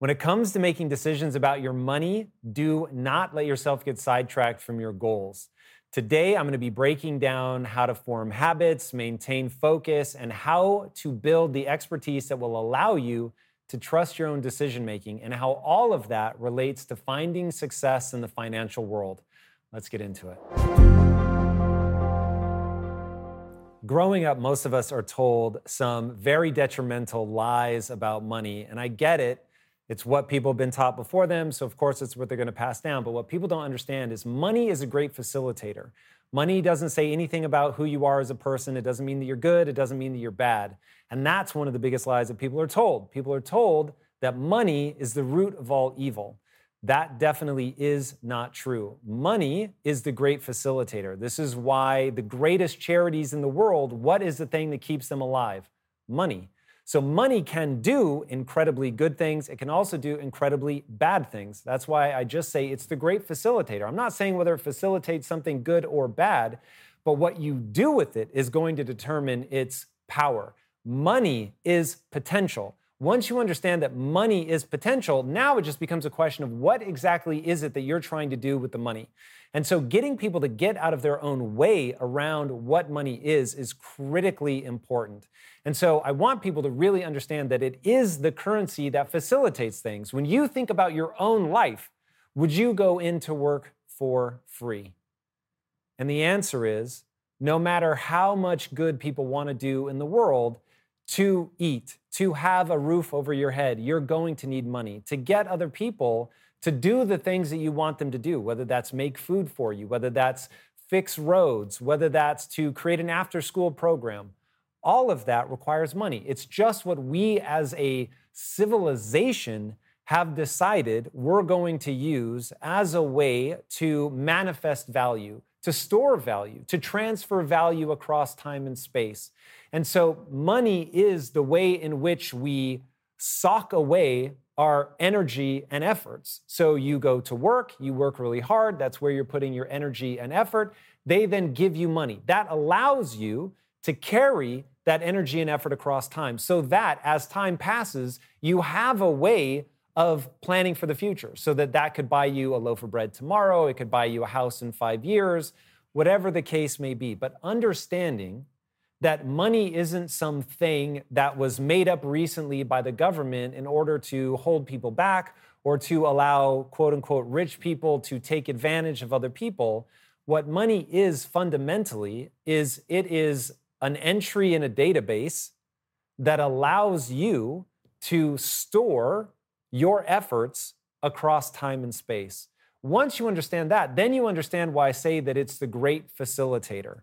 When it comes to making decisions about your money, do not let yourself get sidetracked from your goals. Today, I'm going to be breaking down how to form habits, maintain focus, and how to build the expertise that will allow you to trust your own decision making, and how all of that relates to finding success in the financial world. Let's get into it. Growing up, most of us are told some very detrimental lies about money, and I get it it's what people have been taught before them, so of course it's what they're going to pass down. But what people don't understand is money is a great facilitator. Money doesn't say anything about who you are as a person. It doesn't mean that you're good. It doesn't mean that you're bad. And that's one of the biggest lies that people are told. People are told that money is the root of all evil. That definitely is not true. Money is the great facilitator. This is why the greatest charities in the world, what is the thing that keeps them alive? Money. So money can do incredibly good things. It can also do incredibly bad things. That's why I just say it's the great facilitator. I'm not saying whether it facilitates something good or bad, but what you do with it is going to determine its power. Money is potential. Once you understand that money is potential, now it just becomes a question of what exactly is it that you're trying to do with the money. And so getting people to get out of their own way around what money is is critically important. And so I want people to really understand that it is the currency that facilitates things. When you think about your own life, would you go into work for free? And the answer is no matter how much good people want to do in the world, to eat, to have a roof over your head, you're going to need money. To get other people to do the things that you want them to do, whether that's make food for you, whether that's fix roads, whether that's to create an after school program. All of that requires money. It's just what we as a civilization have decided we're going to use as a way to manifest value, to store value, to transfer value across time and space. And so, money is the way in which we sock away our energy and efforts. So you go to work, you work really hard, that's where you're putting your energy and effort. They then give you money. That allows you to carry that energy and effort across time so that as time passes, you have a way of planning for the future so that that could buy you a loaf of bread tomorrow, it could buy you a house in 5 years, whatever the case may be. But understanding that money isn't something that was made up recently by the government in order to hold people back or to allow quote unquote rich people to take advantage of other people. What money is fundamentally is it is an entry in a database that allows you to store your efforts across time and space. Once you understand that, then you understand why I say that it's the great facilitator.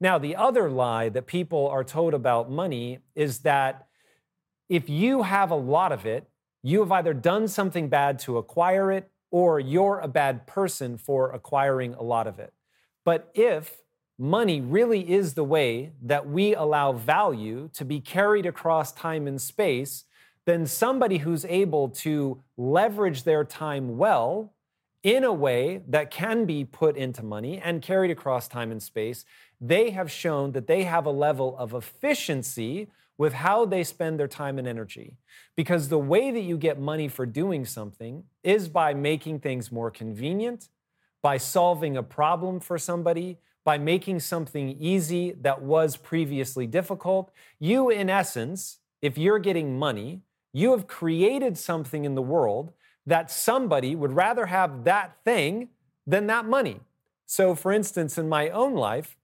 Now, the other lie that people are told about money is that if you have a lot of it, you have either done something bad to acquire it or you're a bad person for acquiring a lot of it. But if money really is the way that we allow value to be carried across time and space, then somebody who's able to leverage their time well in a way that can be put into money and carried across time and space, they have shown that they have a level of efficiency with how they spend their time and energy. Because the way that you get money for doing something is by making things more convenient, by solving a problem for somebody, by making something easy that was previously difficult. You, in essence, if you're getting money, you have created something in the world that somebody would rather have that thing than that money. So, for instance, in my own life,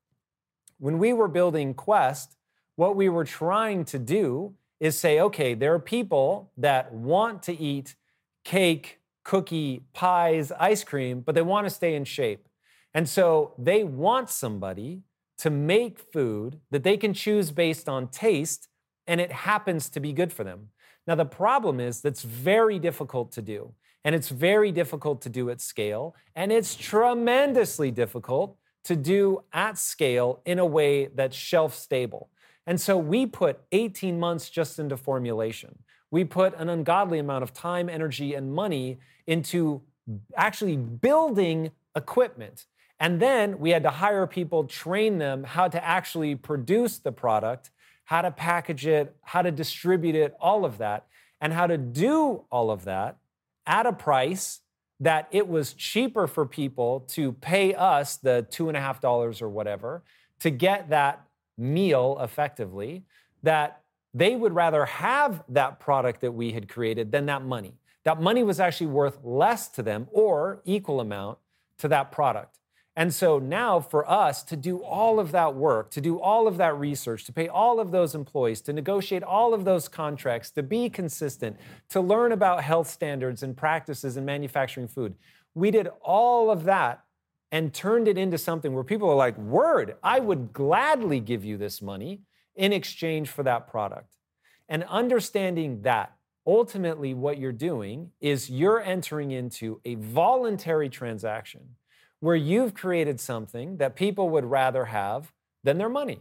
when we were building Quest, what we were trying to do is say, okay, there are people that want to eat cake, cookie, pies, ice cream, but they want to stay in shape. And so they want somebody to make food that they can choose based on taste, and it happens to be good for them. Now, the problem is that's very difficult to do. And it's very difficult to do at scale. And it's tremendously difficult to do at scale in a way that's shelf stable. And so we put 18 months just into formulation. We put an ungodly amount of time, energy, and money into actually building equipment. And then we had to hire people, train them how to actually produce the product, how to package it, how to distribute it, all of that, and how to do all of that at a price that it was cheaper for people to pay us the two and a half dollars or whatever to get that meal effectively, that they would rather have that product that we had created than that money. That money was actually worth less to them or equal amount to that product. And so now for us to do all of that work, to do all of that research, to pay all of those employees, to negotiate all of those contracts, to be consistent, to learn about health standards and practices in manufacturing food, we did all of that and turned it into something where people are like, Word, I would gladly give you this money in exchange for that product. And understanding that ultimately what you're doing is you're entering into a voluntary transaction where you've created something that people would rather have than their money.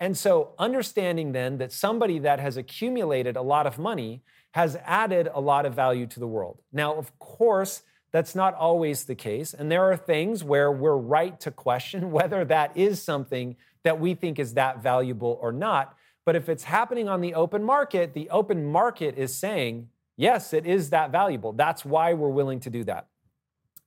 And so, understanding then that somebody that has accumulated a lot of money has added a lot of value to the world. Now, of course, that's not always the case. And there are things where we're right to question whether that is something that we think is that valuable or not. But if it's happening on the open market, the open market is saying, yes, it is that valuable. That's why we're willing to do that.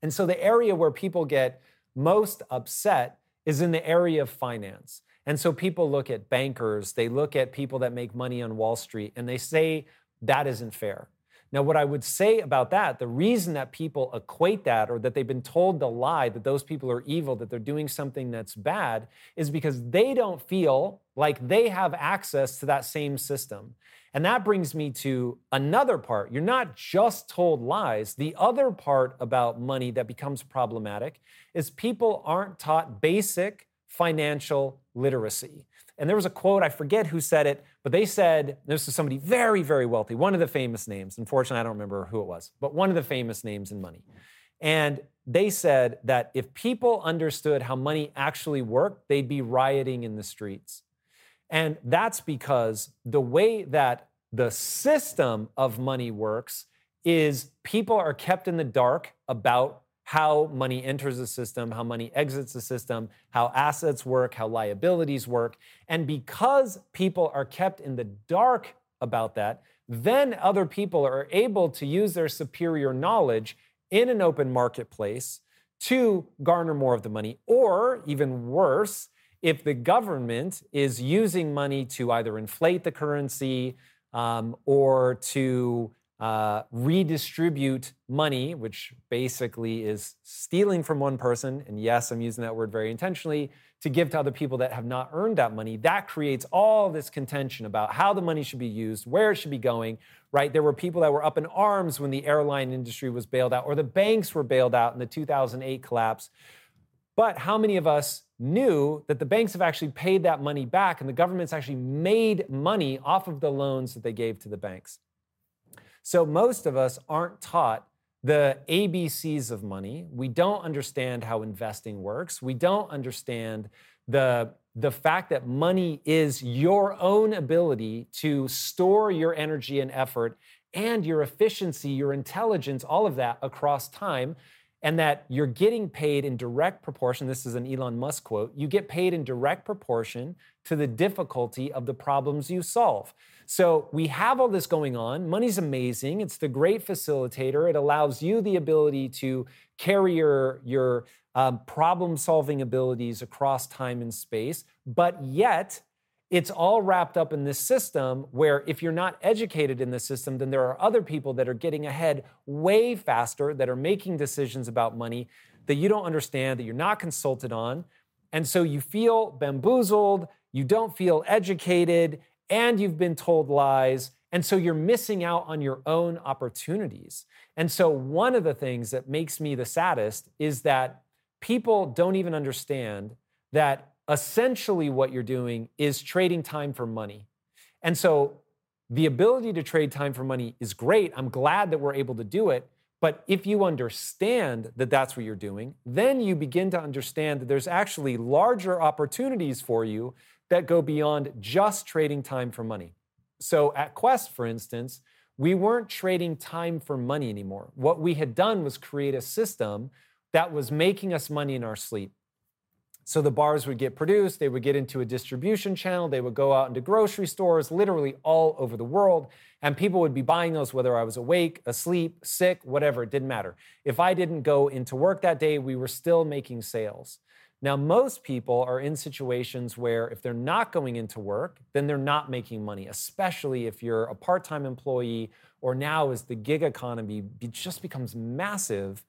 And so the area where people get most upset is in the area of finance. And so people look at bankers, they look at people that make money on Wall Street, and they say that isn't fair. Now, what I would say about that, the reason that people equate that or that they've been told the lie that those people are evil, that they're doing something that's bad, is because they don't feel like they have access to that same system. And that brings me to another part. You're not just told lies. The other part about money that becomes problematic is people aren't taught basic financial literacy. And there was a quote, I forget who said it, but they said this is somebody very, very wealthy, one of the famous names. Unfortunately, I don't remember who it was, but one of the famous names in money. And they said that if people understood how money actually worked, they'd be rioting in the streets. And that's because the way that the system of money works is people are kept in the dark about how money enters the system, how money exits the system, how assets work, how liabilities work. And because people are kept in the dark about that, then other people are able to use their superior knowledge in an open marketplace to garner more of the money. Or even worse, if the government is using money to either inflate the currency um, or to uh, redistribute money, which basically is stealing from one person, and yes, I'm using that word very intentionally, to give to other people that have not earned that money, that creates all this contention about how the money should be used, where it should be going, right? There were people that were up in arms when the airline industry was bailed out, or the banks were bailed out in the 2008 collapse. But how many of us knew that the banks have actually paid that money back and the government's actually made money off of the loans that they gave to the banks? So most of us aren't taught the ABCs of money. We don't understand how investing works. We don't understand the, the fact that money is your own ability to store your energy and effort and your efficiency, your intelligence, all of that across time and that you're getting paid in direct proportion. This is an Elon Musk quote you get paid in direct proportion to the difficulty of the problems you solve. So we have all this going on. Money's amazing. It's the great facilitator. It allows you the ability to carry your, your um, problem solving abilities across time and space. But yet, it's all wrapped up in this system where if you're not educated in the system, then there are other people that are getting ahead way faster, that are making decisions about money that you don't understand, that you're not consulted on. And so you feel bamboozled, you don't feel educated, and you've been told lies. And so you're missing out on your own opportunities. And so, one of the things that makes me the saddest is that people don't even understand that essentially what you're doing is trading time for money. And so, the ability to trade time for money is great. I'm glad that we're able to do it. But if you understand that that's what you're doing, then you begin to understand that there's actually larger opportunities for you that go beyond just trading time for money. So at Quest, for instance, we weren't trading time for money anymore. What we had done was create a system that was making us money in our sleep. So the bars would get produced, they would get into a distribution channel, they would go out into grocery stores, literally all over the world, and people would be buying those whether I was awake, asleep, sick, whatever, it didn't matter. If I didn't go into work that day, we were still making sales. Now, most people are in situations where if they're not going into work, then they're not making money, especially if you're a part time employee or now as the gig economy just becomes massive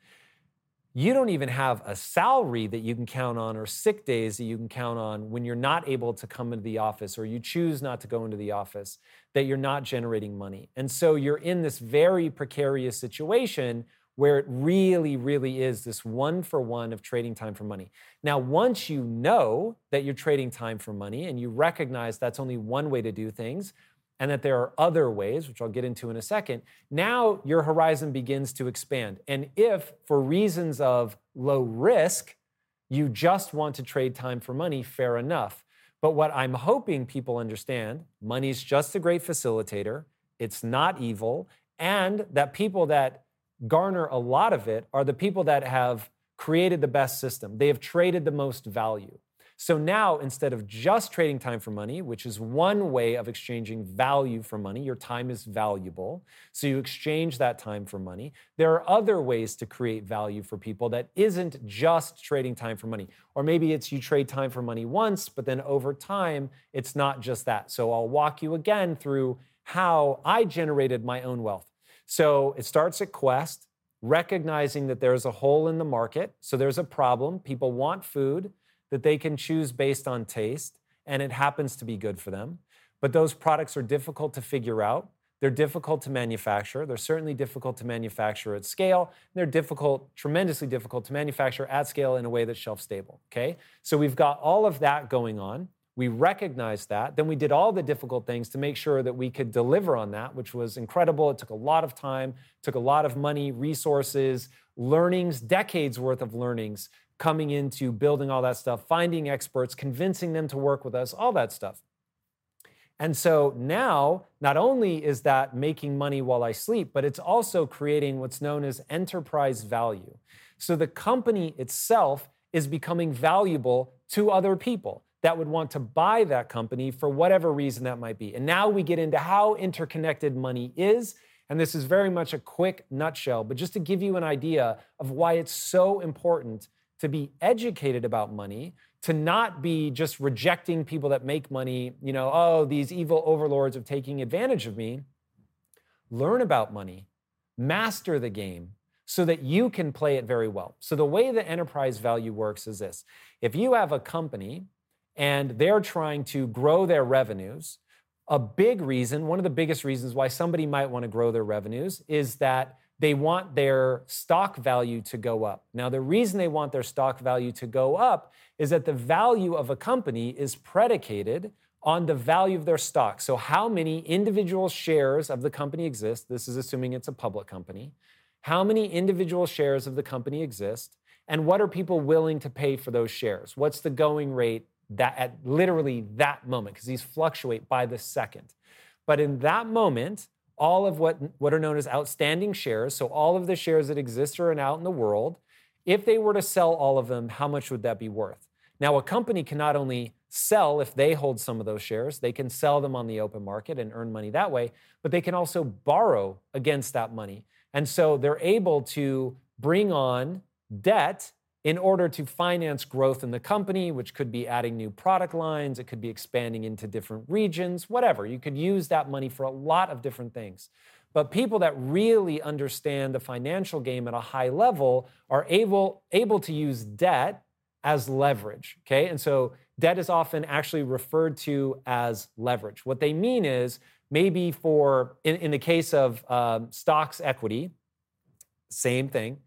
you don't even have a salary that you can count on or sick days that you can count on when you're not able to come into the office or you choose not to go into the office, that you're not generating money. And so you're in this very precarious situation where it really, really is this one for one of trading time for money. Now, once you know that you're trading time for money and you recognize that's only one way to do things, and that there are other ways, which I'll get into in a second, now your horizon begins to expand. And if, for reasons of low risk, you just want to trade time for money, fair enough. But what I'm hoping people understand money's just a great facilitator, it's not evil, and that people that garner a lot of it are the people that have created the best system. They have traded the most value. So now, instead of just trading time for money, which is one way of exchanging value for money, your time is valuable. So you exchange that time for money. There are other ways to create value for people that isn't just trading time for money. Or maybe it's you trade time for money once, but then over time, it's not just that. So I'll walk you again through how I generated my own wealth. So it starts at Quest, recognizing that there's a hole in the market. So there's a problem. People want food that they can choose based on taste, and it happens to be good for them. But those products are difficult to figure out. They're difficult to manufacture. They're certainly difficult to manufacture at scale. They're difficult, tremendously difficult to manufacture at scale in a way that's shelf stable. Okay? So we've got all of that going on. We recognized that. Then we did all the difficult things to make sure that we could deliver on that, which was incredible. It took a lot of time, took a lot of money, resources, learnings, decades worth of learnings coming into building all that stuff, finding experts, convincing them to work with us, all that stuff. And so now, not only is that making money while I sleep, but it's also creating what's known as enterprise value. So the company itself is becoming valuable to other people that would want to buy that company for whatever reason that might be. And now we get into how interconnected money is. And this is very much a quick nutshell, but just to give you an idea of why it's so important to be educated about money, to not be just rejecting people that make money, you know, oh, these evil overlords of taking advantage of me. Learn about money, master the game so that you can play it very well. So, the way the enterprise value works is this if you have a company and they're trying to grow their revenues, a big reason, one of the biggest reasons why somebody might want to grow their revenues is that they want their stock value to go up. Now, the reason they want their stock value to go up is that the value of a company is predicated on the value of their stock. So, how many individual shares of the company exist? This is assuming it's a public company. How many individual shares of the company exist? And what are people willing to pay for those shares? What's the going rate that at literally that moment? Because these fluctuate by the second. But in that moment, all of what, what are known as outstanding shares, so all of the shares that exist or are out in the world, if they were to sell all of them, how much would that be worth? Now, a company can not only sell if they hold some of those shares, they can sell them on the open market and earn money that way, but they can also borrow against that money. And so they're able to bring on debt in order to finance growth in the company, which could be adding new product lines, it could be expanding into different regions, whatever. You could use that money for a lot of different things. But people that really understand the financial game at a high level are able, able to use debt as leverage. Okay. And so debt is often actually referred to as leverage. What they mean is maybe for, in, in the case of um, stocks equity, same thing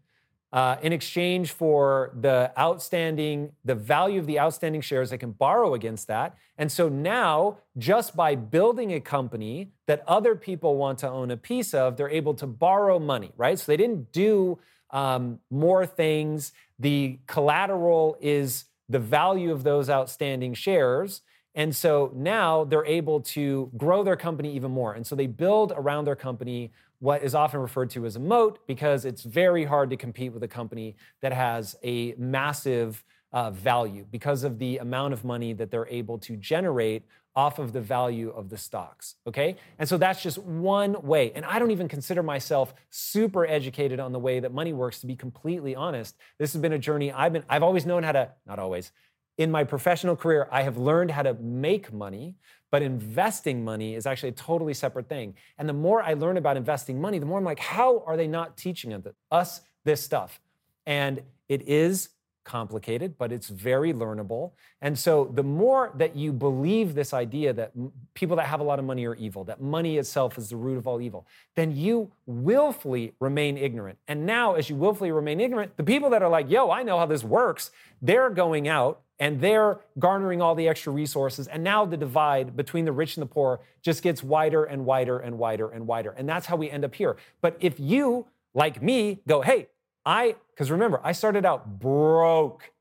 uh, in exchange for the outstanding, the value of the outstanding shares, they can borrow against that. And so now, just by building a company that other people want to own a piece of, they're able to borrow money, right? So they didn't do um, more things. The collateral is the value of those outstanding shares. And so now they're able to grow their company even more. And so they build around their company what is often referred to as a moat because it's very hard to compete with a company that has a massive uh, value because of the amount of money that they're able to generate off of the value of the stocks. Okay? And so that's just one way. And I don't even consider myself super educated on the way that money works, to be completely honest. This has been a journey I've been, I've always known how to, not always, in my professional career, I have learned how to make money, but investing money is actually a totally separate thing. And the more I learn about investing money, the more I'm like, how are they not teaching us this stuff? And it is complicated, but it's very learnable. And so the more that you believe this idea that people that have a lot of money are evil, that money itself is the root of all evil, then you willfully remain ignorant. And now, as you willfully remain ignorant, the people that are like, yo, I know how this works, they're going out and they're garnering all the extra resources. And now the divide between the rich and the poor just gets wider and wider and wider and wider. And that's how we end up here. But if you, like me, go, hey, I, because remember, I started out broke.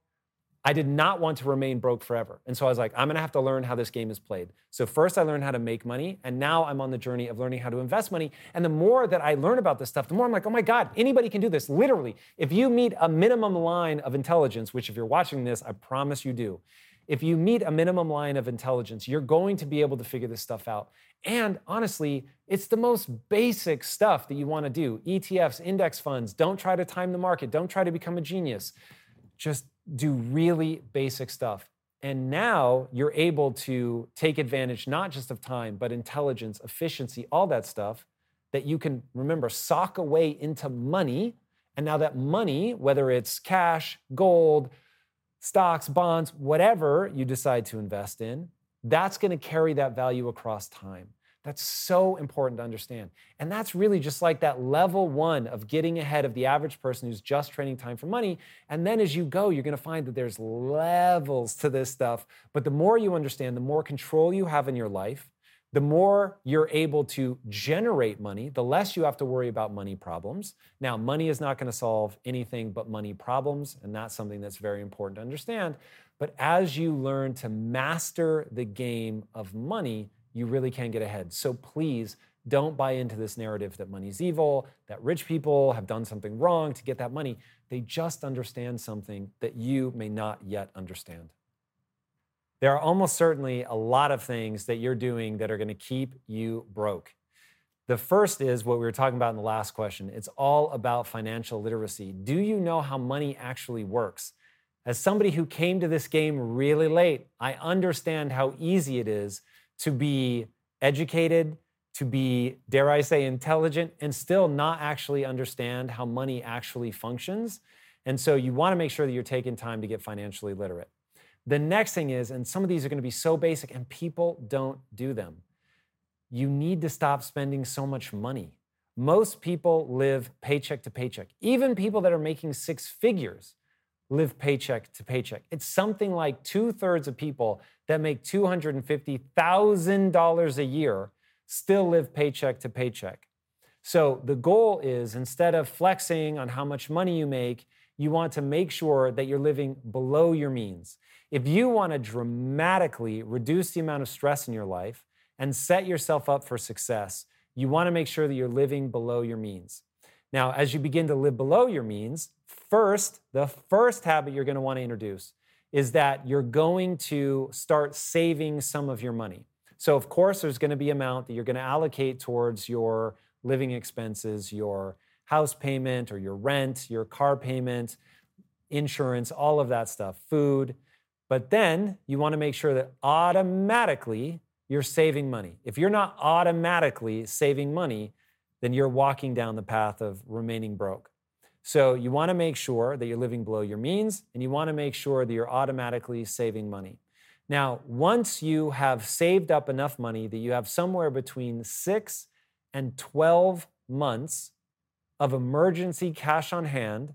I did not want to remain broke forever. And so I was like, I'm gonna have to learn how this game is played. So first I learned how to make money, and now I'm on the journey of learning how to invest money. And the more that I learn about this stuff, the more I'm like, oh my God, anybody can do this. Literally, if you meet a minimum line of intelligence, which if you're watching this, I promise you do. If you meet a minimum line of intelligence, you're going to be able to figure this stuff out. And honestly, it's the most basic stuff that you want to do. ETFs, index funds, don't try to time the market, don't try to become a genius. Just do really basic stuff. And now you're able to take advantage not just of time, but intelligence, efficiency, all that stuff that you can, remember, sock away into money. And now that money, whether it's cash, gold, stocks, bonds, whatever you decide to invest in, that's going to carry that value across time. That's so important to understand. And that's really just like that level one of getting ahead of the average person who's just trading time for money. And then as you go, you're going to find that there's levels to this stuff. But the more you understand, the more control you have in your life, the more you're able to generate money, the less you have to worry about money problems. Now, money is not going to solve anything but money problems. And that's something that's very important to understand. But as you learn to master the game of money, you really can get ahead. So please don't buy into this narrative that money's evil, that rich people have done something wrong to get that money. They just understand something that you may not yet understand. There are almost certainly a lot of things that you're doing that are going to keep you broke. The first is what we were talking about in the last question it's all about financial literacy. Do you know how money actually works? As somebody who came to this game really late, I understand how easy it is to be educated, to be, dare I say, intelligent, and still not actually understand how money actually functions. And so you want to make sure that you're taking time to get financially literate. The next thing is, and some of these are going to be so basic, and people don't do them. You need to stop spending so much money. Most people live paycheck to paycheck. Even people that are making six figures live paycheck to paycheck. It's something like two thirds of people that make $250,000 a year still live paycheck to paycheck. So the goal is instead of flexing on how much money you make, you want to make sure that you're living below your means. If you want to dramatically reduce the amount of stress in your life and set yourself up for success, you want to make sure that you're living below your means. Now, as you begin to live below your means, first, the first habit you're going to want to introduce is that you're going to start saving some of your money. So, of course, there's going to be amount that you're going to allocate towards your living expenses, your house payment or your rent, your car payment, insurance, all of that stuff, food. But then you want to make sure that automatically you're saving money. If you're not automatically saving money, then you're walking down the path of remaining broke. So you want to make sure that you're living below your means and you want to make sure that you're automatically saving money. Now, once you have saved up enough money that you have somewhere between six and 12 months of emergency cash on hand,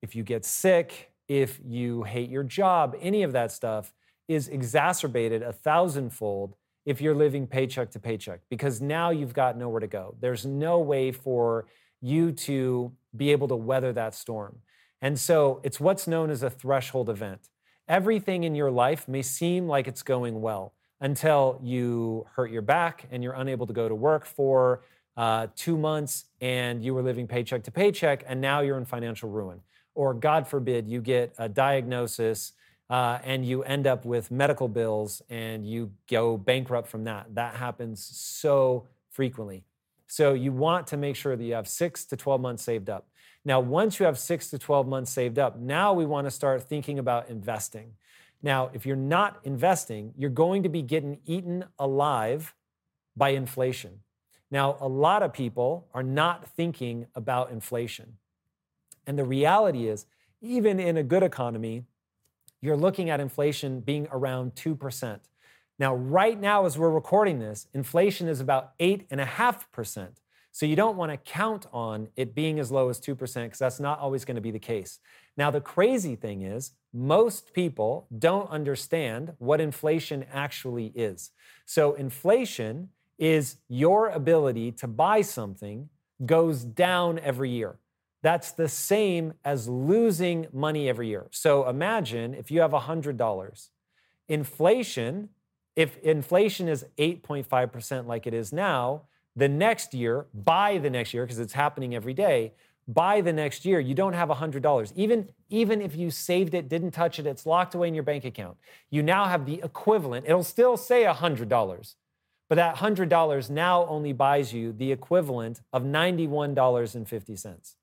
if you get sick, if you hate your job, any of that stuff is exacerbated a thousandfold if you're living paycheck to paycheck because now you've got nowhere to go. There's no way for you to be able to weather that storm. And so it's what's known as a threshold event. Everything in your life may seem like it's going well until you hurt your back and you're unable to go to work for uh, two months and you were living paycheck to paycheck and now you're in financial ruin. Or, God forbid, you get a diagnosis uh, and you end up with medical bills and you go bankrupt from that. That happens so frequently. So, you want to make sure that you have six to 12 months saved up. Now, once you have six to 12 months saved up, now we want to start thinking about investing. Now, if you're not investing, you're going to be getting eaten alive by inflation. Now, a lot of people are not thinking about inflation. And the reality is, even in a good economy, you're looking at inflation being around 2%. Now, right now, as we're recording this, inflation is about 8.5%. So you don't want to count on it being as low as 2% because that's not always going to be the case. Now, the crazy thing is, most people don't understand what inflation actually is. So, inflation is your ability to buy something goes down every year. That's the same as losing money every year. So, imagine if you have $100, inflation, if inflation is 8.5% like it is now, the next year, by the next year, because it's happening every day, by the next year, you don't have $100. Even, even if you saved it, didn't touch it, it's locked away in your bank account. You now have the equivalent. It'll still say $100, but that $100 now only buys you the equivalent of $91.50.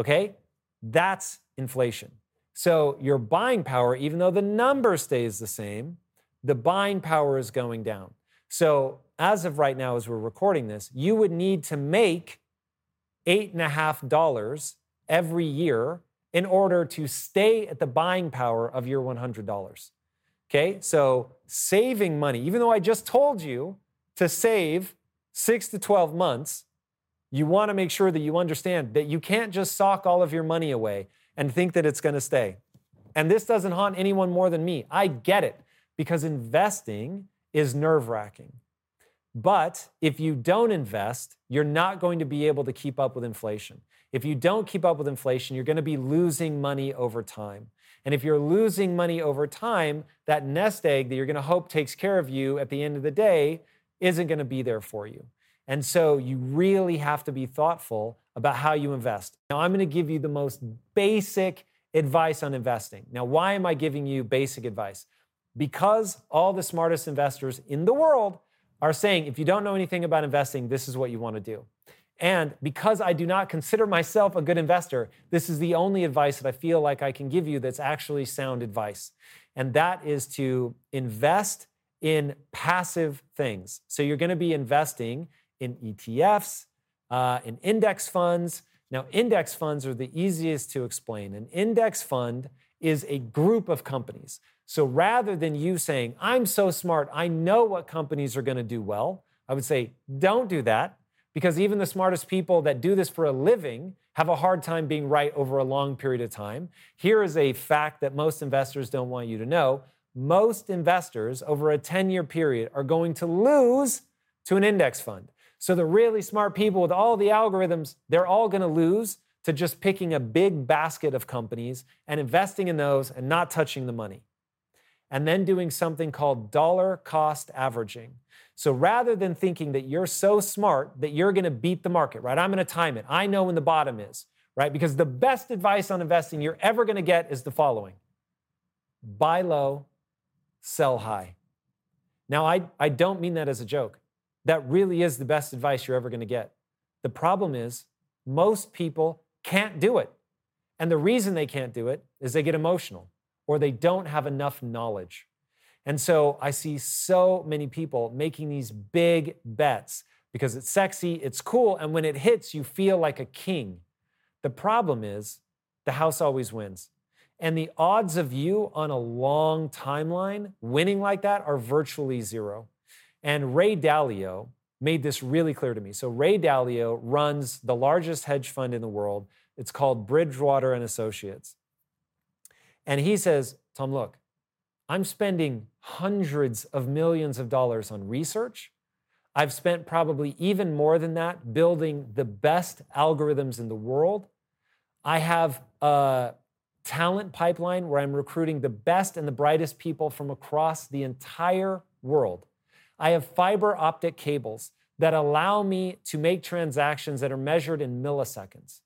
Okay? That's inflation. So your buying power, even though the number stays the same, the buying power is going down. So as of right now, as we're recording this, you would need to make $8.5 every year in order to stay at the buying power of your $100. Okay, so saving money, even though I just told you to save six to 12 months, you want to make sure that you understand that you can't just sock all of your money away and think that it's to stay. And this doesn't haunt anyone more than me. I get it because investing is nerve wracking. But if you don't invest, you're not going to be able to keep up with inflation. If you don't keep up with inflation, you're going to be losing money over time. And if you're losing money over time, that nest egg that you're going to hope takes care of you at the end of the day isn't going to be there for you. And so you really have to be thoughtful about how you invest. Now, I'm going to give you the most basic advice on investing. Now, why am I giving you basic advice? Because all the smartest investors in the world are saying if you don't know anything about investing, this is what you want to do. And because I do not consider myself a good investor, this is the only advice that I feel like I can give you that's actually sound advice. And that is to invest in passive things. So you're going to be investing in ETFs, uh, in index funds. Now, index funds are the easiest to explain. An index fund is a group of companies. So rather than you saying, I'm so smart, I know what companies are going to do well, I would say, don't do that because even the smartest people that do this for a living have a hard time being right over a long period of time. Here is a fact that most investors don't want you to know. Most investors over a 10 year period are going to lose to an index fund. So the really smart people with all the algorithms, they're all going to lose to just picking a big basket of companies and investing in those and not touching the money and then doing something called dollar cost averaging. So rather than thinking that you're so smart that you're going to beat the market, right? I'm going to time it. I know when the bottom is, right? Because the best advice on investing you're ever going to get is the following buy low, sell high. Now, I, I don't mean that as a joke. That really is the best advice you're ever going to get. The problem is, most people can't do it. And the reason they can't do it is they get emotional or they don't have enough knowledge. And so I see so many people making these big bets because it's sexy, it's cool, and when it hits, you feel like a king. The problem is the house always wins. And the odds of you on a long timeline winning like that are virtually zero. And Ray Dalio made this really clear to me. So Ray Dalio runs the largest hedge fund in the world. It's called Bridgewater and Associates. And he says, Tom, look, I'm spending hundreds of millions of dollars on research. I've spent probably even more than that building the best algorithms in the world. I have a talent pipeline where I'm recruiting the best and the brightest people from across the entire world. I have fiber optic cables that allow me to make transactions that are measured in milliseconds.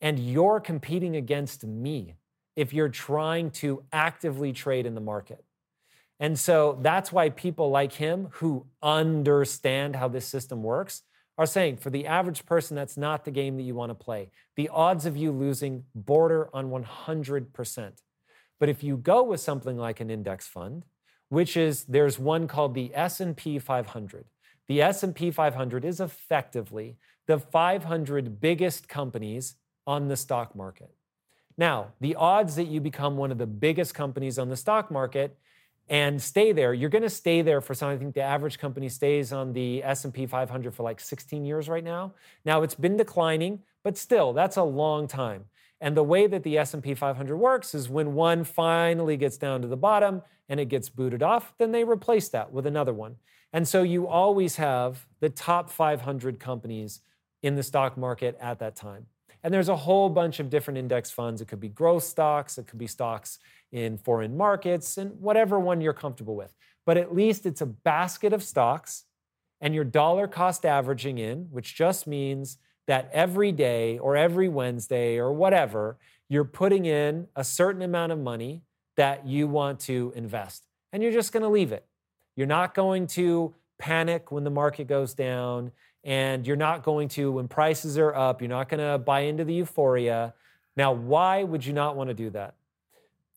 And you're competing against me if you're trying to actively trade in the market. And so that's why people like him who understand how this system works are saying for the average person, that's not the game that you want to play. The odds of you losing border on 100%. But if you go with something like an index fund, which is there's one called the S&P 500. The S&P 500 is effectively the 500 biggest companies on the stock market. Now, the odds that you become one of the biggest companies on the stock market and stay there, you're going to stay there for something. I think the average company stays on the S&P 500 for like 16 years right now. Now it's been declining, but still, that's a long time. And the way that the S&P 500 works is when one finally gets down to the bottom and it gets booted off, then they replace that with another one. And so you always have the top 500 companies in the stock market at that time. And there's a whole bunch of different index funds. It could be growth stocks, it could be stocks in foreign markets, and whatever one you're comfortable with. But at least it's a basket of stocks, and you're dollar cost averaging in, which just means that every day or every Wednesday or whatever, you're putting in a certain amount of money that you want to invest. And you're just going to leave it. You're not going to panic when the market goes down, and you're not going to, when prices are up, you're not going to buy into the euphoria. Now, why would you not want to do that?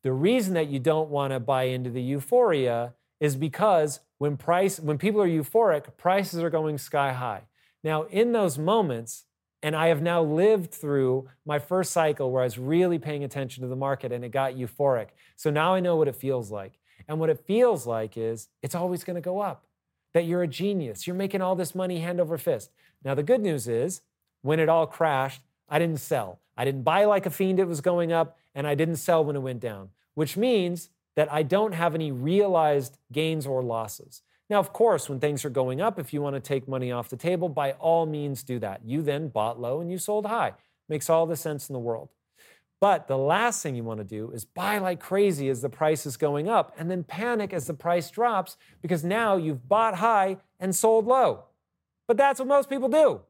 The reason that you don't want to buy into the euphoria is because when price when people are euphoric, prices are going sky high. Now, in those moments, and I have now lived through my first cycle where I was really paying attention to the market and it got euphoric. So now I know what it feels like. And what it feels like is it's always going to go up. That you're a genius. You're making all this money hand over fist. Now, the good news is when it all crashed, I didn't sell. I didn't buy like a fiend, it was going up, and I didn't sell when it went down which means that I don't have any realized gains or losses. Now, of course, when things are going up, if you want to take money off the table, by all means do that. You then bought low and you sold high. Makes all the sense in the world. But the last thing you want to do is buy like crazy as the price is going up and then panic as the price drops because now you've bought high and sold low. But that's what most people do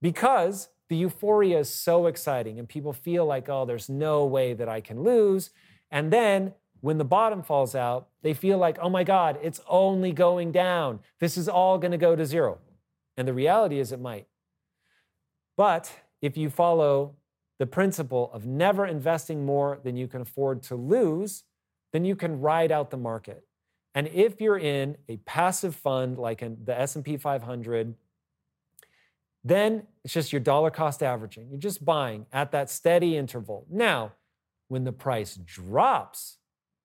because the euphoria is so exciting and people feel like, oh, there's no way that I can lose. And then when the bottom falls out, they feel like, oh my God, it's only going down. This is all going to go to zero. And the reality is it might. But if you follow the principle of never investing more than you can afford to lose, then you can ride out the market. And if you're in a passive fund like in the S&P 500, then it's just your dollar cost averaging. You're just buying at that steady interval. Now, when the price drops,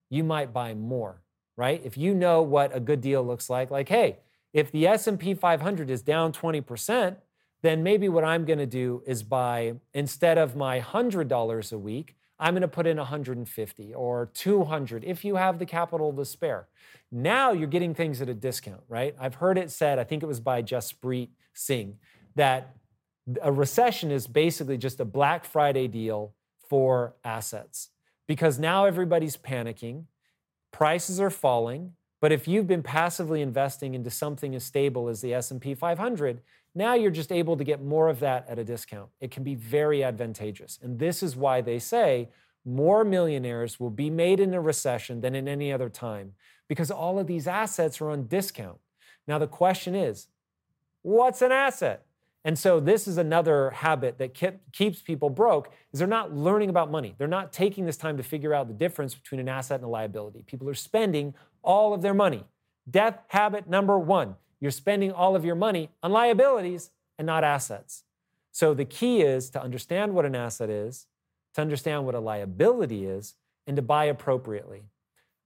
you might buy more, right? If you know what a good deal looks like, like, hey, if the S&P 500 is down 20%, then maybe what I'm going to do is buy instead of my $100 a week, I'm going to put in 150 or 200 if you have the capital to spare. Now you're getting things at a discount, right? I've heard it said, I think it was by Jaspreet Singh, that a recession is basically just a Black Friday deal for assets because now everybody's panicking, prices are falling, but if you've been passively investing into something as stable as the S&P 500, now you're just able to get more of that at a discount. It can be very advantageous. And this is why they say more millionaires will be made in a recession than in any other time because all of these assets are on discount. Now the question is, what's an asset? And so this is another habit that keeps people broke is they're not learning about money. They're not taking this time to figure out the difference between an asset and a liability. People are spending all of their money. Death habit number 1. You're spending all of your money on liabilities and not assets. So the key is to understand what an asset is, to understand what a liability is, and to buy appropriately.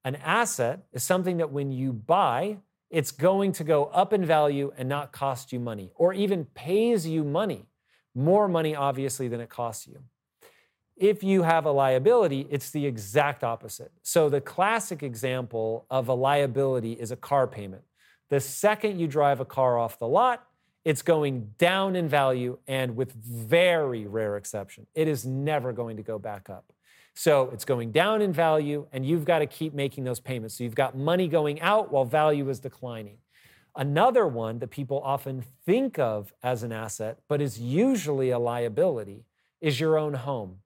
An asset is something that when you buy, it's going to go up in value and not cost you money, or even pays you money, more money, obviously, than it costs you. If you have a liability, it's the exact opposite. So, the classic example of a liability is a car payment. The second you drive a car off the lot, it's going down in value and with very rare exception, it is never going to go back up. So it's going down in value, and you've got to keep making those payments. So you've got money going out while value is declining. Another one that people often think of as an asset, but is usually a liability, is your own home.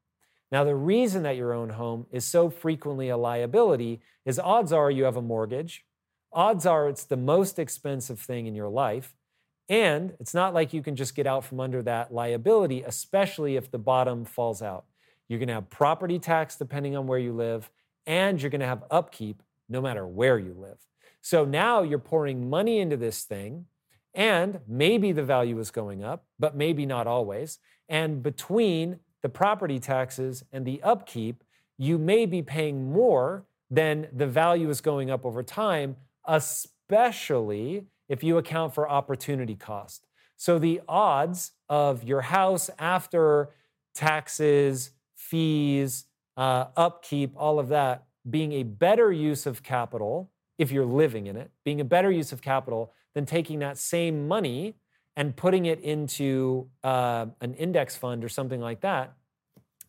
Now, the reason that your own home is so frequently a liability is odds are you have a mortgage, odds are it's the most expensive thing in your life, and it's not like you can just get out from under that liability, especially if the bottom falls out. You're going to have property tax depending on where you live, and you're going to have upkeep no matter where you live. So now you're pouring money into this thing, and maybe the value is going up, but maybe not always. And between the property taxes and the upkeep, you may be paying more than the value is going up over time, especially if you account for opportunity cost. So the odds of your house after taxes, fees, uh, upkeep, all of that being a better use of capital if you're living in it, being a better use of capital than taking that same money and putting it into uh, an index fund or something like that,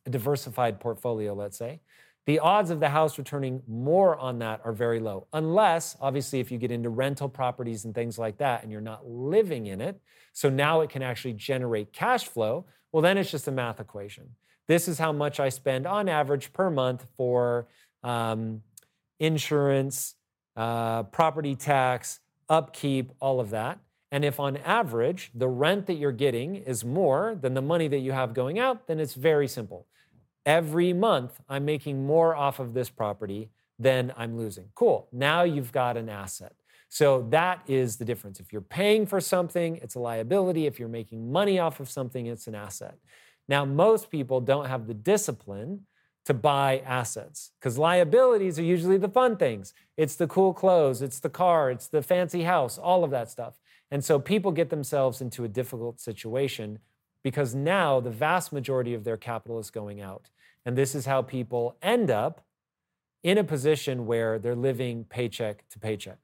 a diversified portfolio, let's say, the odds of the house returning more on that are very low. Unless, obviously, if you get into rental properties and things like that and you're not living in it, so now it can actually generate cash flow, well, then it's just a math equation. This is how much I spend on average per month for um, insurance, uh, property tax, upkeep, all of that. And if on average the rent that you're getting is more than the money that you have going out, then it's very simple. Every month, I'm making more off of this property than I'm losing. Cool. Now you've got an asset. So that is the difference. If you're paying for something, it's a liability. If you're making money off of something, it's an asset. Now, most people don't have the discipline to buy assets because liabilities are usually the fun things. It's the cool clothes, it's the car, it's the fancy house, all of that stuff. And so people get themselves into a difficult situation because now the vast majority of their capital is going out. And this is how people end up in a position where they're living paycheck to paycheck.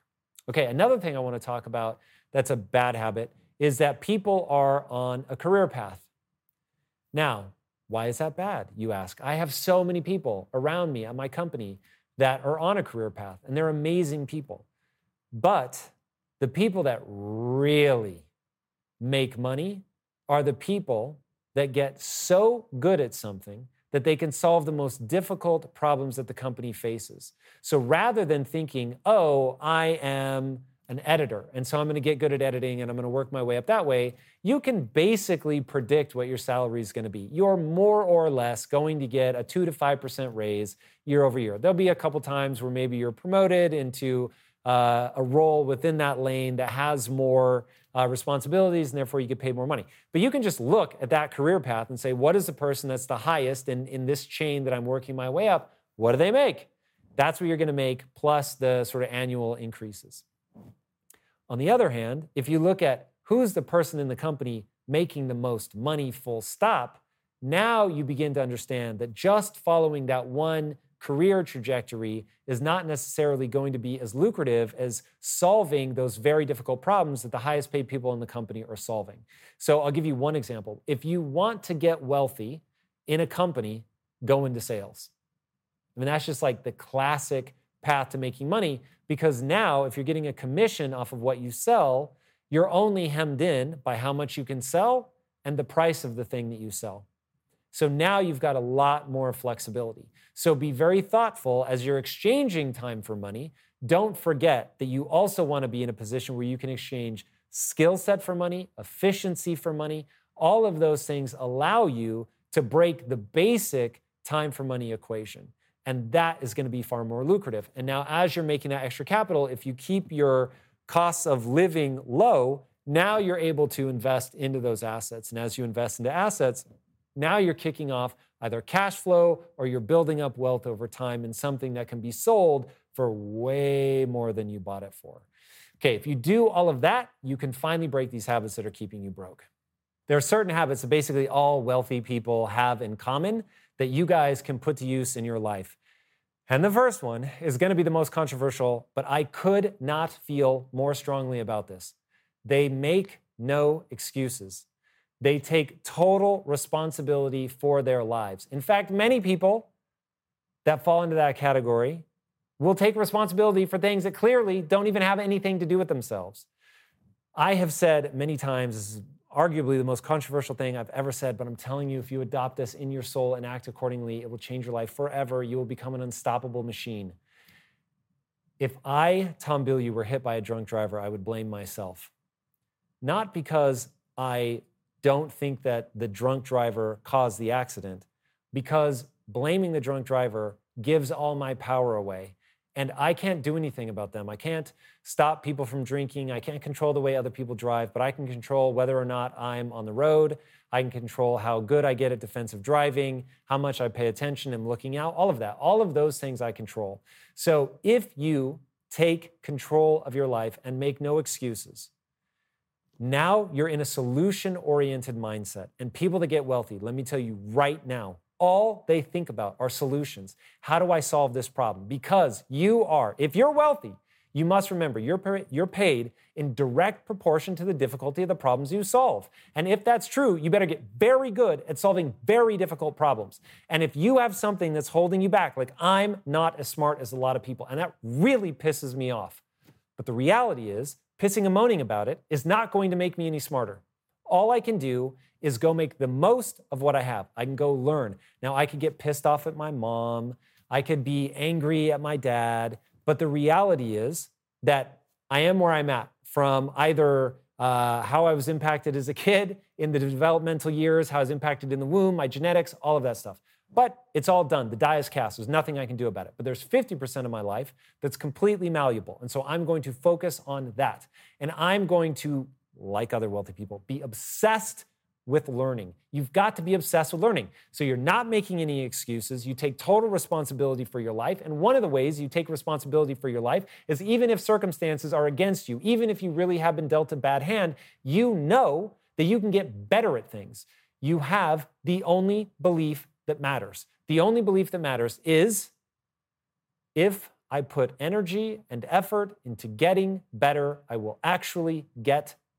Okay, another thing I want to talk about that's a bad habit is that people are on a career path. Now, why is that bad? You ask. I have so many people around me at my company that are on a career path, and they're amazing people. But the people that really make money are the people that get so good at something that they can solve the most difficult problems that the company faces. So rather than thinking, oh, I am an editor, and so I'm going to get good at editing and I'm going to work my way up that way, you can basically predict what your salary is going to be. You're more or less going to get a 2 to 5% raise year over year. There'll be a couple times where maybe you're promoted into uh, a role within that lane that has more uh, responsibilities and therefore you get paid more money. But you can just look at that career path and say, what is the person that's the highest in, in this chain that I'm working my way up? What do they make? That's what you're going to make plus the sort of annual increases. On the other hand, if you look at who's the person in the company making the most money, full stop, now you begin to understand that just following that one career trajectory is not necessarily going to be as lucrative as solving those very difficult problems that the highest paid people in the company are solving. So I'll give you one example. If you want to get wealthy in a company, go into sales. I mean, that's just like the classic path to making money because now, if you're getting a commission off of what you sell, you're only hemmed in by how much you can sell and the price of the thing that you sell. So now you've got a lot more flexibility. So be very thoughtful as you're exchanging time for money. Don't forget that you also want to be in a position where you can exchange skill set for money, efficiency for money. All of those things allow you to break the basic time for money equation. And that is going to be far more lucrative. And now, as you're making that extra capital, if you keep your costs of living low, now you're able to invest into those assets. And as you invest into assets, now you're kicking off either cash flow or you're building up wealth over time in something that can be sold for way more than you bought it for. Okay, if you do all of that, you can finally break these habits that are keeping you broke. There are certain habits that basically all wealthy people have in common that you guys can put to use in your life. And the first one is going to be the most controversial, but I could not feel more strongly about this. They make no excuses. They take total responsibility for their lives. In fact, many people that fall into that category will take responsibility for things that clearly don't even have anything to do with themselves. I have said many times, arguably the most controversial thing I've ever said, but I'm telling you, if you adopt this in your soul and act accordingly, it will change your life forever. You will become an unstoppable machine. If I, Tom Bilyeu, were hit by a drunk driver, I would blame myself. Not because I don't think that the drunk driver caused the accident, because blaming the drunk driver gives all my power away. And I can't do anything about them. I can't stop people from drinking. I can't control the way other people drive, but I can control whether or not I'm on the road. I can control how good I get at defensive driving, how much I pay attention and looking out, all of that. All of those things I control. So if you take control of your life and make no excuses, now you're in a solution oriented mindset. And people that get wealthy, let me tell you right now, all they think about are solutions. How do I solve this problem? Because you are, if you're wealthy, you must remember you're, you're paid in direct proportion to the difficulty of the problems you solve. And if that's true, you better get very good at solving very difficult problems. And if you have something that's holding you back, like I'm not as smart as a lot of people, and that really pisses me off. But the reality is, pissing and moaning about it is not going to make me any smarter. All I can do is go make the most of what I have. I can go learn. Now, I could get pissed off at my mom. I could be angry at my dad. But the reality is that I am where I'm at from either uh, how I was impacted as a kid in the developmental years, how I was impacted in the womb, my genetics, all of that stuff. But it's all done. The die is cast. There's nothing I can do about it. But there's 50% of my life that's completely malleable. And so I'm going to focus on that. And I'm going to, like other wealthy people, be obsessed with learning. You've got to be obsessed with learning. So you're not making any excuses. You take total responsibility for your life. And one of the ways you take responsibility for your life is even if circumstances are against you, even if you really have been dealt a bad hand, you know that you can get better at things. You have the only belief that matters. The only belief that matters is if I put energy and effort into getting better, I will actually get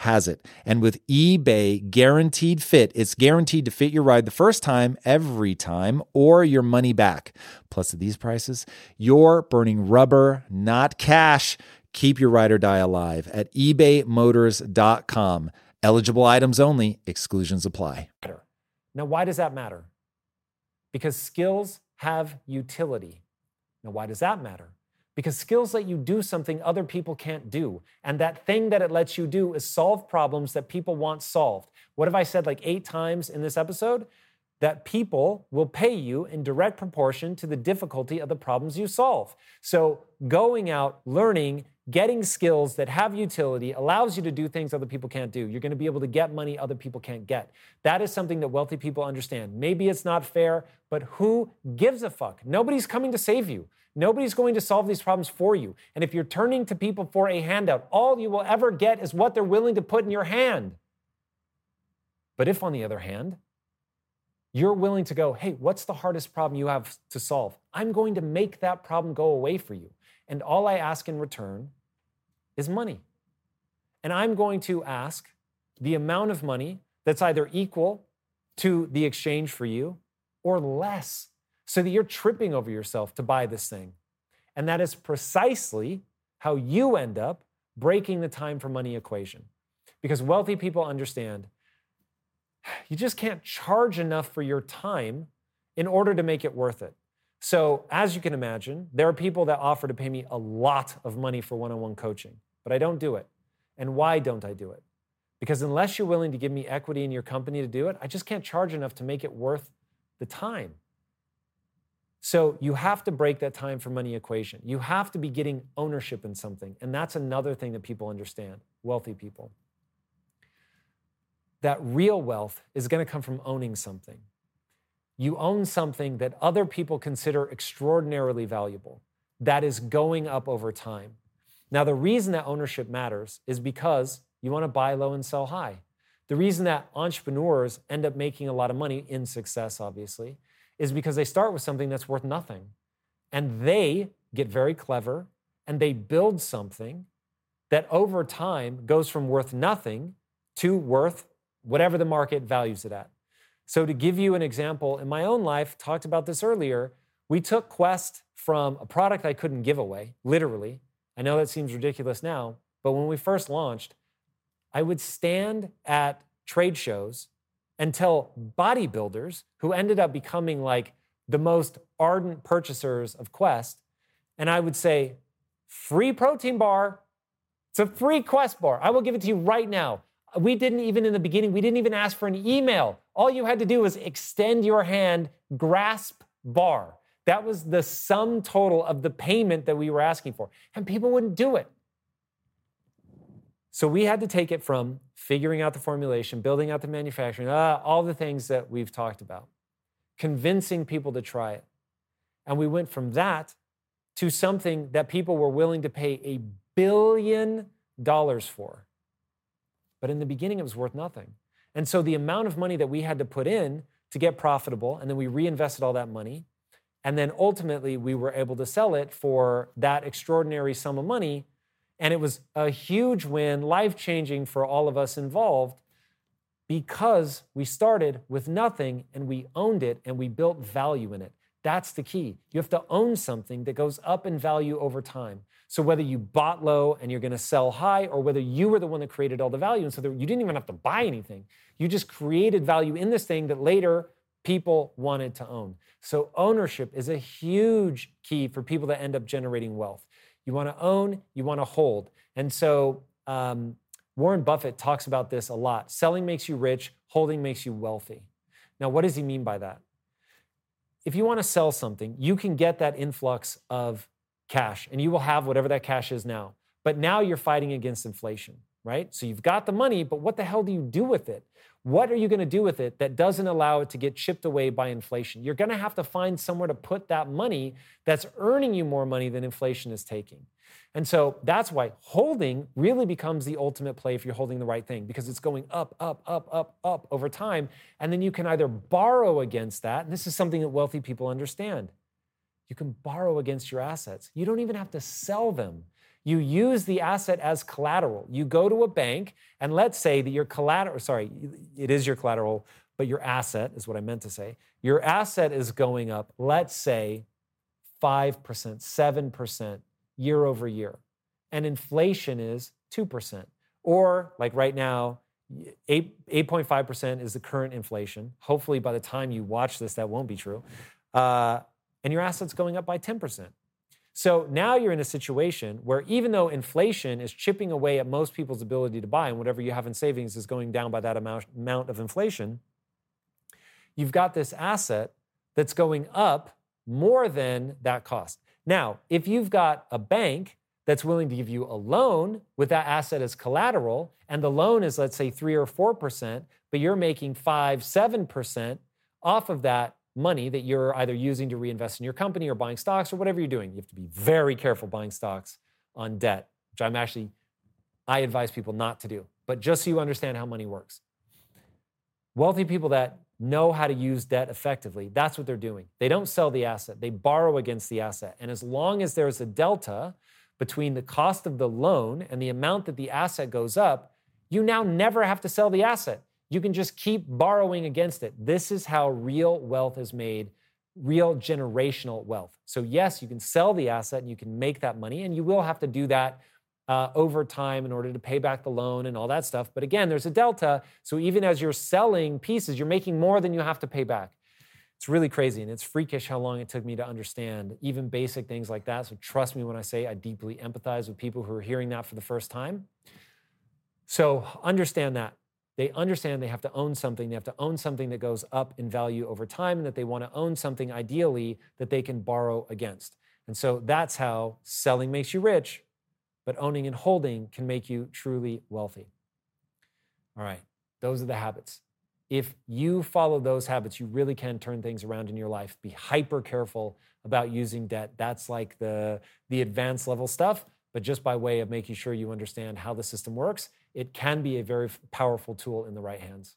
has it. And with eBay guaranteed fit, it's guaranteed to fit your ride the first time, every time, or your money back. Plus, at these prices, you're burning rubber, not cash. Keep your ride or die alive at ebaymotors.com. Eligible items only, exclusions apply. Now, why does that matter? Because skills have utility. Now, why does that matter? Because skills let you do something other people can't do. And that thing that it lets you do is solve problems that people want solved. What have I said like eight times in this episode? That people will pay you in direct proportion to the difficulty of the problems you solve. So, going out, learning, getting skills that have utility allows you to do things other people can't do. You're going to be able to get money other people can't get. That is something that wealthy people understand. Maybe it's not fair, but who gives a fuck? Nobody's coming to save you. Nobody's going to solve these problems for you. And if you're turning to people for a handout, all you will ever get is what they're willing to put in your hand. But if, on the other hand, you're willing to go, hey, what's the hardest problem you have to solve? I'm going to make that problem go away for you. And all I ask in return is money. And I'm going to ask the amount of money that's either equal to the exchange for you or less so that you're tripping over yourself to buy this thing. And that is precisely how you end up breaking the time for money equation. Because wealthy people understand you just can't charge enough for your time in order to make it worth it. So, as you can imagine, there are people that offer to pay me a lot of money for one on one coaching, but I don't do it. And why don't I do it? Because unless you're willing to give me equity in your company to do it, I just can't charge enough to make it worth the time. So you have to break that time for money equation. You have to be getting ownership in something. And that's another thing that people understand, wealthy people. That real wealth is going to come from owning something. You own something that other people consider extraordinarily valuable, that is going up over time. Now, the reason that ownership matters is because you want to buy low and sell high. The reason that entrepreneurs end up making a lot of money in success, obviously, is because they start with something that's worth nothing. And they get very clever and they build something that over time goes from worth nothing to worth whatever the market values it at. So, to give you an example, in my own life, talked about this earlier, we took Quest from a product I couldn't give away, literally. I know that seems ridiculous now, but when we first launched, I would stand at trade shows until bodybuilders who ended up becoming like the most ardent purchasers of Quest. And I would say, free protein bar. It's a free Quest bar. I will give it to you right now. We didn't even in the beginning, we didn't even ask for an email. All you had to do was extend your hand, grasp bar. That was the sum total of the payment that we were asking for. And people wouldn't do it. So we had to take it from figuring out the formulation, building out the manufacturing, uh, all the things that we've talked about, convincing people to try it. And we went from that to something that people were willing to pay a billion dollars for. But in the beginning, it was worth nothing. And so the amount of money that we had to put in to get profitable, and then we reinvested all that money, and then ultimately we were able to sell it for that extraordinary sum of money and it was a huge win, life changing for all of us involved. because we started with nothing and we owned it and we built value in it. That's the key. You have to own something that goes up in value over time. So whether you bought low and you're going to sell high, or whether you were the one that created all the value, and so you didn't even have to buy anything, you just created value in this thing that later people wanted to own. So ownership is a huge key for people that end up generating wealth. You want to own, you want to hold, and so um, Warren Buffett talks about this a lot. Selling makes you rich, holding makes you wealthy. Now, what does he mean by that? If you want to sell something, you can get that influx of cash and you will have whatever that cash is now. But now you're fighting against inflation, right? So you've got the money, but what the hell do you do with it? What are you going to do with it that doesn't allow it to get chipped away by inflation? You're going to have to find somewhere to put that money that's earning you more money than inflation is taking. And so that's why holding really becomes the ultimate play if you're holding the right thing because it's going up, up, up, up, up over time. And then you can either borrow against that. And this is something that wealthy people understand. You can borrow against your assets. You don't even have to sell them. You use the asset as collateral. You go to a bank, and let's say that your collateral, sorry, it is your collateral, but your asset is what I meant to say. Your asset is going up, let's say 5%, 7% year over year. And inflation is 2%. Or, like right now, 8, 8.5% is the current inflation. Hopefully, by the time you watch this, that won't be true. Uh, and your assets going up by 10%. So now you're in a situation where even though inflation is chipping away at most people's ability to buy, and whatever you have in savings is going down by that amount, amount of inflation, you've got this asset that's going up more than that cost. Now, if you've got a bank that's willing to give you a loan with that asset as collateral, and the loan is, let's say, three or 4%, but you're making five, 7% off of that money that you're either using to reinvest in your company or buying stocks or whatever you're doing. You have to be very careful buying stocks on debt, which I'm actually, I advise people not to do. But just so you understand how money works. Wealthy people that know how to use debt effectively, that's what they're doing. They don't sell the asset, they borrow against the asset. And as long as there's a delta between the cost of the loan and the amount that the asset goes up, you now never have to sell the asset. You can just keep borrowing against it. This is how real wealth is made, real generational wealth. So, yes, you can sell the asset and you can make that money, and you will have to do that uh, over time in order to pay back the loan and all that stuff. But again, there's a delta. So, even as you're selling pieces, you're making more than you have to pay back. It's really crazy and it's freakish how long it took me to understand even basic things like that. So, trust me when I say I deeply empathize with people who are hearing that for the first time. So, understand that. They understand they have to own something. They have to own something that goes up in value over time and that they want to own something ideally that they can borrow against. And so that's how selling makes you rich, but owning and holding can make you truly wealthy. All right, those are the habits. If you follow those habits, you really can turn things around in your life. Be hyper careful about using debt. That's like the, the advanced level stuff, but just by way of making sure you understand how the system works it can be a very powerful tool in the right hands.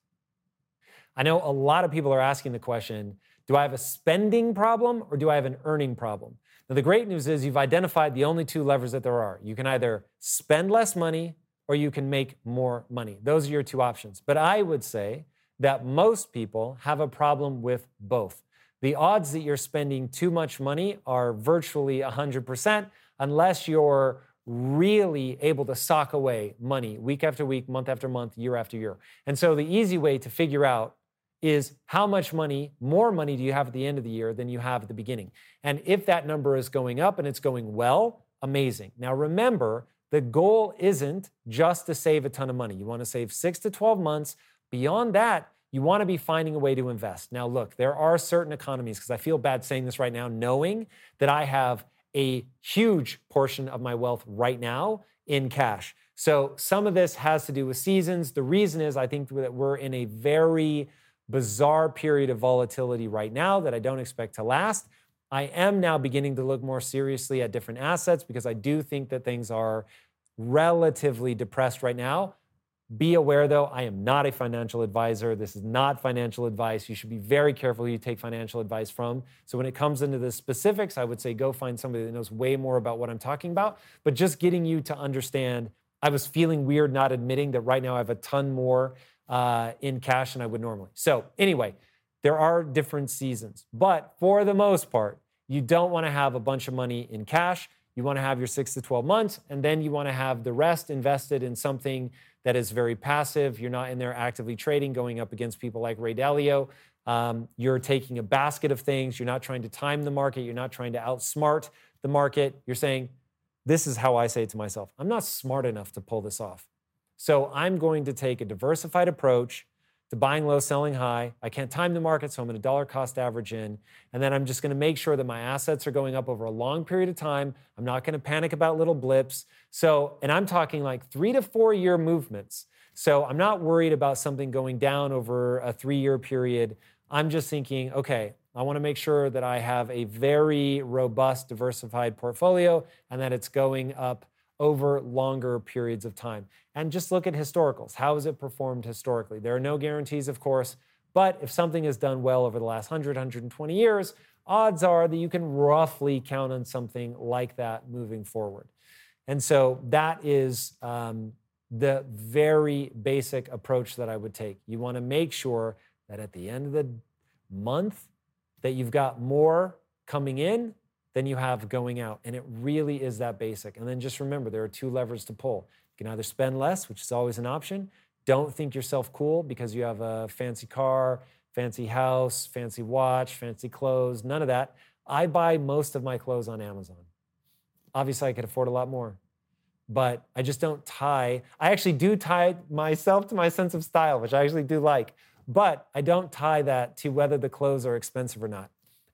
I know a lot of people are asking the question do I have a spending problem or do I have an earning problem? Now, the great news is you've identified the only two levers that there are. You can either spend less money or you can make more money. Those are your two options. But I would say that most people have a problem with both. The odds that you're spending too much money are virtually 100% unless you're really able to sock away money week after week, month after month, year after year. And so the easy way to figure out is how much money, more money do you have at the end of the year than you have at the beginning? And if that number is going up and it's going well, amazing. Now remember, the goal isn't just to save a ton of money. You want to save six to 12 months. Beyond that, you want to be finding a way to invest. Now, look, there are certain economies, because I feel bad saying this right now, knowing that I have a huge portion of my wealth right now in cash. So some of this has to do with seasons. The reason is I think that we're in a very bizarre period of volatility right now that I don't expect to last. I am now beginning to look more seriously at different assets because I do think that things are relatively depressed right now. Be aware, though, I am not a financial advisor. This is not financial advice. You should be very careful who you take financial advice from. So, when it comes into the specifics, I would say go find somebody that knows way more about what I'm talking about. But just getting you to understand, I was feeling weird not admitting that right now I have a ton more uh, in cash than I would normally. So, anyway, there are different seasons, but for the most part, you don't want to have a bunch of money in cash. You want to have your six to 12 months, and then you want to have the rest invested in something that is very passive. You're not in there actively trading, going up against people like Ray Dalio. Um, you're taking a basket of things. You're not trying to time the market. You're not trying to outsmart the market. You're saying, this is how I say to myself I'm not smart enough to pull this off. So I'm going to take a diversified approach to buying low, selling high. I can't time the market, so I'm going to dollar cost average in. And then I'm just going to make sure that my assets are going up over a long period of time. I'm not going to panic about little blips. So, and I'm talking like three to four year movements. So I'm not worried about something going down over a three year period. I'm just thinking, okay, I want to make sure that I have a very robust, diversified portfolio and that it's going up over longer periods of time. And just look at historicals. How has it performed historically? There are no guarantees, of course, but if something has done well over the last 100, 120 years, odds are that you can roughly count on something like that moving forward. And so that is um, the very basic approach that I would take. You want to make sure that at the end of the month that you've got more coming in than you have going out. And it really is that basic. And then just remember there are two levers to pull. You can either spend less, which is always an option. Don't think yourself cool because you have a fancy car, fancy house, fancy watch, fancy clothes, none of that. I buy most of my clothes on Amazon. Obviously, I could afford a lot more, but I just don't tie. I actually do tie myself to my sense of style, which I actually do like, but I don't tie that to whether the clothes are expensive or not.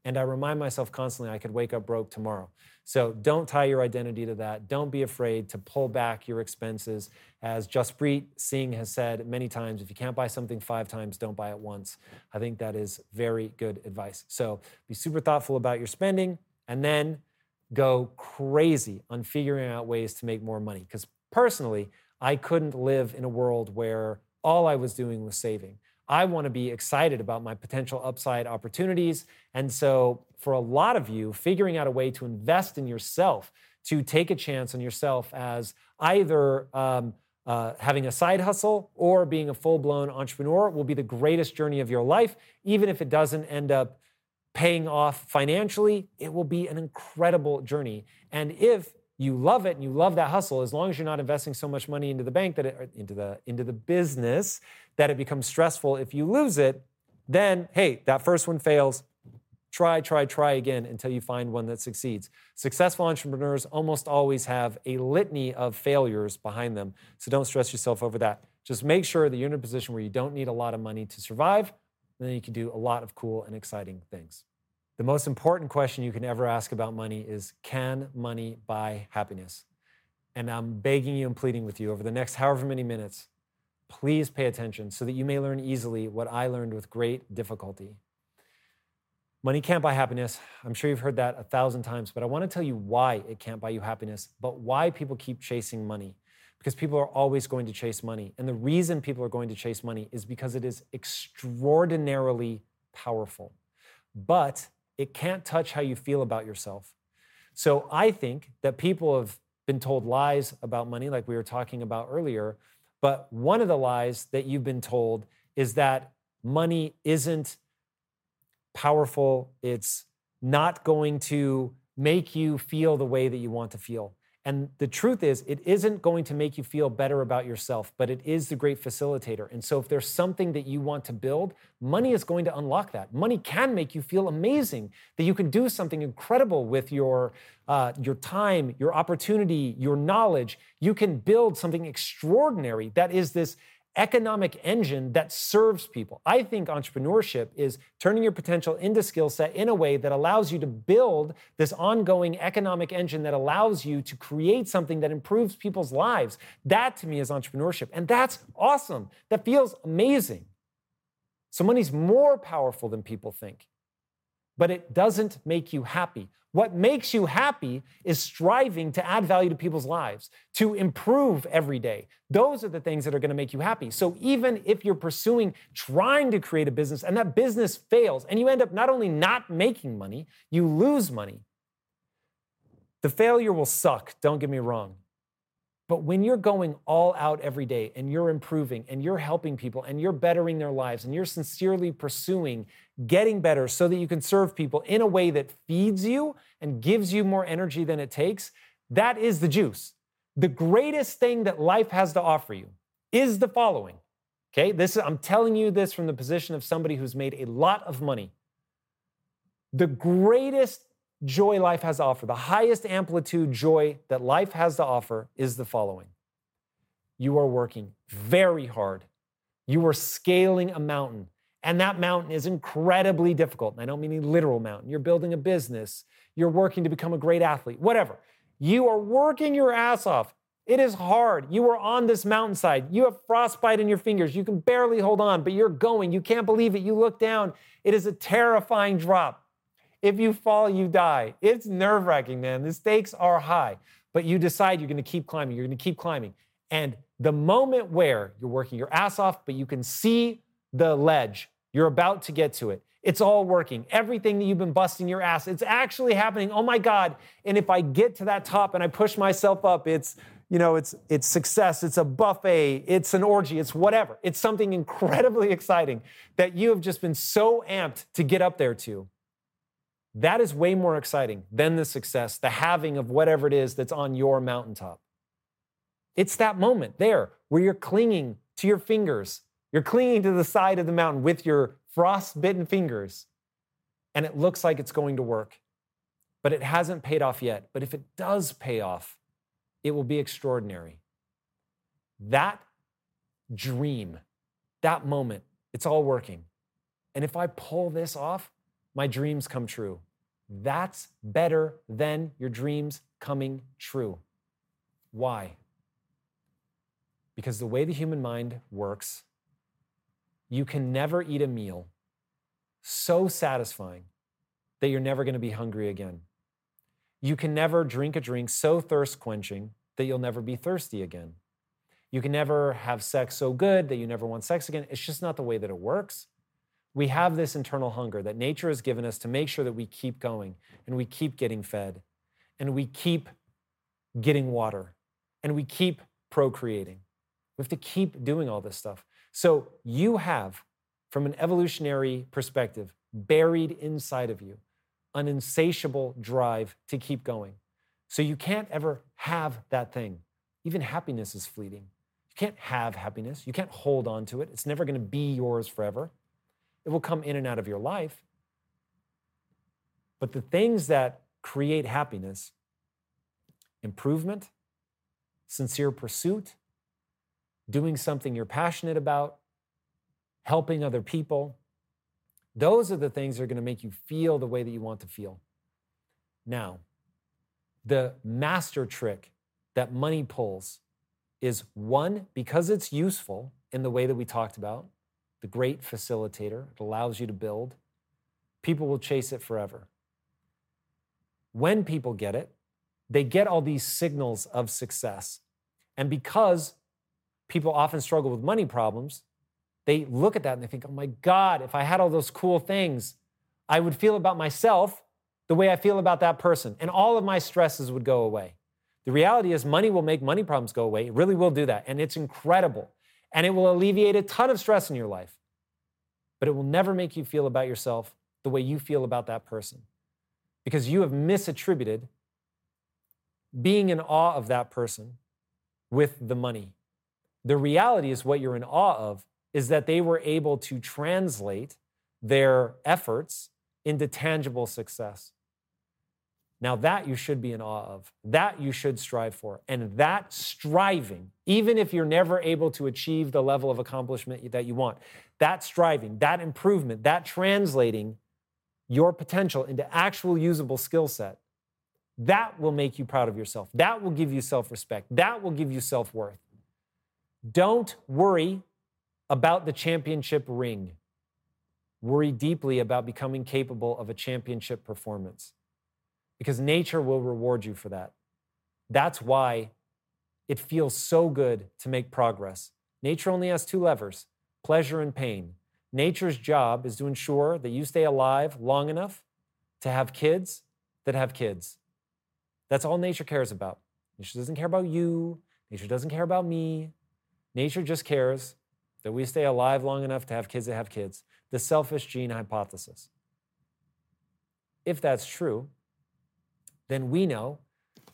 And I remind myself constantly I could wake up broke tomorrow. So don't tie your identity to that. Don't be afraid to pull back your expenses. As Jaspreet Singh has said many times, if you can't buy something five times, don't buy it once. I think that is very good advice. So be super thoughtful about your spending and then go crazy on figuring out ways to make more money. Because personally, I couldn't live in a world where all I was doing was saving. I want to be excited about my potential upside opportunities. And so, for a lot of you, figuring out a way to invest in yourself, to take a chance on yourself as either um, uh, having a side hustle or being a full blown entrepreneur will be the greatest journey of your life. Even if it doesn't end up paying off financially, it will be an incredible journey. And if you love it and you love that hustle as long as you're not investing so much money into the bank that it, into the into the business that it becomes stressful if you lose it then hey that first one fails. Try try try again until you find one that succeeds. Successful entrepreneurs almost always have a litany of failures behind them so don't stress yourself over that. Just make sure that you're in a position where you don't need a lot of money to survive and then you can do a lot of cool and exciting things the most important question you can ever ask about money is Can money buy happiness? And I'm begging you and pleading with you over the next however many minutes, please pay attention so that you may learn easily what I learned with great difficulty. Money can't buy happiness. I'm sure you've heard that a thousand times, but I want to tell you why it can't buy you happiness, but why people keep chasing money. Because people are always going to chase money. And the reason people are going to chase money is because it is extraordinarily powerful. But it can't touch how you feel about yourself. So I think that people have been told lies about money, like we were talking about earlier. But one of the lies that you've been told is that money isn't powerful, it's not going to make you feel the way that you want to feel. And the truth is, it isn't going to make you feel better about yourself, but it is the great facilitator. And so, if there's something that you want to build, money is going to unlock that. Money can make you feel amazing, that you can do something incredible with your, uh, your time, your opportunity, your knowledge. You can build something extraordinary that is this economic engine that serves people. I think entrepreneurship is turning your potential into skill set in a way that allows you to build this ongoing economic engine that allows you to create something that improves people's lives. That to me is entrepreneurship. And that's awesome. That feels amazing. So money's more powerful than people think, but it doesn't make you happy. What makes you happy is striving to add value to people's lives, to improve every day. Those are the things that are going to make you happy. So even if you're pursuing trying to create a business and that business fails and you end up not only not making money, you lose money. The failure will suck, don't get me wrong. But when you're going all out every day and you're improving and you're helping people and you're bettering their lives and you're sincerely pursuing getting better so that you can serve people in a way that feeds you and gives you more energy than it takes, that is the juice. The greatest thing that life has to offer you is the following. Okay, this is, I'm telling you this from the position of somebody who's made a lot of money. The greatest joy life has to offer, the highest amplitude joy that life has to offer is the following you are working very hard, you are scaling a mountain. And that mountain is incredibly difficult. And I don't mean a literal mountain. You're building a business, you're working to become a great athlete, whatever. You are working your ass off. It is hard. You are on this mountainside. You have frostbite in your fingers. You can barely hold on, but you're going. You can't believe it. You look down. It is a terrifying drop. If you fall, you die. It's nerve wracking, man. The stakes are high, but you decide you're going to keep climbing. You're going to keep climbing. And the moment where you're working your ass off, but you can see the ledge, you're about to get to it. It's all working. Everything that you've been busting your ass, it's actually happening. Oh my God. And if I get to that top and I push myself up, it's, you know, it's it's success, it's a buffet, it's an orgy, it's whatever. It's something incredibly exciting that you have just been so amped to get up there to. That is way more exciting than the success, the having of whatever it is that's on your mountaintop. It's that moment there where you're clinging to your fingers. You're clinging to the side of the mountain with your frost-bitten fingers, and it looks like it's going to work. But it hasn't paid off yet. But if it does pay off, it will be extraordinary. That dream, that moment, it's all working. And if I pull this off, my dreams come true. That's better than your dreams coming true. Why? Because the way the human mind works, you can never eat a meal so satisfying that you're never going to be hungry again. You can never drink a drink so thirst quenching that you'll never be thirsty again. You can never have sex so good that you never want sex again. It's just not the way that it works we have this internal hunger that nature has given us to make sure that we keep going and we keep getting fed and we keep getting water and we keep procreating. We have to keep doing all this stuff. So you have, from an evolutionary perspective, buried inside of you an insatiable drive to keep going. So you can't ever have that thing. Even happiness is fleeting. You can't have happiness. You can't hold on to it. It's never going to be yours forever. It will come in and out of your life. But the things that create happiness, improvement, sincere pursuit, doing something you're passionate about, helping other people, those are the things that are going to make you feel the way that you want to feel. Now, the master trick that money pulls is one, because it's useful in the way that we talked about, the great facilitator. It allows you to build. People will chase it forever. When people get it, they get all these signals of success. And because people often struggle with money problems, they look at that and they think, oh my God, if I had all those cool things, I would feel about myself the way I feel about that person, and all of my stresses would go away. The reality is, money will make money problems go away. It really will do that. And it's incredible and it will alleviate a ton of stress in your life. But it will never make you feel about yourself the way you feel about that person because you have misattributed being in awe of that person with the money. The reality is, what you're in awe of is that they were able to translate their efforts into tangible success. Now, that you should be in awe of, that you should strive for. And that striving, even if you're never able to achieve the level of accomplishment that you want, that striving, that improvement, that translating your potential into actual usable skill set, that will make you proud of yourself. That will give you self respect. That will give you self worth. Don't worry about the championship ring. Worry deeply about becoming capable of a championship performance because nature will reward you for that. That's why it feels so good to make progress. Nature only has two levers pleasure and pain. Nature's job is to ensure that you stay alive long enough to have kids that have kids. That's all nature cares about. Nature doesn't care about you, Nature doesn't care about me. Nature just cares that we stay alive long enough to have kids that have kids. The selfish gene hypothesis. If that's true, then we know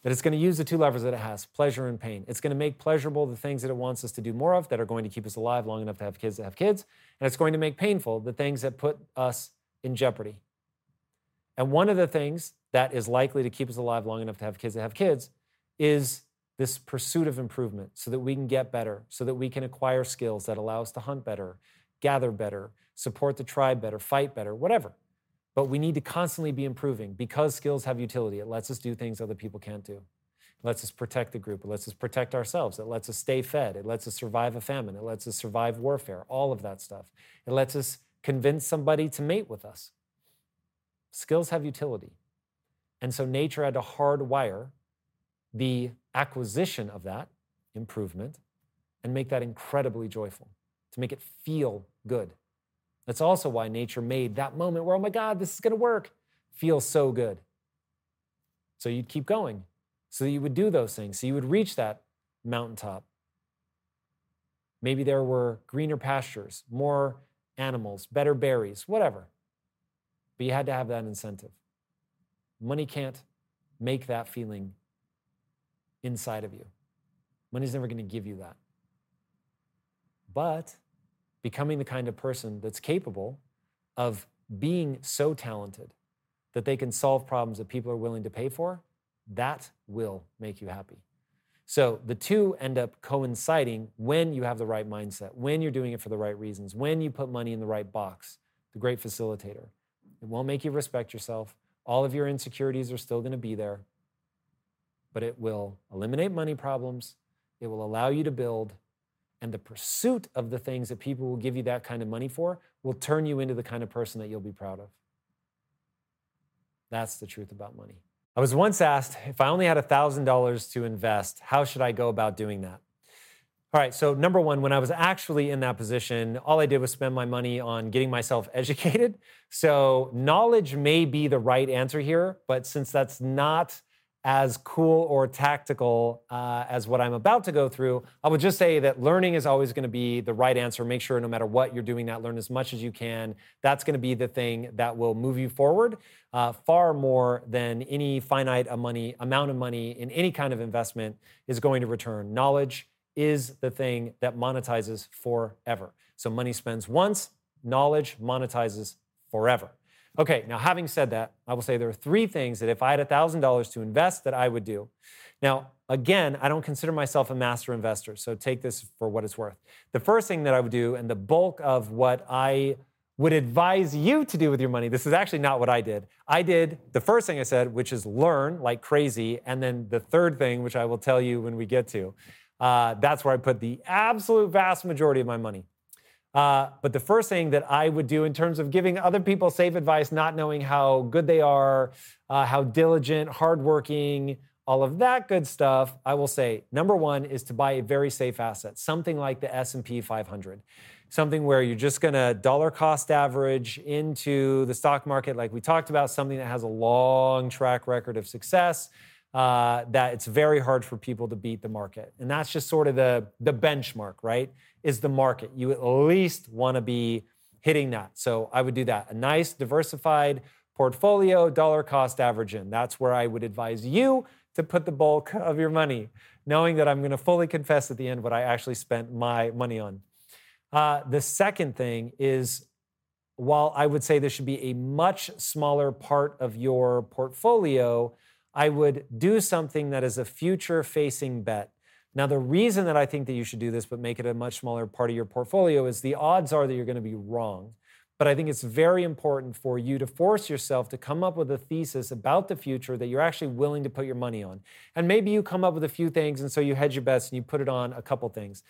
that it's going to use the two levers that it has pleasure and pain. It's going to make pleasurable the things that it wants us to do more of that are going to keep us alive long enough to have kids that have kids. And it's going to make painful the things that put us in jeopardy. And one of the things that is likely to keep us alive long enough to have kids that have kids is this pursuit of improvement so that we can get better, so that we can acquire skills that allow us to hunt better, gather better, support the tribe better, fight better, whatever. But we need to constantly be improving because skills have utility. It lets us do things other people can't do. It lets us protect the group. It lets us protect ourselves. It lets us stay fed. It lets us survive a famine. It lets us survive warfare, all of that stuff. It lets us convince somebody to mate with us. Skills have utility. And so nature had to hardwire the acquisition of that improvement and make that incredibly joyful, to make it feel good. That's also why nature made that moment where, oh my God, this is going to work, feel so good. So you'd keep going. So you would do those things. So you would reach that mountaintop. Maybe there were greener pastures, more animals, better berries, whatever. But you had to have that incentive. Money can't make that feeling inside of you. Money's never going to give you that. But becoming the kind of person that's capable of being so talented that they can solve problems that people are willing to pay for, that will make you happy. So the two end up coinciding when you have the right mindset, when you're doing it for the right reasons, when you put money in the right box, the great facilitator. It won't make you respect yourself. All of your insecurities are still going to be there, but it will eliminate money problems. It will allow you to build and the pursuit of the things that people will give you that kind of money for will turn you into the kind of person that you'll be proud of. That's the truth about money. I was once asked if I only had $1,000 to invest, how should I go about doing that? All right, so number one, when I was actually in that position, all I did was spend my money on getting myself educated. So, knowledge may be the right answer here, but since that's not as cool or tactical uh, as what I'm about to go through, I would just say that learning is always going to be the right answer. Make sure no matter what you're doing that, learn as much as you can. That's going to be the thing that will move you forward uh, far more than any finite money, amount of money in any kind of investment is going to return. Knowledge is the thing that monetizes forever. So money spends once, knowledge monetizes forever. Okay, now having said that, I will say there are three things that if I had $1,000 to invest that I would do. Now, again, I don't consider myself a master investor, so take this for what it's worth. The first thing that I would do, and the bulk of what I would advise you to do with your money, this is actually not what I did. I did the first thing I said, which is learn like crazy, and then the third thing, which I will tell you when we get to, uh, that's where I put the absolute vast majority of my money. Uh, but the first thing that I would do in terms of giving other people safe advice, not knowing how good they are, uh, how diligent, hardworking, all of that good stuff, I will say number one is to buy a very safe asset, something like the S&P 500, something where you're just going to dollar cost average into the stock market, like we talked about, something that has a long track record of success. Uh, that it's very hard for people to beat the market, and that's just sort of the the benchmark, right? Is the market. You at least want to be hitting that. So I would do that. A nice diversified portfolio, dollar cost average in. That's where I would advise you to put the bulk of your money, knowing that I'm going to fully confess at the end what I actually spent my money on. Uh, the second thing is while I would say this should be a much smaller part of your portfolio, I would do something that is a future facing bet. Now, the reason that I think that you should do this, but make it a much smaller part of your portfolio, is the odds are that you're going to be wrong. But I think it's very important for you to force yourself to come up with a thesis about the future that you're actually willing to put your money on. And maybe you come up with a few things, and so you hedge your bets and you put it on a couple things.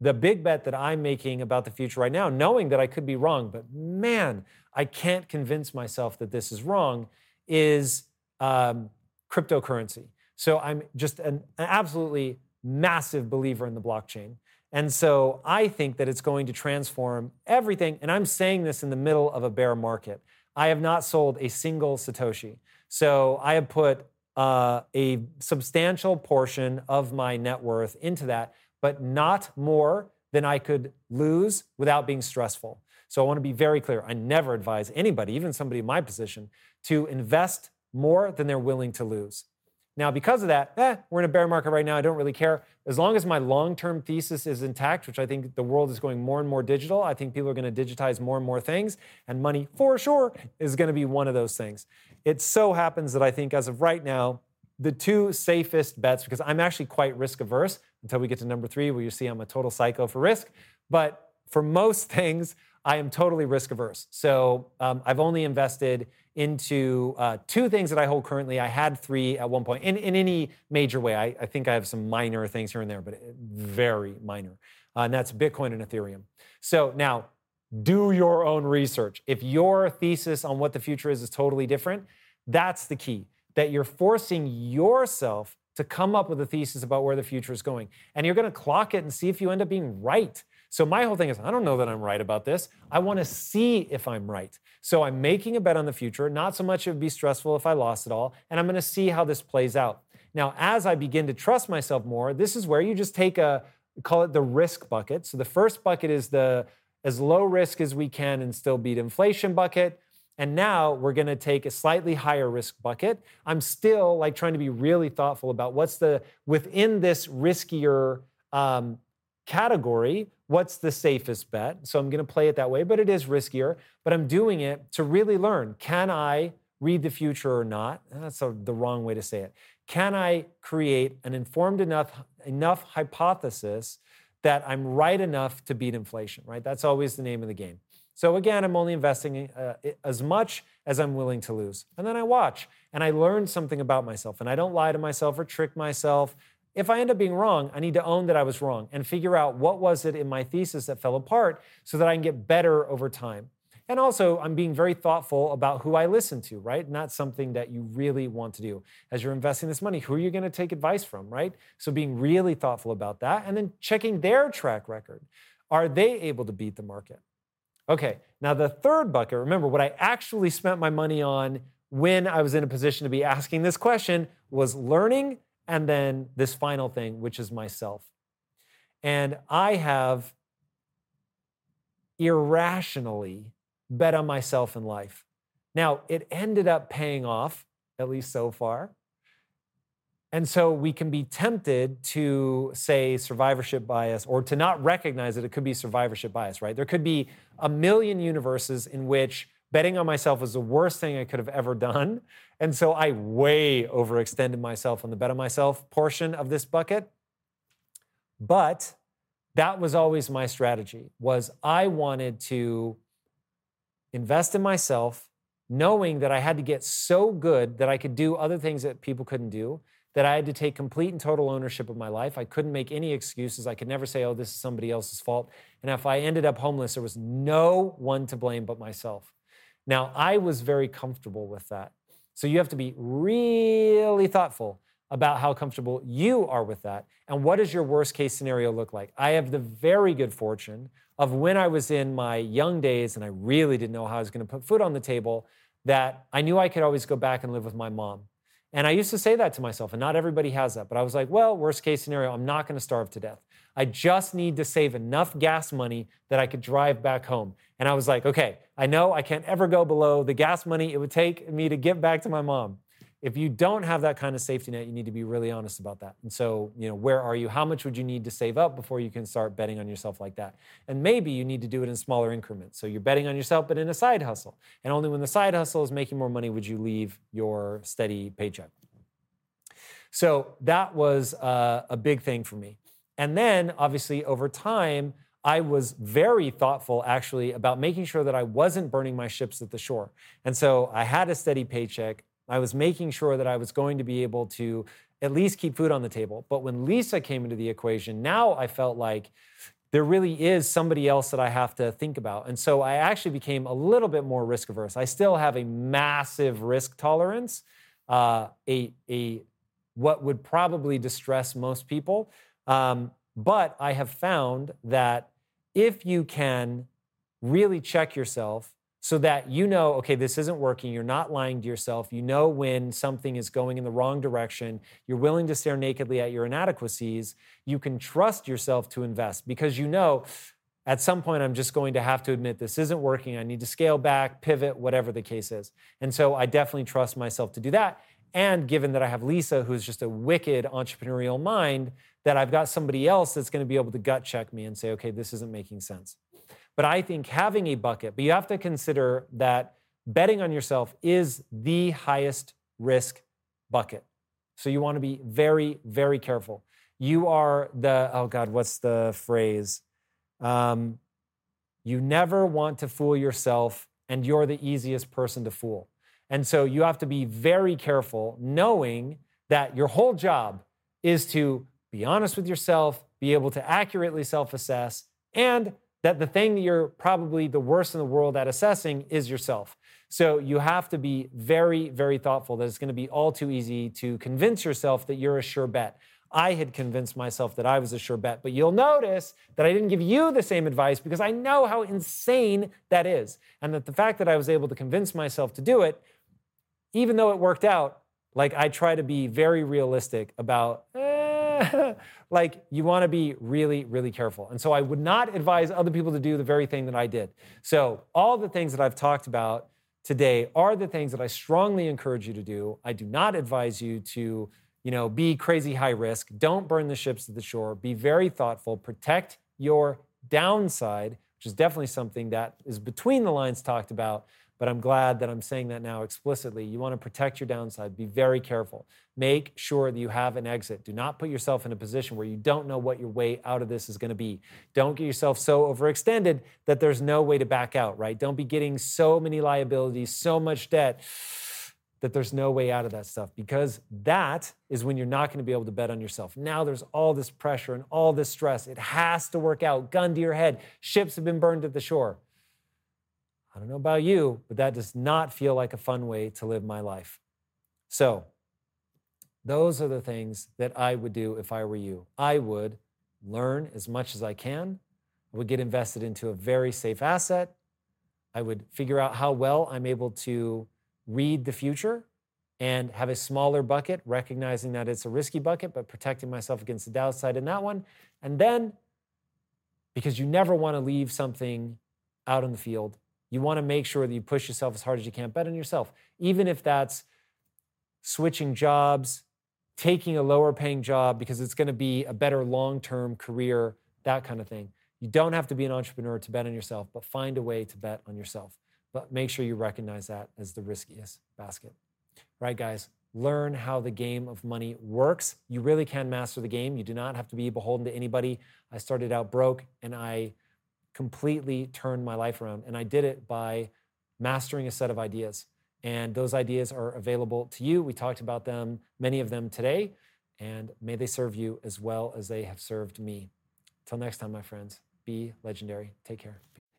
The big bet that I'm making about the future right now, knowing that I could be wrong, but man, I can't convince myself that this is wrong, is um, cryptocurrency. So I'm just an, an absolutely massive believer in the blockchain. And so I think that it's going to transform everything. And I'm saying this in the middle of a bear market. I have not sold a single Satoshi. So I have put uh, a substantial portion of my net worth into that, but not more than I could lose without being stressful. So I want to be very clear. I never advise anybody, even somebody in my position, to invest more than they're willing to lose. Now, because of that, eh, we're in a bear market right now. I don't really care. As long as my long term thesis is intact, which I think the world is going more and more digital, I think people are going to digitize more and more things, and money for sure is going to be one of those things. It so happens that I think as of right now, the two safest bets, because I'm actually quite risk averse until we get to number three, where you see I'm a total psycho for risk. But for most things, I am totally risk averse. So um, I've only invested into uh, two things that I hold currently. I had three at one point in, in any major way. I, I think I have some minor things here and there, but very minor. Uh, and that's Bitcoin and Ethereum. So now, do your own research. If your thesis on what the future is is totally different, that's the key. That you're forcing yourself to come up with a thesis about where the future is going. And you're going to clock it and see if you end up being right. So my whole thing is, I don't know that I'm right about this. I want to see if I'm right. So I'm making a bet on the future. Not so much it would be stressful if I lost it all. And I'm going to see how this plays out. Now, as I begin to trust myself more, this is where you just take a, call it the risk bucket. So the first bucket is the as low risk as we can and still beat inflation bucket. And now we're going to take a slightly higher risk bucket. I'm still like trying to be really thoughtful about what's the within this riskier um, category, what's the safest bet? So I'm going to play it that way, but it is riskier. But I'm doing it to really learn can I read the future or not? That's a, the wrong way to say it. Can I create an informed enough, enough hypothesis that I'm right enough to beat inflation, right? That's always the name of the game. So again, I'm only investing uh, as much as I'm willing to lose. And then I watch and I learn something about myself and I don't lie to myself or trick myself if I end up being wrong, I need to own that I was wrong and figure out what was it in my thesis that fell apart so that I can get better over time. And also, I'm being very thoughtful about who I listen to, right? Not something that you really want to do. As you're investing this money, who are you going to take advice from, right? So being really thoughtful about that and then checking their track record. Are they able to beat the market? Okay, now the third bucket, remember what I actually spent my money on when I was in a position to be asking this question was learning and then this final thing, which is myself. And I have irrationally bet on myself in life. Now, it ended up paying off, at least so far. And so we can be tempted to say survivorship bias or to not recognize that it could be survivorship bias, right? There could be a million universes in which betting on myself was the worst thing I could have ever done. And so I way overextended myself on the bet on myself portion of this bucket. But that was always my strategy was I wanted to invest in myself knowing that I had to get so good that I could do other things that people couldn't do that I had to take complete and total ownership of my life. I couldn't make any excuses. I could never say, oh, this is somebody else's fault. And if I ended up homeless, there was no one to blame but myself. Now, I was very comfortable with that. So you have to be really thoughtful about how comfortable you are with that and what does your worst case scenario look like. I have the very good fortune of when I was in my young days and I really didn't know how I was going to put food on the table that I knew I could always go back and live with my mom. And I used to say that to myself, and not everybody has that. But I was like, well, worst case scenario, I'm not going to starve to death. I just need to save enough gas money that I could drive back home. And I was like, okay, I know I can't ever go below the gas money it would take me to get back to my mom. If you don't have that kind of safety net, you need to be really honest about that. And so, you know, where are you? How much would you need to save up before you can start betting on yourself like that? And maybe you need to do it in smaller increments. So you're betting on yourself, but in a side hustle. And only when the side hustle is making more money would you leave your steady paycheck. So that was uh, a big thing for me. And then, obviously, over time, I was very thoughtful actually about making sure that I wasn't burning my ships at the shore. And so I had a steady paycheck. I was making sure that I was going to be able to at least keep food on the table. But when Lisa came into the equation, now I felt like there really is somebody else that I have to think about. And so I actually became a little bit more risk averse. I still have a massive risk tolerance, uh, a, a what would probably distress most people. Um, but I have found that if you can really check yourself so that you know, okay, this isn't working. You're not lying to yourself. You know when something is going in the wrong direction. You're willing to stare nakedly at your inadequacies. You can trust yourself to invest because you know at some point I'm just going to have to admit this isn't working. I need to scale back, pivot, whatever the case is. And so I definitely trust myself to do that. And given that I have Lisa, who's just a wicked entrepreneurial mind, that I've got somebody else that's going to be able to gut check me and say, okay, this isn't making sense. But I think having a bucket, but you have to consider that betting on yourself is the highest risk bucket. So you want to be very, very careful. You are the, oh God, what's the phrase? Um, you never want to fool yourself, and you're the easiest person to fool. And so you have to be very careful, knowing that your whole job is to be honest with yourself, be able to accurately self assess, and that the thing that you're probably the worst in the world at assessing is yourself. So you have to be very, very thoughtful that it's going to be all too easy to convince yourself that you're a sure bet. I had convinced myself that I was a sure bet, but you'll notice that I didn't give you the same advice because I know how insane that is. And that the fact that I was able to convince myself to do it, even though it worked out, like I try to be very realistic about, eh, like you want to be really, really careful. And so I would not advise other people to do the very thing that I did. So all the things that I've talked about today are the things that I strongly encourage you to do. I do not advise you to, you know, be crazy high risk. Don't burn the ships to the shore. Be very thoughtful. Protect your downside, which is definitely something that is between the lines talked about but I'm glad that I'm saying that now explicitly. You want to protect your downside. Be very careful. Make sure that you have an exit. Do not put yourself in a position where you don't know what your way out of this is going to be. Don't get yourself so overextended that there's no way to back out, right? Don't be getting so many liabilities, so much debt that there's no way out of that stuff because that is when you're not going to be able to bet on yourself. Now there's all this pressure and all this stress. It has to work out. Gun to your head. Ships have been burned at the shore. I don't know about you, but that does not feel like a fun way to live my life. So, those are the things that I would do if I were you. I would learn as much as I can. I would get invested into a very safe asset. I would figure out how well I'm able to read the future and have a smaller bucket, recognizing that it's a risky bucket, but protecting myself against the downside in that one. And then, because you never want to leave something out in the field, you want to make sure that you push yourself as hard as you can. Bet on yourself, even if that's switching jobs, taking a lower paying job because it's going to be a better long term career, that kind of thing. You don't have to be an entrepreneur to bet on yourself, but find a way to bet on yourself. But make sure you recognize that as the riskiest basket. Right, guys? Learn how the game of money works. You really can master the game. You do not have to be beholden to anybody. I started out broke and I completely turned my life around. And I did it by mastering a set of ideas. And those ideas are available to you. We talked about them, many of them today, and may they serve you as well as they have served me. Till next time, my friends, be legendary. Take care.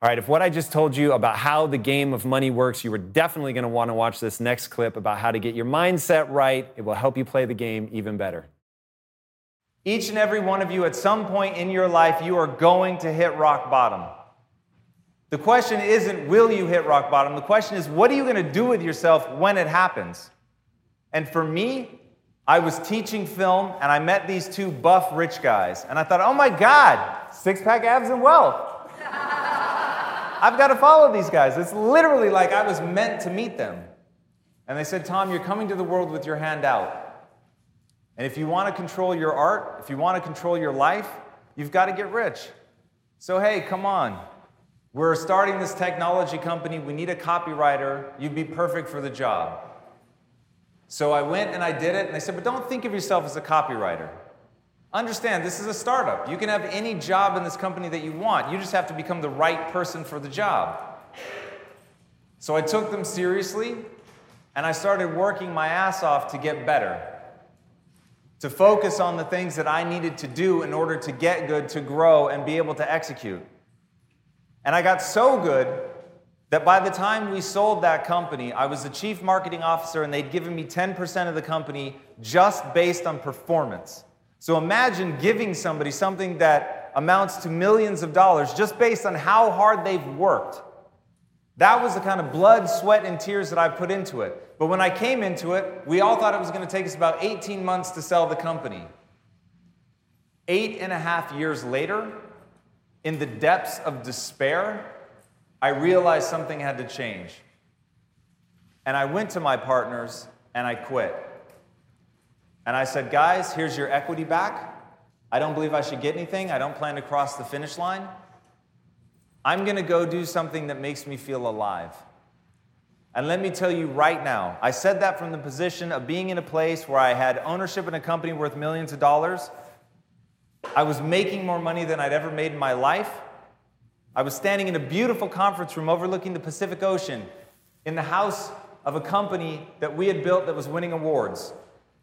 All right, if what I just told you about how the game of money works, you were definitely going to want to watch this next clip about how to get your mindset right. It will help you play the game even better. Each and every one of you, at some point in your life, you are going to hit rock bottom. The question isn't, will you hit rock bottom? The question is, what are you going to do with yourself when it happens? And for me, I was teaching film and I met these two buff rich guys. And I thought, oh my God, six pack abs and wealth. I've got to follow these guys. It's literally like I was meant to meet them. And they said, Tom, you're coming to the world with your hand out. And if you want to control your art, if you want to control your life, you've got to get rich. So, hey, come on. We're starting this technology company. We need a copywriter. You'd be perfect for the job. So I went and I did it, and they said, but don't think of yourself as a copywriter. Understand, this is a startup. You can have any job in this company that you want. You just have to become the right person for the job. So I took them seriously, and I started working my ass off to get better, to focus on the things that I needed to do in order to get good, to grow, and be able to execute. And I got so good that by the time we sold that company, I was the chief marketing officer and they'd given me 10% of the company just based on performance. So imagine giving somebody something that amounts to millions of dollars just based on how hard they've worked. That was the kind of blood, sweat, and tears that I put into it. But when I came into it, we all thought it was going to take us about 18 months to sell the company. Eight and a half years later, in the depths of despair, I realized something had to change. And I went to my partners and I quit. And I said, guys, here's your equity back. I don't believe I should get anything. I don't plan to cross the finish line. I'm going to go do something that makes me feel alive. And let me tell you right now, I said that from the position of being in a place where I had ownership in a company worth millions of dollars. I was making more money than I'd ever made in my life. I was standing in a beautiful conference room overlooking the Pacific Ocean in the house of a company that we had built that was winning awards.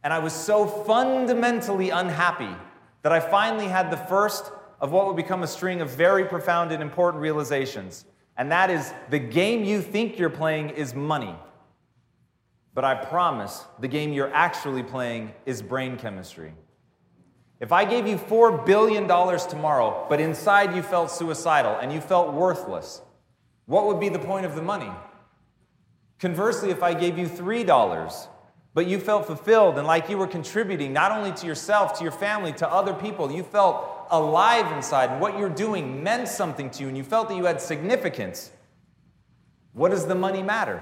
And I was so fundamentally unhappy that I finally had the first of what would become a string of very profound and important realizations. And that is the game you think you're playing is money. But I promise the game you're actually playing is brain chemistry. If I gave you $4 billion tomorrow, but inside you felt suicidal and you felt worthless, what would be the point of the money? Conversely, if I gave you $3, but you felt fulfilled and like you were contributing not only to yourself, to your family, to other people, you felt alive inside and what you're doing meant something to you and you felt that you had significance, what does the money matter?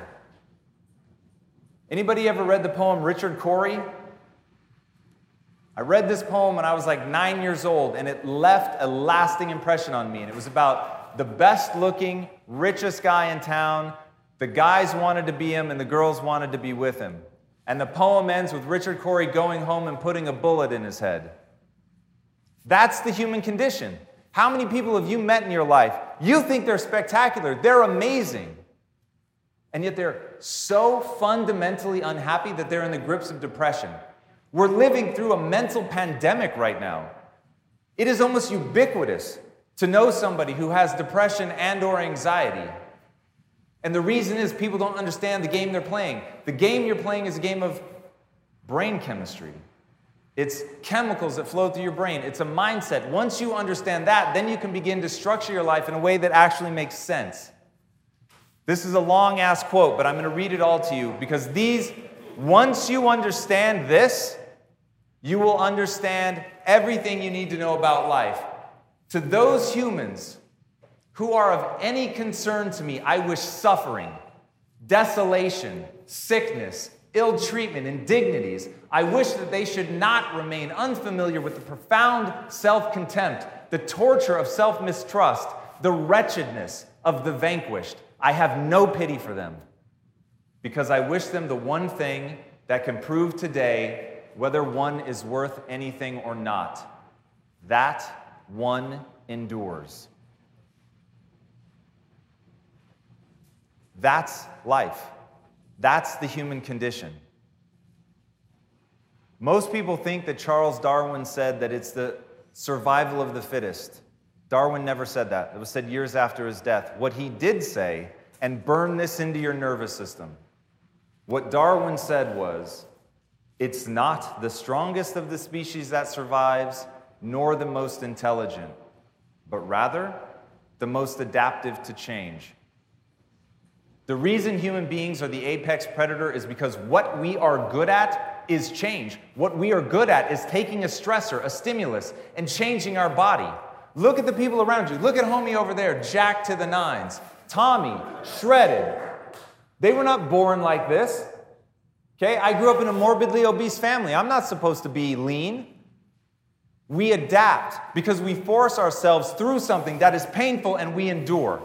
Anybody ever read the poem Richard Cory? I read this poem when I was like nine years old, and it left a lasting impression on me. And it was about the best looking, richest guy in town. The guys wanted to be him, and the girls wanted to be with him. And the poem ends with Richard Cory going home and putting a bullet in his head. That's the human condition. How many people have you met in your life? You think they're spectacular, they're amazing. And yet they're so fundamentally unhappy that they're in the grips of depression. We're living through a mental pandemic right now. It is almost ubiquitous to know somebody who has depression and or anxiety. And the reason is people don't understand the game they're playing. The game you're playing is a game of brain chemistry. It's chemicals that flow through your brain. It's a mindset. Once you understand that, then you can begin to structure your life in a way that actually makes sense. This is a long ass quote, but I'm going to read it all to you because these, once you understand this, you will understand everything you need to know about life. To those humans who are of any concern to me, I wish suffering, desolation, sickness, ill treatment, indignities. I wish that they should not remain unfamiliar with the profound self contempt, the torture of self mistrust, the wretchedness of the vanquished. I have no pity for them because I wish them the one thing that can prove today whether one is worth anything or not. That one endures. That's life. That's the human condition. Most people think that Charles Darwin said that it's the survival of the fittest. Darwin never said that. It was said years after his death. What he did say, and burn this into your nervous system, what Darwin said was it's not the strongest of the species that survives, nor the most intelligent, but rather the most adaptive to change. The reason human beings are the apex predator is because what we are good at is change. What we are good at is taking a stressor, a stimulus, and changing our body. Look at the people around you. Look at homie over there, jacked to the nines. Tommy, shredded. They were not born like this. Okay, I grew up in a morbidly obese family. I'm not supposed to be lean. We adapt because we force ourselves through something that is painful and we endure.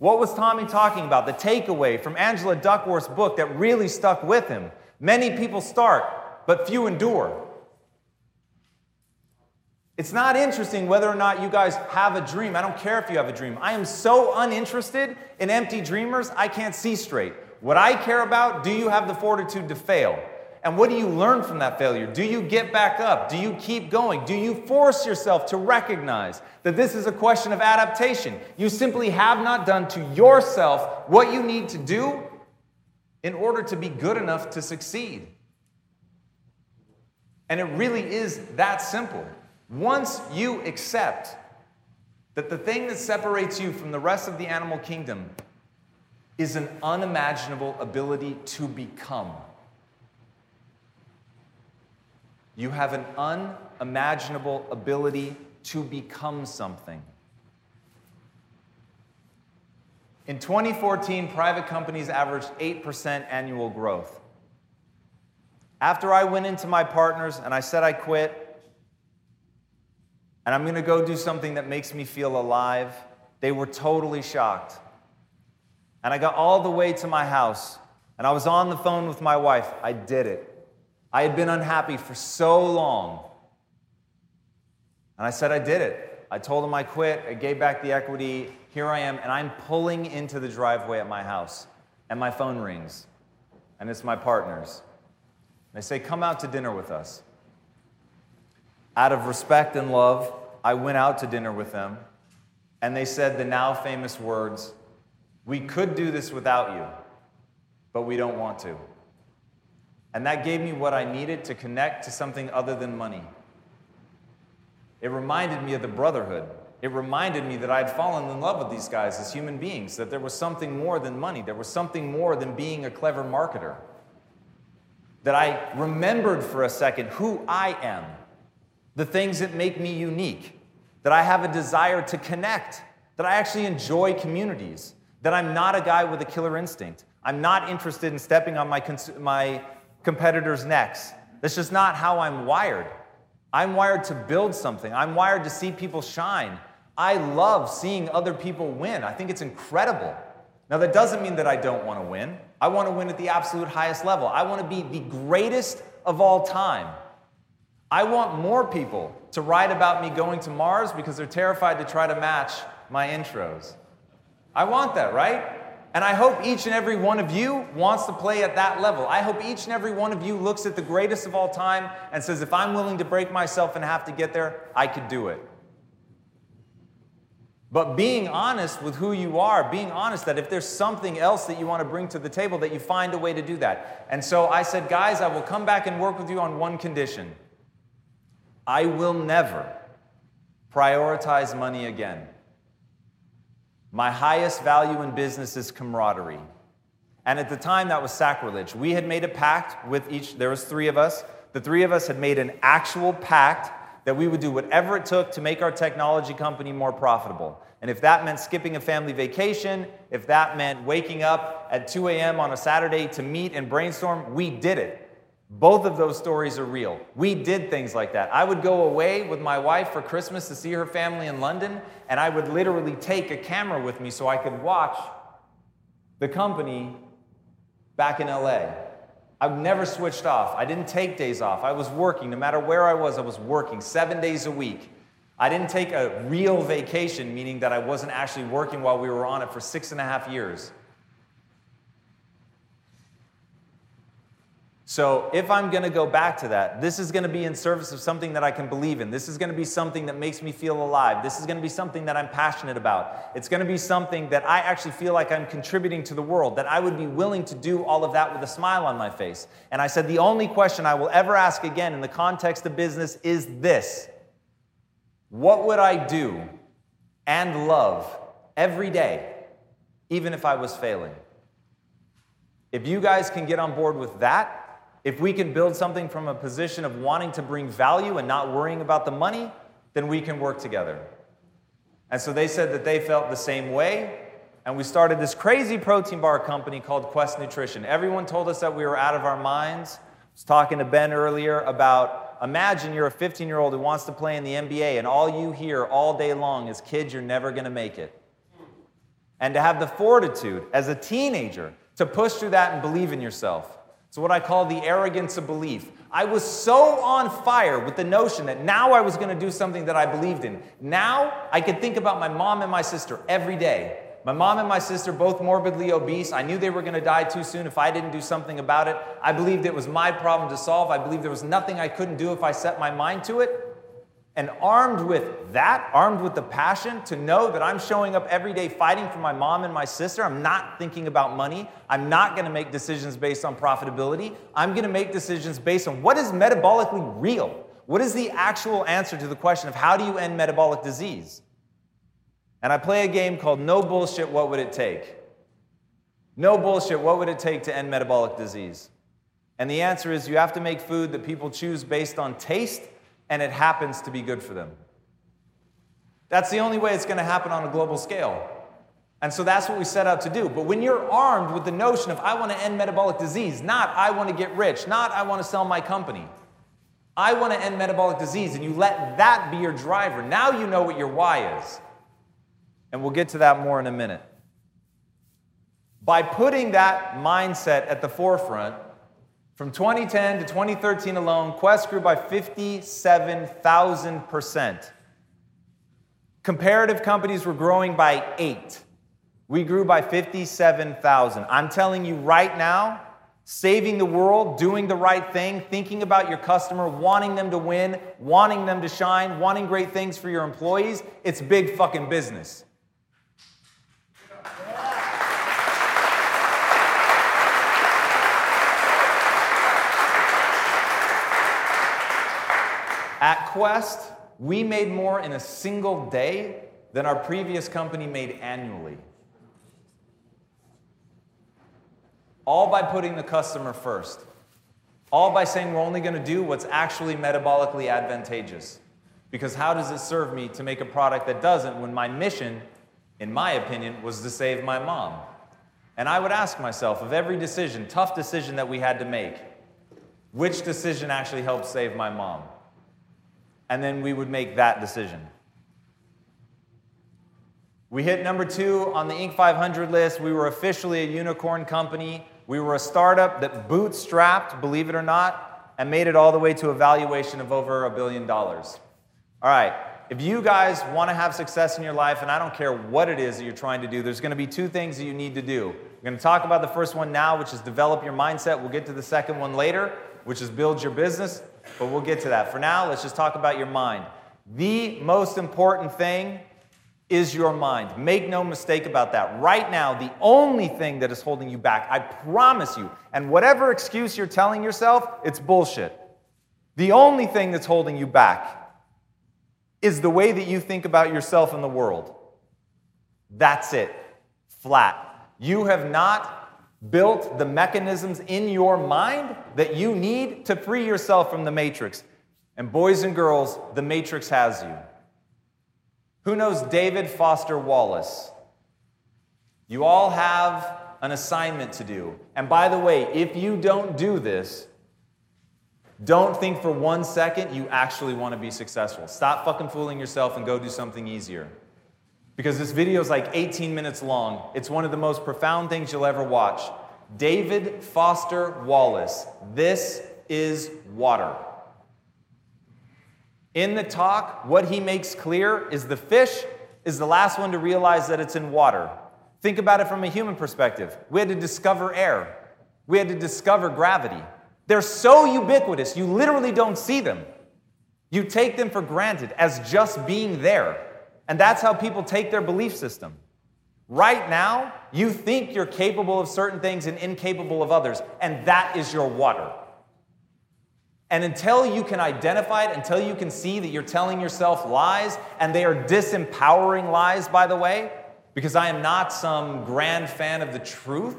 What was Tommy talking about? The takeaway from Angela Duckworth's book that really stuck with him. Many people start, but few endure. It's not interesting whether or not you guys have a dream. I don't care if you have a dream. I am so uninterested in empty dreamers, I can't see straight. What I care about, do you have the fortitude to fail? And what do you learn from that failure? Do you get back up? Do you keep going? Do you force yourself to recognize that this is a question of adaptation? You simply have not done to yourself what you need to do in order to be good enough to succeed. And it really is that simple. Once you accept that the thing that separates you from the rest of the animal kingdom is an unimaginable ability to become You have an unimaginable ability to become something. In 2014, private companies averaged 8% annual growth. After I went into my partners and I said I quit, and I'm gonna go do something that makes me feel alive, they were totally shocked. And I got all the way to my house, and I was on the phone with my wife. I did it. I had been unhappy for so long. And I said I did it. I told him I quit. I gave back the equity. Here I am, and I'm pulling into the driveway at my house, and my phone rings, and it's my partners. They say, Come out to dinner with us. Out of respect and love, I went out to dinner with them, and they said the now famous words We could do this without you, but we don't want to. And that gave me what I needed to connect to something other than money. It reminded me of the brotherhood. It reminded me that I had fallen in love with these guys as human beings, that there was something more than money, there was something more than being a clever marketer. That I remembered for a second who I am, the things that make me unique, that I have a desire to connect, that I actually enjoy communities, that I'm not a guy with a killer instinct. I'm not interested in stepping on my, cons- my competitors' necks. That's just not how I'm wired. I'm wired to build something, I'm wired to see people shine. I love seeing other people win. I think it's incredible. Now, that doesn't mean that I don't want to win. I want to win at the absolute highest level. I want to be the greatest of all time. I want more people to write about me going to Mars because they're terrified to try to match my intros. I want that, right? And I hope each and every one of you wants to play at that level. I hope each and every one of you looks at the greatest of all time and says, if I'm willing to break myself and have to get there, I could do it. But being honest with who you are, being honest that if there's something else that you want to bring to the table, that you find a way to do that. And so I said, guys, I will come back and work with you on one condition I will never prioritize money again. My highest value in business is camaraderie. And at the time, that was sacrilege. We had made a pact with each, there was three of us. The three of us had made an actual pact that we would do whatever it took to make our technology company more profitable. And if that meant skipping a family vacation, if that meant waking up at 2 a.m. on a Saturday to meet and brainstorm, we did it. Both of those stories are real. We did things like that. I would go away with my wife for Christmas to see her family in London, and I would literally take a camera with me so I could watch the company back in LA. I've never switched off. I didn't take days off. I was working. No matter where I was, I was working seven days a week. I didn't take a real vacation, meaning that I wasn't actually working while we were on it for six and a half years. So, if I'm going to go back to that, this is going to be in service of something that I can believe in. This is going to be something that makes me feel alive. This is going to be something that I'm passionate about. It's going to be something that I actually feel like I'm contributing to the world, that I would be willing to do all of that with a smile on my face. And I said, the only question I will ever ask again in the context of business is this What would I do and love every day, even if I was failing? If you guys can get on board with that, If we can build something from a position of wanting to bring value and not worrying about the money, then we can work together. And so they said that they felt the same way. And we started this crazy protein bar company called Quest Nutrition. Everyone told us that we were out of our minds. I was talking to Ben earlier about imagine you're a 15 year old who wants to play in the NBA, and all you hear all day long is kids, you're never going to make it. And to have the fortitude as a teenager to push through that and believe in yourself. It's what I call the arrogance of belief. I was so on fire with the notion that now I was going to do something that I believed in. Now I could think about my mom and my sister every day. My mom and my sister, both morbidly obese. I knew they were going to die too soon if I didn't do something about it. I believed it was my problem to solve. I believed there was nothing I couldn't do if I set my mind to it. And armed with that, armed with the passion to know that I'm showing up every day fighting for my mom and my sister, I'm not thinking about money. I'm not to make decisions based on profitability. I'm to make decisions based on what is metabolically real. What is the actual answer to the question of how do you end metabolic disease? And I play a game called No Bullshit, What Would It Take? No bullshit, what would it take to end metabolic disease? And the answer is you have to make food that people choose based on taste and it happens to be good for them. That's the only way it's going to happen on a global scale. And so that's what we set out to do. But when you're armed with the notion of, I want to end metabolic disease, not I want to get rich, not I want to sell my company, I want to end metabolic disease, and you let that be your driver, now you know what your why is. And we'll get to that more in a minute. By putting that mindset at the forefront, from 2010 to 2013 alone, Quest grew by 57,000%. Comparative companies were growing by eight. We grew by 57,000. I'm telling you right now, saving the world, doing the right thing, thinking about your customer, wanting them to win, wanting them to shine, wanting great things for your employees, it's big fucking business. At Quest, we made more in a single day than our previous company made annually. All by putting the customer first. All by saying we're only going to do what's actually metabolically advantageous. Because how does it serve me to make a product that doesn't when my mission, in my opinion, was to save my mom? And I would ask myself of every decision, tough decision that we had to make, which decision actually helped save my mom? And then we would make that decision. We hit number two on the Inc. 500 list. We were officially a unicorn company. We were a startup that bootstrapped, believe it or not, and made it all the way to a valuation of over a billion dollars. All right, if you guys want to have success in your life, and I don't care what it is that you're trying to do, there's going to be two things that you need to do. We're going to talk about the first one now, which is develop your mindset. We'll get to the second one later, which is build your business but we'll get to that. For now, let's just talk about your mind. The most important thing is your mind. Make no mistake about that. Right now, the only thing that is holding you back, I promise you, and whatever excuse you're telling yourself, it's bullshit. The only thing that's holding you back is the way that you think about yourself and the world. That's it. Flat. You have not built the mechanisms in your mind that you need to free yourself from the matrix. And boys and girls, the matrix has you. Who knows David Foster Wallace? You all have an assignment to do. And by the way, if you don't do this, don't think for one second you actually want to be successful. Stop fucking fooling yourself and go do something easier because this video is like 18 minutes long. It's one of the most profound things you'll ever watch. David Foster Wallace. This is water. In the talk, what he makes clear is the fish is the last one to realize that it's in water. Think about it from a human perspective. We had to discover air, we had to discover gravity. They're so ubiquitous, you literally don't see them. You take them for granted as just being there. And that's how people take their belief system. Right now, you think you're capable of certain things and incapable of others, and that is your water. And until you can identify it, until you can see that you're telling yourself lies, and they are disempowering lies, by the way, because I am not some grand fan of the truth,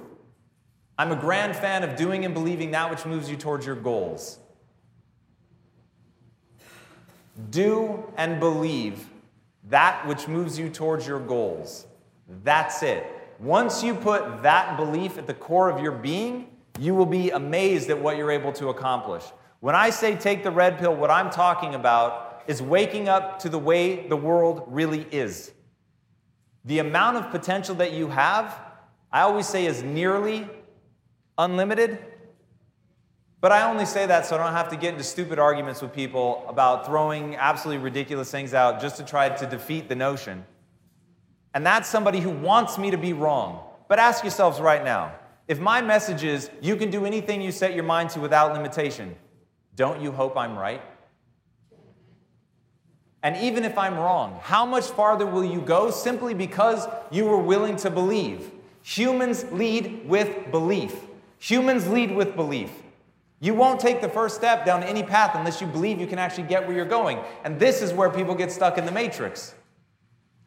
I'm a grand fan of doing and believing that which moves you towards your goals. Do and believe that which moves you towards your goals. That's it. Once you put that belief at the core of your being, you will be amazed at what you're able to accomplish. When I say take the red pill, what I'm talking about is waking up to the way the world really is. The amount of potential that you have, I always say, is nearly unlimited. But I only say that so I don't have to get into stupid arguments with people about throwing absolutely ridiculous things out just to try to defeat the notion. And that's somebody who wants me to be wrong. But ask yourselves right now if my message is, you can do anything you set your mind to without limitation, don't you hope I'm right? And even if I'm wrong, how much farther will you go simply because you were willing to believe? Humans lead with belief. Humans lead with belief. You won't take the first step down any path unless you believe you can actually get where you're going. And this is where people get stuck in the matrix.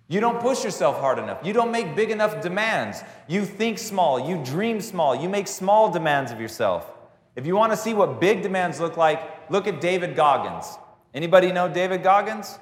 You don't push yourself hard enough. You don't make big enough demands. You think small. You dream small. You make small demands of yourself. If you want to see what big demands look like, look at David Goggins. Anybody know David Goggins?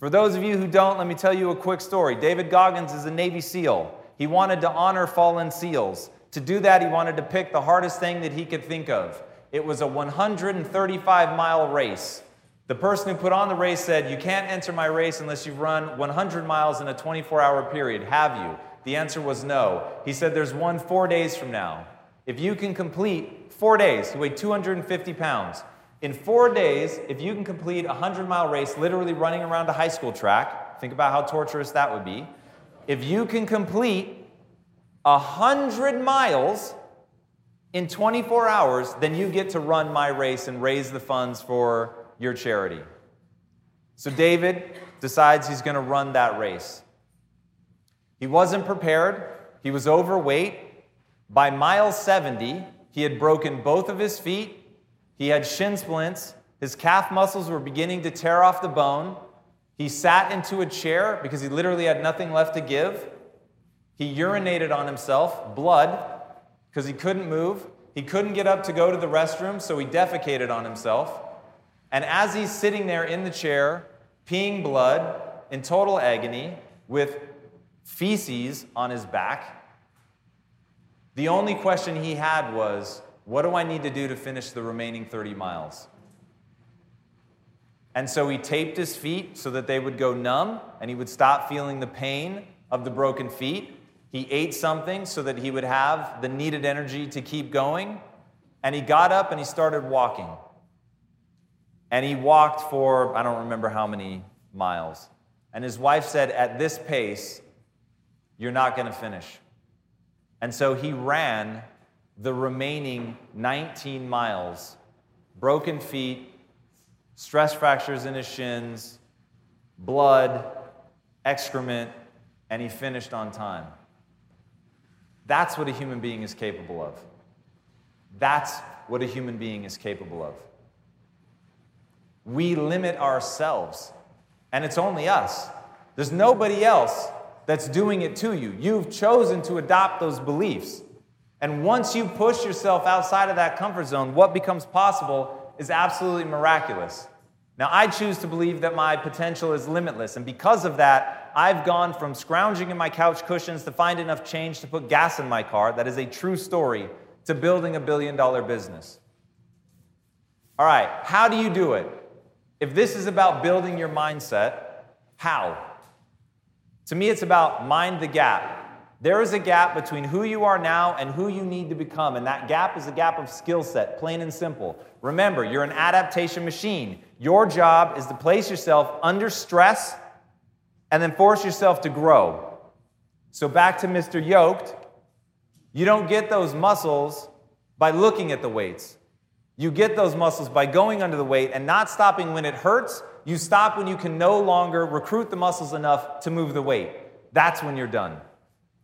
For those of you who don't, let me tell you a quick story. David Goggins is a Navy SEAL. He wanted to honor fallen SEALs. To do that, he wanted to pick the hardest thing that he could think of. It was a 135 mile race. The person who put on the race said, You can't enter my race unless you've run 100 miles in a 24 hour period. Have you? The answer was no. He said, There's one four days from now. If you can complete four days, he weighed 250 pounds. In four days, if you can complete a 100 mile race, literally running around a high school track, think about how torturous that would be. If you can complete 100 miles in 24 hours, then you get to run my race and raise the funds for your charity. So David decides he's going to run that race. He wasn't prepared, he was overweight. By mile 70, he had broken both of his feet, he had shin splints, his calf muscles were beginning to tear off the bone. He sat into a chair because he literally had nothing left to give. He urinated on himself, blood, because he couldn't move. He couldn't get up to go to the restroom, so he defecated on himself. And as he's sitting there in the chair, peeing blood in total agony with feces on his back, the only question he had was, What do I need to do to finish the remaining 30 miles? And so he taped his feet so that they would go numb and he would stop feeling the pain of the broken feet. He ate something so that he would have the needed energy to keep going. And he got up and he started walking. And he walked for, I don't remember how many miles. And his wife said, At this pace, you're not going to finish. And so he ran the remaining 19 miles, broken feet, stress fractures in his shins, blood, excrement, and he finished on time. That's what a human being is capable of. That's what a human being is capable of we limit ourselves. And it's only us. There's nobody else that's doing it to you. You've chosen to adopt those beliefs. And once you push yourself outside of that comfort zone, what becomes possible is absolutely miraculous. Now, I choose to believe that my potential is limitless. And because of that, I've gone from scrounging in my couch cushions to find enough change to put gas in my car. That is a true story to building a billion dollar business. All right, how do you do it? If this is about building your mindset, how? To me, it's about mind the gap. There is a gap between who you are now and who you need to become, and that gap is a gap of skill set, plain and simple. Remember, you're an adaptation machine. Your job is to place yourself under stress and then force yourself to grow. So, back to Mr. Yoked, you don't get those muscles by looking at the weights. You get those muscles by going under the weight and not stopping when it hurts. You stop when you can no longer recruit the muscles enough to move the weight. That's when you're done.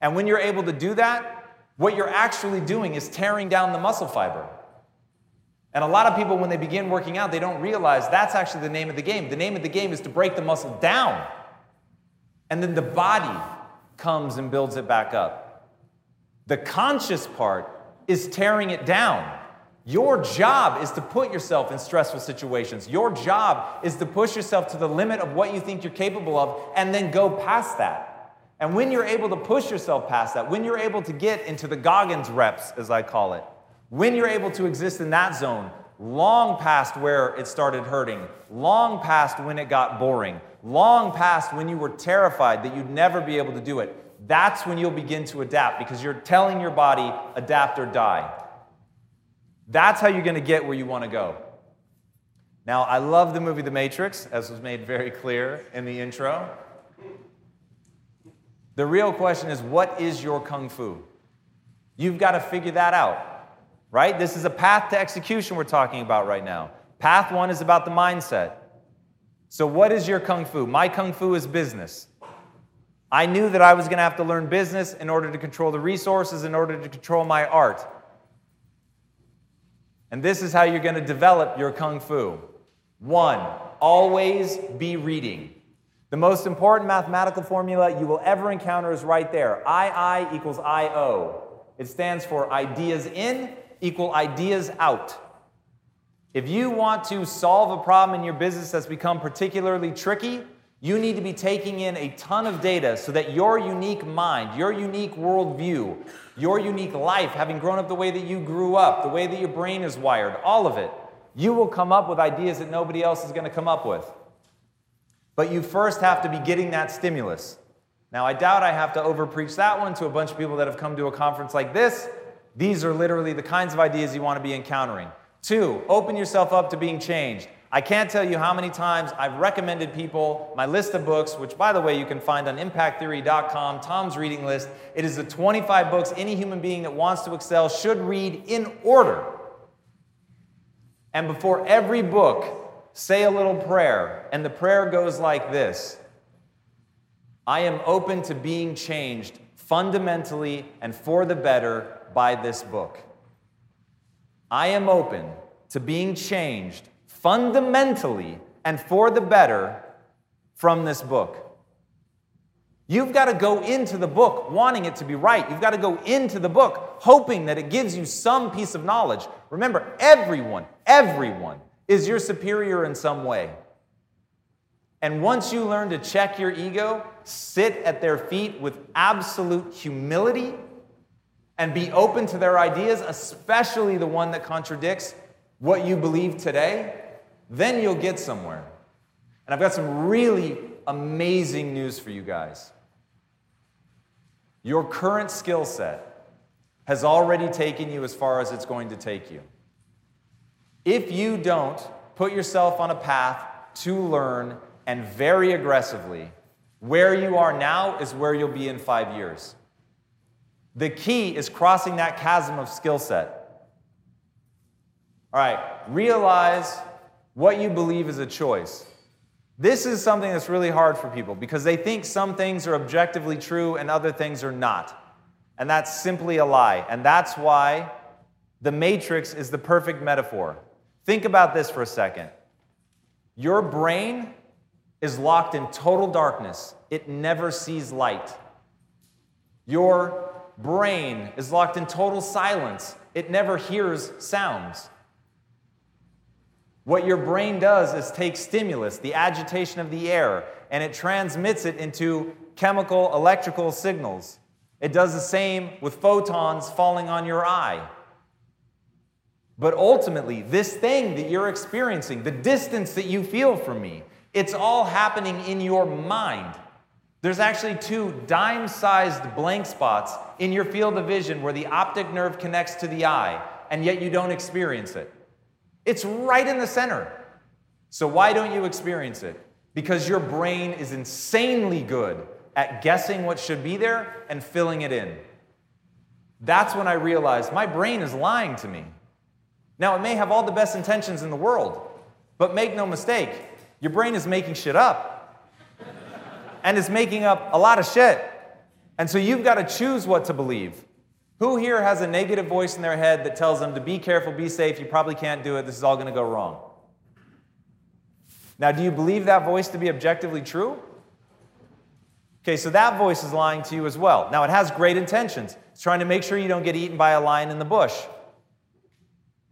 And when you're able to do that, what you're actually doing is tearing down the muscle fiber. And a lot of people, when they begin working out, they don't realize that's actually the name of the game. The name of the game is to break the muscle down. And then the body comes and builds it back up. The conscious part is tearing it down. Your job is to put yourself in stressful situations. Your job is to push yourself to the limit of what you think you're capable of and then go past that. And when you're able to push yourself past that, when you're able to get into the Goggins reps, as I call it, when you're able to exist in that zone, long past where it started hurting, long past when it got boring, long past when you were terrified that you'd never be able to do it, that's when you'll begin to adapt because you're telling your body, adapt or die. That's how you're going to get where you want to go. Now, I love the movie The Matrix, as was made very clear in the intro. The real question is what is your kung fu? You've got to figure that out, right? This is a path to execution we're talking about right now. Path one is about the mindset. So, what is your kung fu? My kung fu is business. I knew that I was going to have to learn business in order to control the resources, in order to control my art. And this is how you're going to develop your kung fu. One, always be reading. The most important mathematical formula you will ever encounter is right there. II equals IO. It stands for ideas in equal ideas out. If you want to solve a problem in your business that's become particularly tricky, you need to be taking in a ton of data so that your unique mind, your unique worldview, your unique life, having grown up the way that you grew up, the way that your brain is wired, all of it, you will come up with ideas that nobody else is going to come up with. But you first have to be getting that stimulus. Now, I doubt I have to overpreach that one to a bunch of people that have come to a conference like this. These are literally the kinds of ideas you want to be encountering. Two, open yourself up to being changed. I can't tell you how many times I've recommended people my list of books, which, by the way, you can find on impacttheory.com, Tom's reading list. It is the 25 books any human being that wants to excel should read in order. And before every book, say a little prayer. And the prayer goes like this I am open to being changed fundamentally and for the better by this book. I am open to being changed fundamentally and for the better from this book. You've got to go into the book wanting it to be right. You've got to go into the book hoping that it gives you some piece of knowledge. Remember, everyone, everyone is your superior in some way. And once you learn to check your ego, sit at their feet with absolute humility, and be open to their ideas, especially the one that contradicts what you believe today, then you'll get somewhere. And I've got some really amazing news for you guys. Your current skill set has already taken you as far as it's going to take you. If you don't put yourself on a path to learn and very aggressively, where you are now is where you'll be in five years. The key is crossing that chasm of skill set. All right, realize what you believe is a choice. This is something that's really hard for people because they think some things are objectively true and other things are not. And that's simply a lie. And that's why the matrix is the perfect metaphor. Think about this for a second. Your brain is locked in total darkness, it never sees light. Your brain is locked in total silence, it never hears sounds. What your brain does is take stimulus, the agitation of the air, and it transmits it into chemical, electrical signals. It does the same with photons falling on your eye. But ultimately, this thing that you're experiencing, the distance that you feel from me, it's all happening in your mind. There's actually two dime sized blank spots in your field of vision where the optic nerve connects to the eye, and yet you don't experience it. It's right in the center. So, why don't you experience it? Because your brain is insanely good at guessing what should be there and filling it in. That's when I realized my brain is lying to me. Now, it may have all the best intentions in the world, but make no mistake, your brain is making shit up. And it's making up a lot of shit. And so you've got to choose what to believe. Who here has a negative voice in their head that tells them to be careful, be safe, you probably can't do it, this is all going to go wrong? Now, do you believe that voice to be objectively true? Okay, so that voice is lying to you as well. Now, it has great intentions. It's trying to make sure you don't get eaten by a lion in the bush.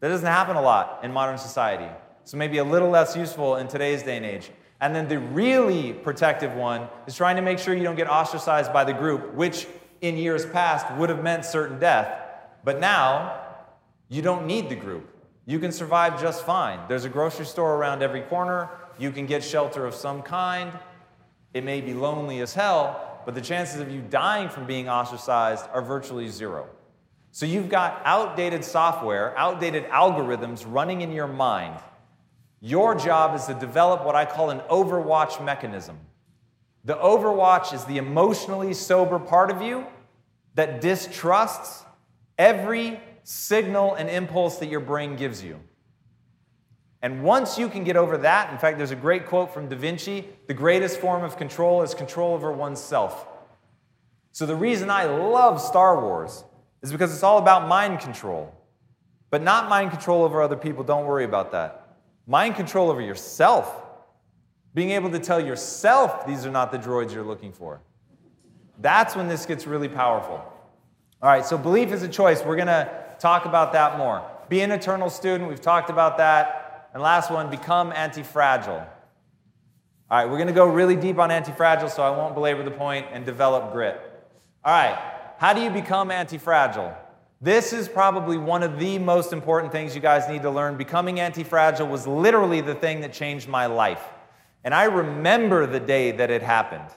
That doesn't happen a lot in modern society. So maybe a little less useful in today's day and age. And then the really protective one is trying to make sure you don't get ostracized by the group, which in years past would have meant certain death. But now, you don't need the group. You can survive just fine. There's a grocery store around every corner. You can get shelter of some kind. It may be lonely as hell, but the chances of you dying from being ostracized are virtually zero. So you've got outdated software, outdated algorithms running in your mind. Your job is to develop what I call an overwatch mechanism. The overwatch is the emotionally sober part of you that distrusts every signal and impulse that your brain gives you. And once you can get over that, in fact, there's a great quote from Da Vinci the greatest form of control is control over oneself. So the reason I love Star Wars is because it's all about mind control, but not mind control over other people. Don't worry about that. Mind control over yourself. Being able to tell yourself these are not the droids you're looking for. That's when this gets really powerful. All right, so belief is a choice. We're going to talk about that more. Be an eternal student. We've talked about that. And last one, become anti fragile. All right, we're going to go really deep on anti fragile, so I won't belabor the point and develop grit. All right, how do you become anti fragile? This is probably one of the most important things you guys need to learn. Becoming anti fragile was literally the thing that changed my life. And I remember the day that it happened.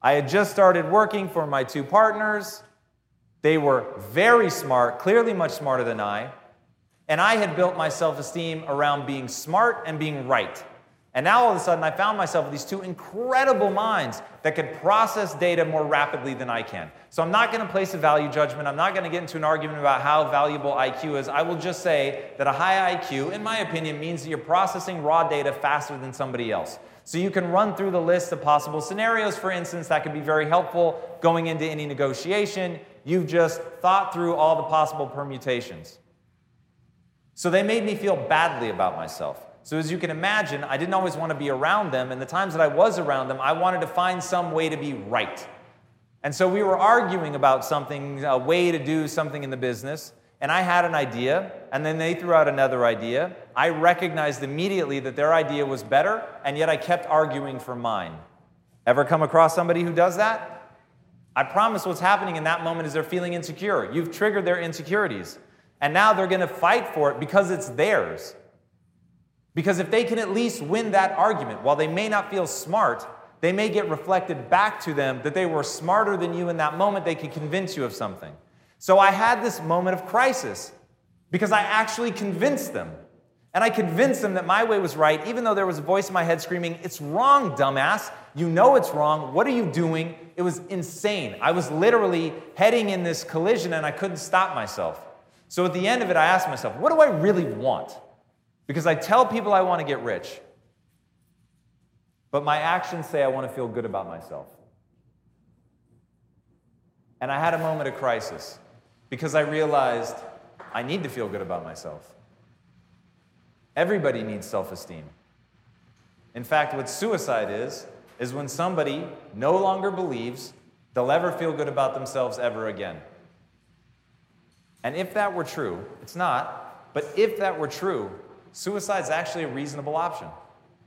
I had just started working for my two partners. They were very smart, clearly much smarter than I. And I had built my self esteem around being smart and being right. And now all of a sudden, I found myself with these two incredible minds that could process data more rapidly than I can. So I'm not going to place a value judgment. I'm not going to get into an argument about how valuable IQ is. I will just say that a high IQ, in my opinion, means that you're processing raw data faster than somebody else. So you can run through the list of possible scenarios, for instance, that could be very helpful going into any negotiation. You've just thought through all the possible permutations. So they made me feel badly about myself. So, as you can imagine, I didn't always want to be around them, and the times that I was around them, I wanted to find some way to be right. And so we were arguing about something, a way to do something in the business, and I had an idea, and then they threw out another idea. I recognized immediately that their idea was better, and yet I kept arguing for mine. Ever come across somebody who does that? I promise what's happening in that moment is they're feeling insecure. You've triggered their insecurities, and now they're going to fight for it because it's theirs. Because if they can at least win that argument, while they may not feel smart, they may get reflected back to them that they were smarter than you in that moment. They could convince you of something. So I had this moment of crisis because I actually convinced them. And I convinced them that my way was right, even though there was a voice in my head screaming, It's wrong, dumbass. You know it's wrong. What are you doing? It was insane. I was literally heading in this collision and I couldn't stop myself. So at the end of it, I asked myself, What do I really want? Because I tell people I want to get rich, but my actions say I want to feel good about myself. And I had a moment of crisis because I realized I need to feel good about myself. Everybody needs self esteem. In fact, what suicide is, is when somebody no longer believes they'll ever feel good about themselves ever again. And if that were true, it's not, but if that were true, Suicide is actually a reasonable option.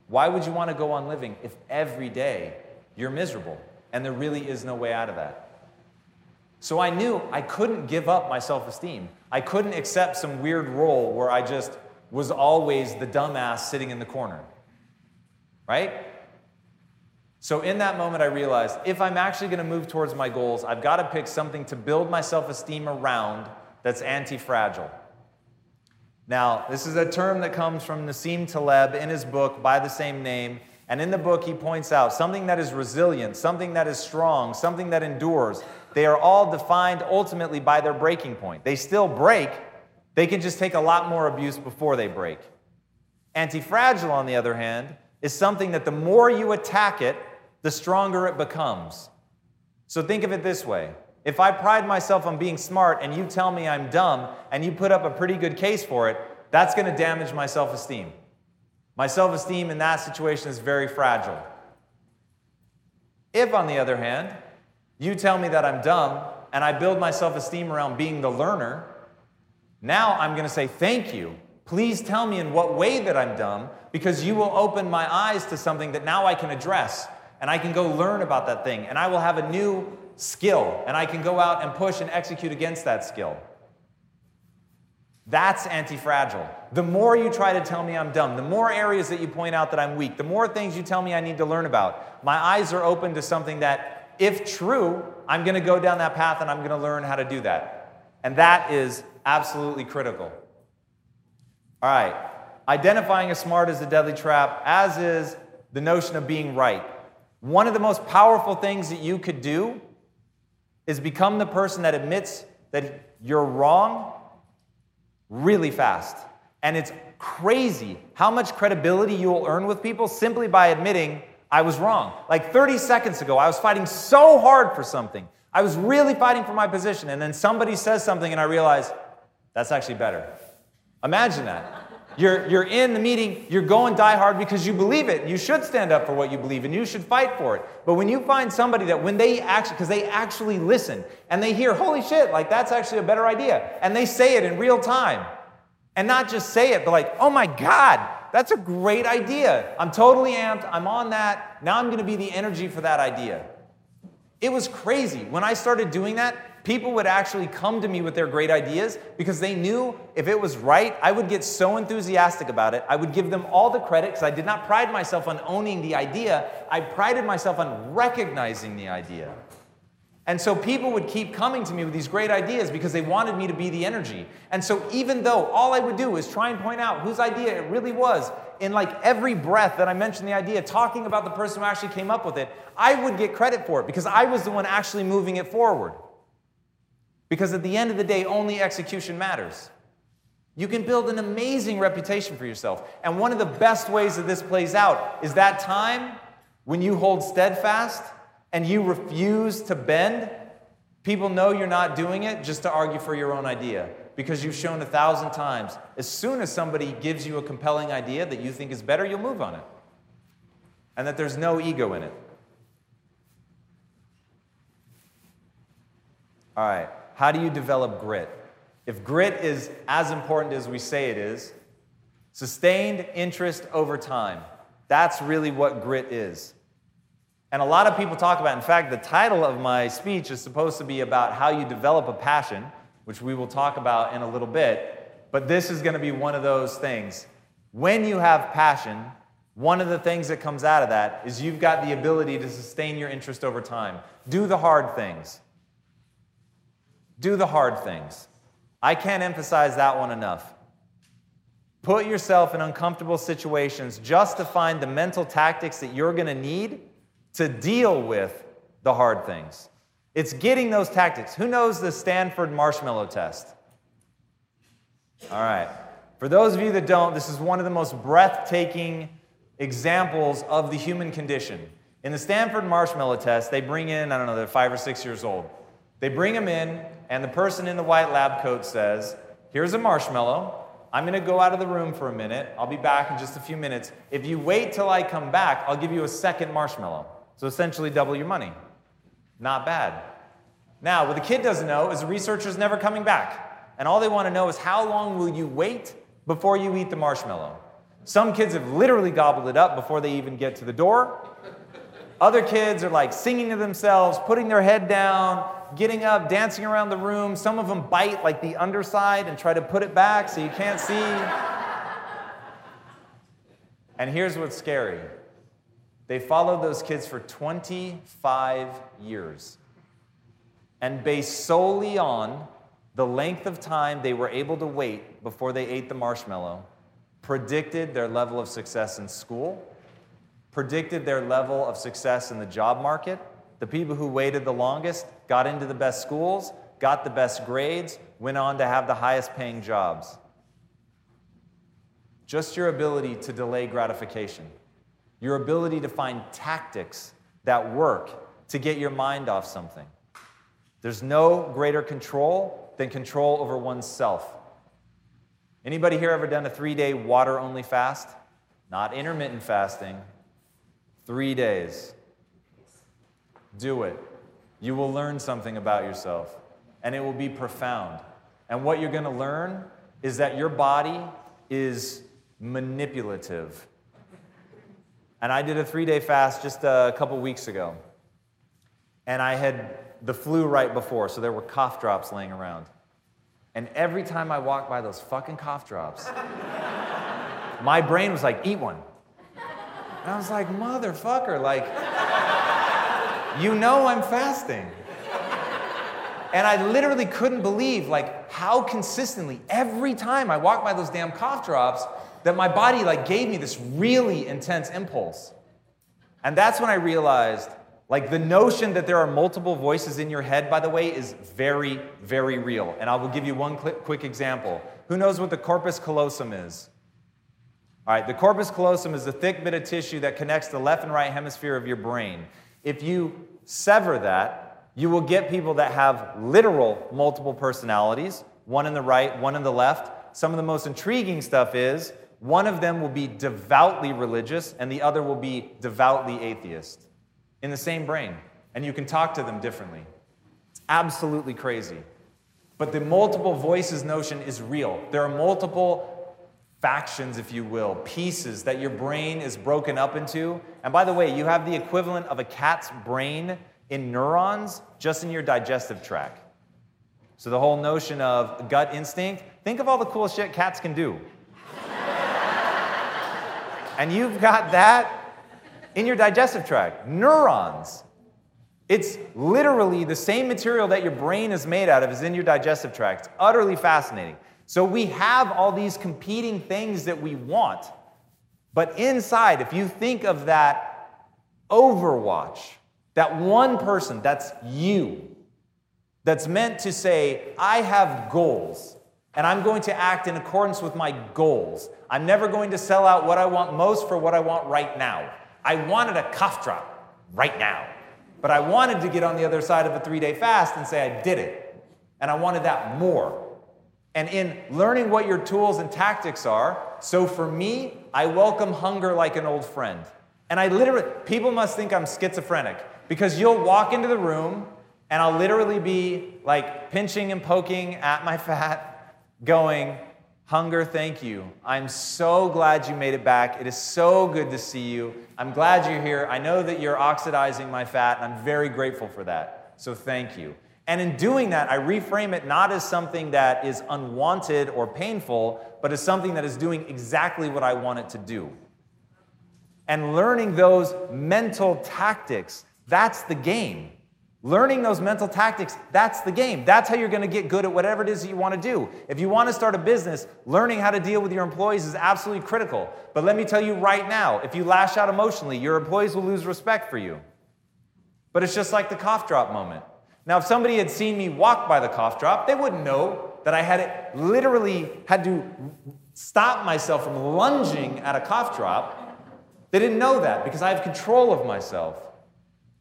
Why would you want to go on living if every day you're miserable and there really is no way out of that? So I knew I couldn't give up my self esteem. I couldn't accept some weird role where I just was always the dumbass sitting in the corner. Right? So in that moment, I realized if I'm actually going to move towards my goals, I've got to pick something to build my self esteem around that's anti fragile. Now, this is a term that comes from Nassim Taleb in his book by the same name. And in the book, he points out something that is resilient, something that is strong, something that endures. They are all defined ultimately by their breaking point. They still break, they can just take a lot more abuse before they break. Antifragile, on the other hand, is something that the more you attack it, the stronger it becomes. So think of it this way if I pride myself on being smart and you tell me I'm dumb and you put up a pretty good case for it, that's going to damage my self esteem. My self esteem in that situation is very fragile. If, on the other hand, you tell me that I'm dumb and I build my self esteem around being the learner, now I'm going to say, Thank you. Please tell me in what way that I'm dumb, because you will open my eyes to something that now I can address, and I can go learn about that thing, and I will have a new skill, and I can go out and push and execute against that skill. That's anti fragile. The more you try to tell me I'm dumb, the more areas that you point out that I'm weak, the more things you tell me I need to learn about, my eyes are open to something that, if true, I'm going to go down that path and I'm going to learn how to do that. And that is absolutely critical. All right, identifying as smart is a deadly trap, as is the notion of being right. One of the most powerful things that you could do is become the person that admits that you're wrong really fast. And it's crazy how much credibility you will earn with people simply by admitting, I was wrong. Like 30 seconds ago, I was fighting so hard for something. I was really fighting for my position. And then somebody says something, and I realize that's actually better. Imagine that. You're, you're in the meeting, you're going die hard because you believe it. You should stand up for what you believe and you should fight for it. But when you find somebody that when they actually, because they actually listen and they hear, holy shit, like that's actually a better idea, and they say it in real time, and not just say it, but like, oh my God, that's a great idea. I'm totally amped, I'm on that. Now I'm gonna be the energy for that idea. It was crazy. When I started doing that, people would actually come to me with their great ideas because they knew if it was right, I would get so enthusiastic about it. I would give them all the credit because I did not pride myself on owning the idea, I prided myself on recognizing the idea. And so people would keep coming to me with these great ideas because they wanted me to be the energy. And so even though all I would do is try and point out whose idea it really was, in like every breath that I mentioned the idea, talking about the person who actually came up with it, I would get credit for it because I was the one actually moving it forward. Because at the end of the day, only execution matters. You can build an amazing reputation for yourself. And one of the best ways that this plays out is that time when you hold steadfast and you refuse to bend. People know you're not doing it just to argue for your own idea because you've shown a thousand times. As soon as somebody gives you a compelling idea that you think is better, you'll move on it. And that there's no ego in it. All right. How do you develop grit? If grit is as important as we say it is, sustained interest over time, that's really what grit is. And a lot of people talk about, in fact, the title of my speech is supposed to be about how you develop a passion, which we will talk about in a little bit. But this is going to be one of those things. When you have passion, one of the things that comes out of that is you've got the ability to sustain your interest over time. Do the hard things. Do the hard things. I can't emphasize that one enough. Put yourself in uncomfortable situations just to find the mental tactics that you're going to need to deal with the hard things. It's getting those tactics. Who knows the Stanford marshmallow test? All right. For those of you that don't, this is one of the most breathtaking examples of the human condition. In the Stanford marshmallow test, they bring in, I don't know, they're five or six years old. They bring them in, and the person in the white lab coat says, Here's a marshmallow. I'm going to go out of the room for a minute. I'll be back in just a few minutes. If you wait till I come back, I'll give you a second marshmallow. So essentially, double your money. Not bad. Now, what the kid doesn't know is the researcher's never coming back. And all they want to know is how long will you wait before you eat the marshmallow? Some kids have literally gobbled it up before they even get to the door. Other kids are like singing to themselves, putting their head down, getting up, dancing around the room. Some of them bite like the underside and try to put it back so you can't see. and here's what's scary they followed those kids for 25 years. And based solely on the length of time they were able to wait before they ate the marshmallow, predicted their level of success in school, predicted their level of success in the job market. The people who waited the longest got into the best schools, got the best grades, went on to have the highest paying jobs. Just your ability to delay gratification your ability to find tactics that work to get your mind off something. There's no greater control than control over oneself. Anybody here ever done a three day water only fast? Not intermittent fasting. Three days. Do it. You will learn something about yourself. and it will be profound. And what you're going to learn is that your body is manipulative. And I did a three day fast just a couple weeks ago. And I had the flu right before, so there were cough drops laying around. And every time I walked by those fucking cough drops, my brain was like, eat one. And I was like, motherfucker, like, you know I'm fasting. And I literally couldn't believe like how consistently every time I walked by those damn cough drops that my body like gave me this really intense impulse. And that's when I realized like the notion that there are multiple voices in your head, by the way, is very, very real. And I will give you one quick example. Who knows what the corpus callosum is? All right, the corpus callosum is a thick bit of tissue that connects the left and right hemisphere of your brain. If you sever that, you will get people that have literal multiple personalities, one in the right, one in the left. Some of the most intriguing stuff is one of them will be devoutly religious and the other will be devoutly atheist in the same brain, and you can talk to them differently. It's absolutely crazy. But the multiple voices notion is real. There are multiple factions, if you will, pieces that your brain is broken up into. And by the way, you have the equivalent of a cat's brain in neurons just in your digestive tract. So the whole notion of gut instinct, think of all the cool shit cats can do. and you've got that in your digestive tract, neurons. It's literally the same material that your brain is made out of is in your digestive tract. It's utterly fascinating. So we have all these competing things that we want. But inside, if you think of that overwatch, that one person, that's you, that's meant to say, I have goals, and I'm going to act in accordance with my goals. I'm never going to sell out what I want most for what I want right now. I wanted a cough drop right now. But I wanted to get on the other side of a three day fast and say I did it. And I wanted that more. And in learning what your tools and tactics are, so for me, I welcome hunger like an old friend. And I literally, people must think I'm schizophrenic because you'll walk into the room and I'll literally be like pinching and poking at my fat, going, Hunger, thank you. I'm so glad you made it back. It is so good to see you. I'm glad you're here. I know that you're oxidizing my fat, and I'm very grateful for that. So thank you. And in doing that, I reframe it not as something that is unwanted or painful, but as something that is doing exactly what I want it to do. And learning those mental tactics, that's the game. Learning those mental tactics, that's the game. That's how you're to get good at whatever it is that you want to do. If you want to start a business, learning how to deal with your employees is absolutely critical. But let me tell you right now if you lash out emotionally, your employees will lose respect for you. But it's just like the cough drop moment. Now, if somebody had seen me walk by the cough drop, they wouldn't know that I had it literally had to stop myself from lunging at a cough drop. They didn't know that because I have control of myself.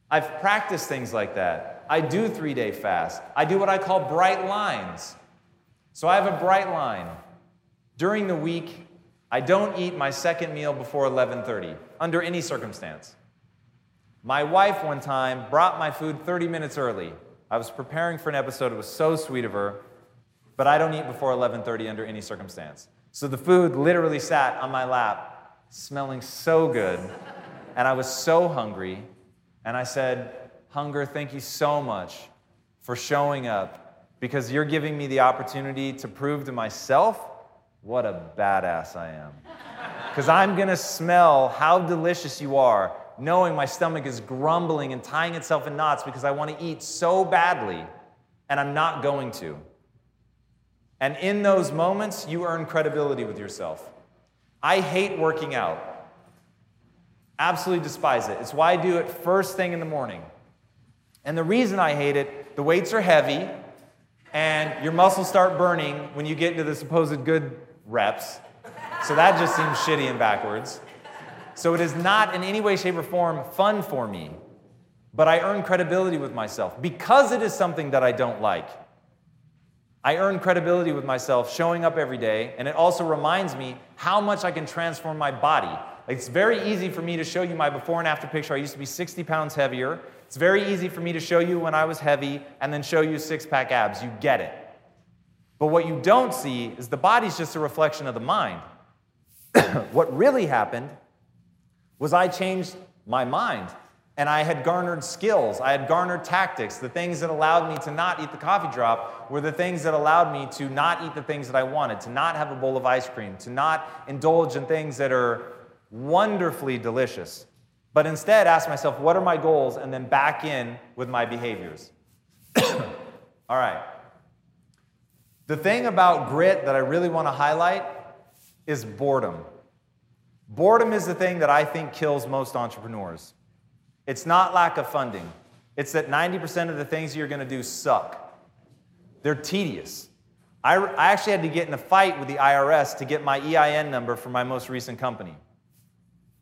I've practiced things like that. I do three day fast. I do what I call bright lines. So I have a bright line. During the week, I don't eat my second meal before 11:30 under any circumstance. My wife one time brought my food 30 minutes early. I was preparing for an episode. It was so sweet of her, but I don't eat before 11:30 under any circumstance. So the food literally sat on my lap, smelling so good, and I was so hungry and I said, Hunger, thank you so much for showing up because you're giving me the opportunity to prove to myself what a badass I am. Because I'm gonna smell how delicious you are, knowing my stomach is grumbling and tying itself in knots because I wanna eat so badly, and I'm not going to. And in those moments, you earn credibility with yourself. I hate working out. Absolutely despise it. It's why I do it first thing in the morning. And the reason I hate it, the weights are heavy, and your muscles start burning when you get into the supposed good reps. So that just seems shitty and backwards. So it is not in any way, shape, or form fun for me. But I earn credibility with myself because it is something that I don't like. I earn credibility with myself showing up every day, and it also reminds me how much I can transform my body it's very easy for me to show you my before and after picture. I used to be 60 pounds heavier. It's very easy for me to show you when I was heavy and then show you six pack abs. You get it. But what you don't see is the body's just a reflection of the mind. what really happened was I changed my mind and I had garnered skills. I had garnered tactics. The things that allowed me to not eat the coffee drop were the things that allowed me to not eat the things that I wanted, to not have a bowl of ice cream, to not indulge in things that are wonderfully delicious. But instead, ask myself, what are my goals? And then back in with my behaviors. All right. The thing about grit that I really want to highlight is boredom. Boredom is the thing that I think kills most entrepreneurs. It's not lack of funding, it's that 90% of the things you're going to do suck. They're tedious. I, I actually had to get in a fight with the IRS to get my EIN number for my most recent company.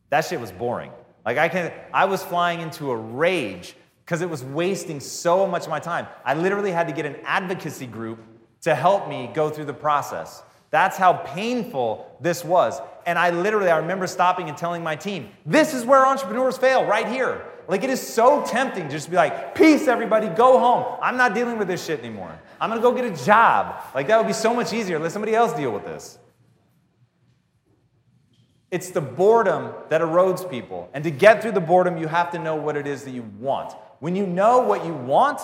That shit was boring. Like I can I was flying into a rage because it was wasting so much of my time. I literally had to get an advocacy group to help me go through the process. That's how painful this was. And I literally, I remember stopping and telling my team, this is where entrepreneurs fail, right here. Like, it is so tempting to just be like, peace, everybody, go home. I'm not dealing with this shit anymore. I'm gonna go get a job. Like, that would be so much easier. Let somebody else deal with this. It's the boredom that erodes people. And to get through the boredom, you have to know what it is that you want. When you know what you want,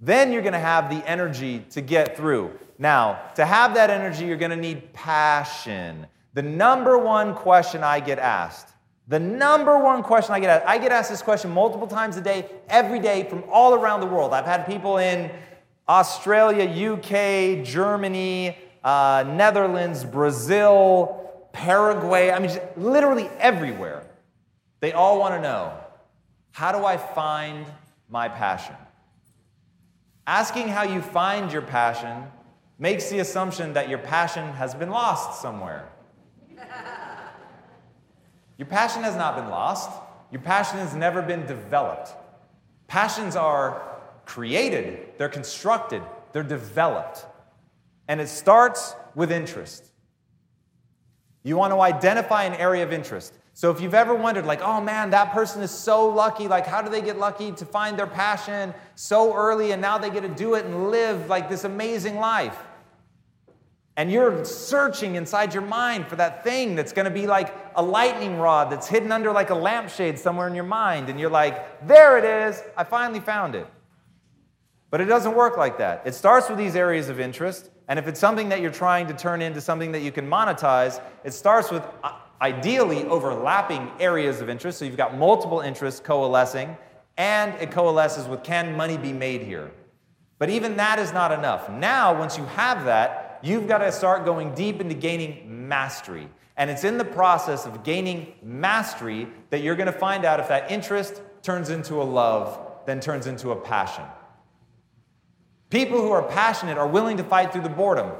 then you're gonna have the energy to get through. Now, to have that energy, you're gonna need passion. The number one question I get asked the number one question I get asked, I get asked this question multiple times a day, every day from all around the world. I've had people in Australia, UK, Germany, uh, Netherlands, Brazil, Paraguay, I mean, literally everywhere. They all want to know how do I find my passion? Asking how you find your passion makes the assumption that your passion has been lost somewhere. Your passion has not been lost. Your passion has never been developed. Passions are created, they're constructed, they're developed. And it starts with interest. You want to identify an area of interest. So if you've ever wondered, like, oh man, that person is so lucky, like, how do they get lucky to find their passion so early and now they get to do it and live like this amazing life? And you're searching inside your mind for that thing that's going to be like a lightning rod that's hidden under like a lampshade somewhere in your mind. And you're like, there it is. I finally found it. But it doesn't work like that. It starts with these areas of interest. And if it's something that you're trying to turn into something that you can monetize, it starts with uh, ideally overlapping areas of interest. So you've got multiple interests coalescing, and it coalesces with can money be made here? But even that is not enough. Now, once you have that, you've got to start going deep into gaining mastery. And it's in the process of gaining mastery that you're going to find out if that interest turns into a love, then turns into a passion. People who are passionate are willing to fight through the boredom.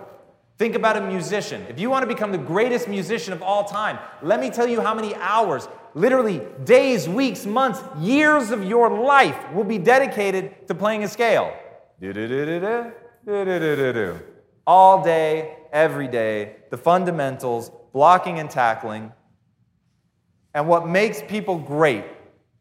Think about a musician. If you want to become the greatest musician of all time, let me tell you how many hours, literally days, weeks, months, years of your life will be dedicated to playing a scale all day, every day, the fundamentals, blocking and tackling. And what makes people great,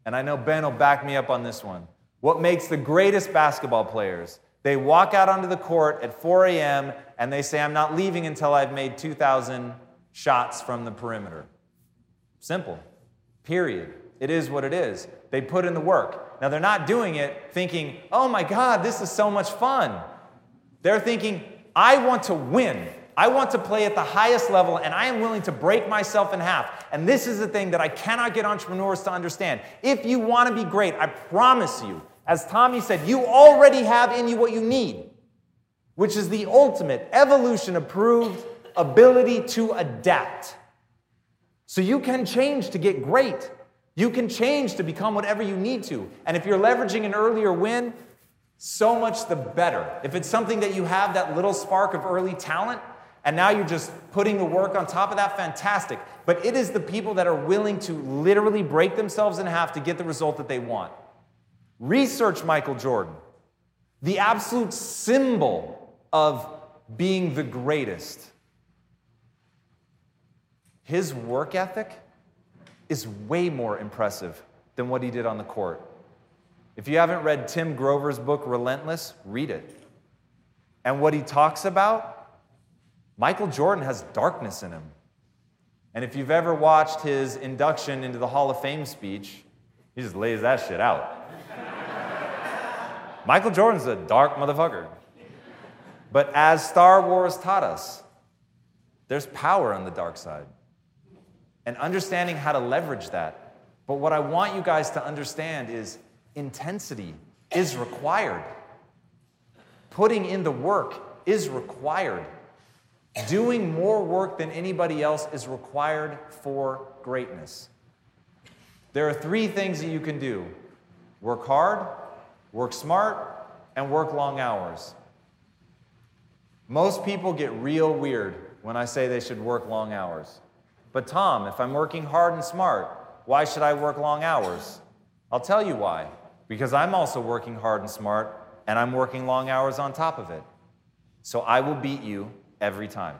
and I know Ben will back me up on this one, what makes the greatest basketball players, they walk out onto the court at 4 a.m. and they say, I'm not leaving until I've made 2,000 shots from the perimeter. Simple. Period. It is what it is. They put in the work. Now, they're not doing it thinking, oh my God, this is so much fun. They're thinking, I want to win. I want to play at the highest level, and I am willing to break myself in half. And this is the thing that I cannot get entrepreneurs to understand. If you want to be great, I promise you, as Tommy said, you already have in you what you need, which is the ultimate evolution approved ability to adapt. So you can change to get great. You can change to become whatever you need to. And if you're leveraging an earlier win, so much the better. If it's something that you have that little spark of early talent, and now you're just putting the work on top of that, fantastic. But it is the people that are willing to literally break themselves in half to get the result that they want. Research Michael Jordan, the absolute symbol of being the greatest. His work ethic is way more impressive than what he did on the court. If you haven't read Tim Grover's book, Relentless, read it. And what he talks about, Michael Jordan has darkness in him. And if you've ever watched his induction into the Hall of Fame speech, he just lays that shit out. Michael Jordan's a dark motherfucker. But as Star Wars taught us, there's power on the dark side. And understanding how to leverage that. But what I want you guys to understand is intensity is required. Putting in the work is required. Doing more work than anybody else is required for greatness. There are three things that you can do work hard, work smart, and work long hours. Most people get real weird when I say they should work long hours. But, Tom, if I'm working hard and smart, why should I work long hours? I'll tell you why. Because I'm also working hard and smart, and I'm working long hours on top of it. So I will beat you every time.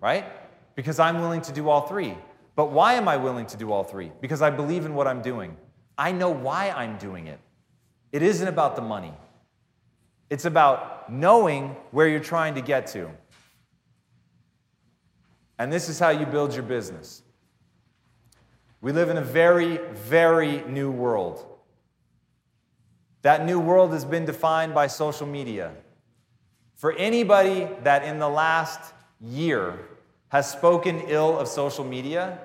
Right? Because I'm willing to do all three. But why am I willing to do all three? Because I believe in what I'm doing. I know why I'm doing it. It isn't about the money, it's about knowing where you're trying to get to. And this is how you build your business. We live in a very, very new world. That new world has been defined by social media. For anybody that in the last year has spoken ill of social media,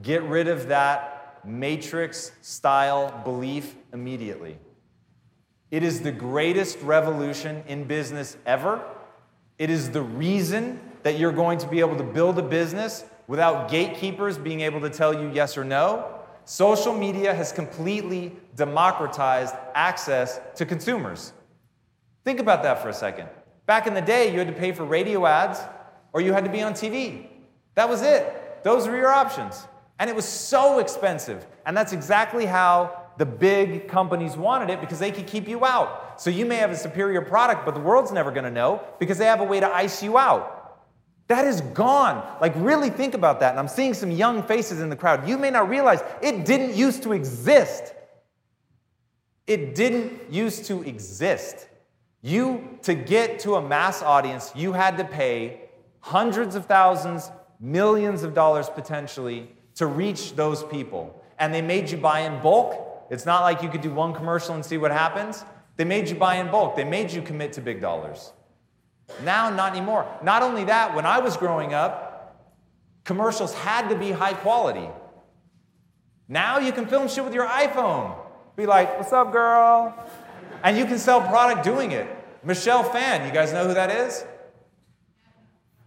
get rid of that matrix style belief immediately. It is the greatest revolution in business ever. It is the reason that you're going to be able to build a business without gatekeepers being able to tell you yes or no. Social media has completely democratized access to consumers. Think about that for a second. Back in the day, you had to pay for radio ads or you had to be on TV. That was it. Those were your options. And it was so expensive. And that's exactly how the big companies wanted it because they could keep you out. So you may have a superior product, but the world's never going to know because they have a way to ice you out. That is gone. Like, really think about that. And I'm seeing some young faces in the crowd. You may not realize it didn't used to exist. It didn't used to exist. You, to get to a mass audience, you had to pay hundreds of thousands, millions of dollars potentially to reach those people. And they made you buy in bulk. It's not like you could do one commercial and see what happens. They made you buy in bulk, they made you commit to big dollars. Now, not anymore. Not only that, when I was growing up, commercials had to be high quality. Now you can film shit with your iPhone. Be like, what's up, girl? And you can sell product doing it. Michelle Phan, you guys know who that is?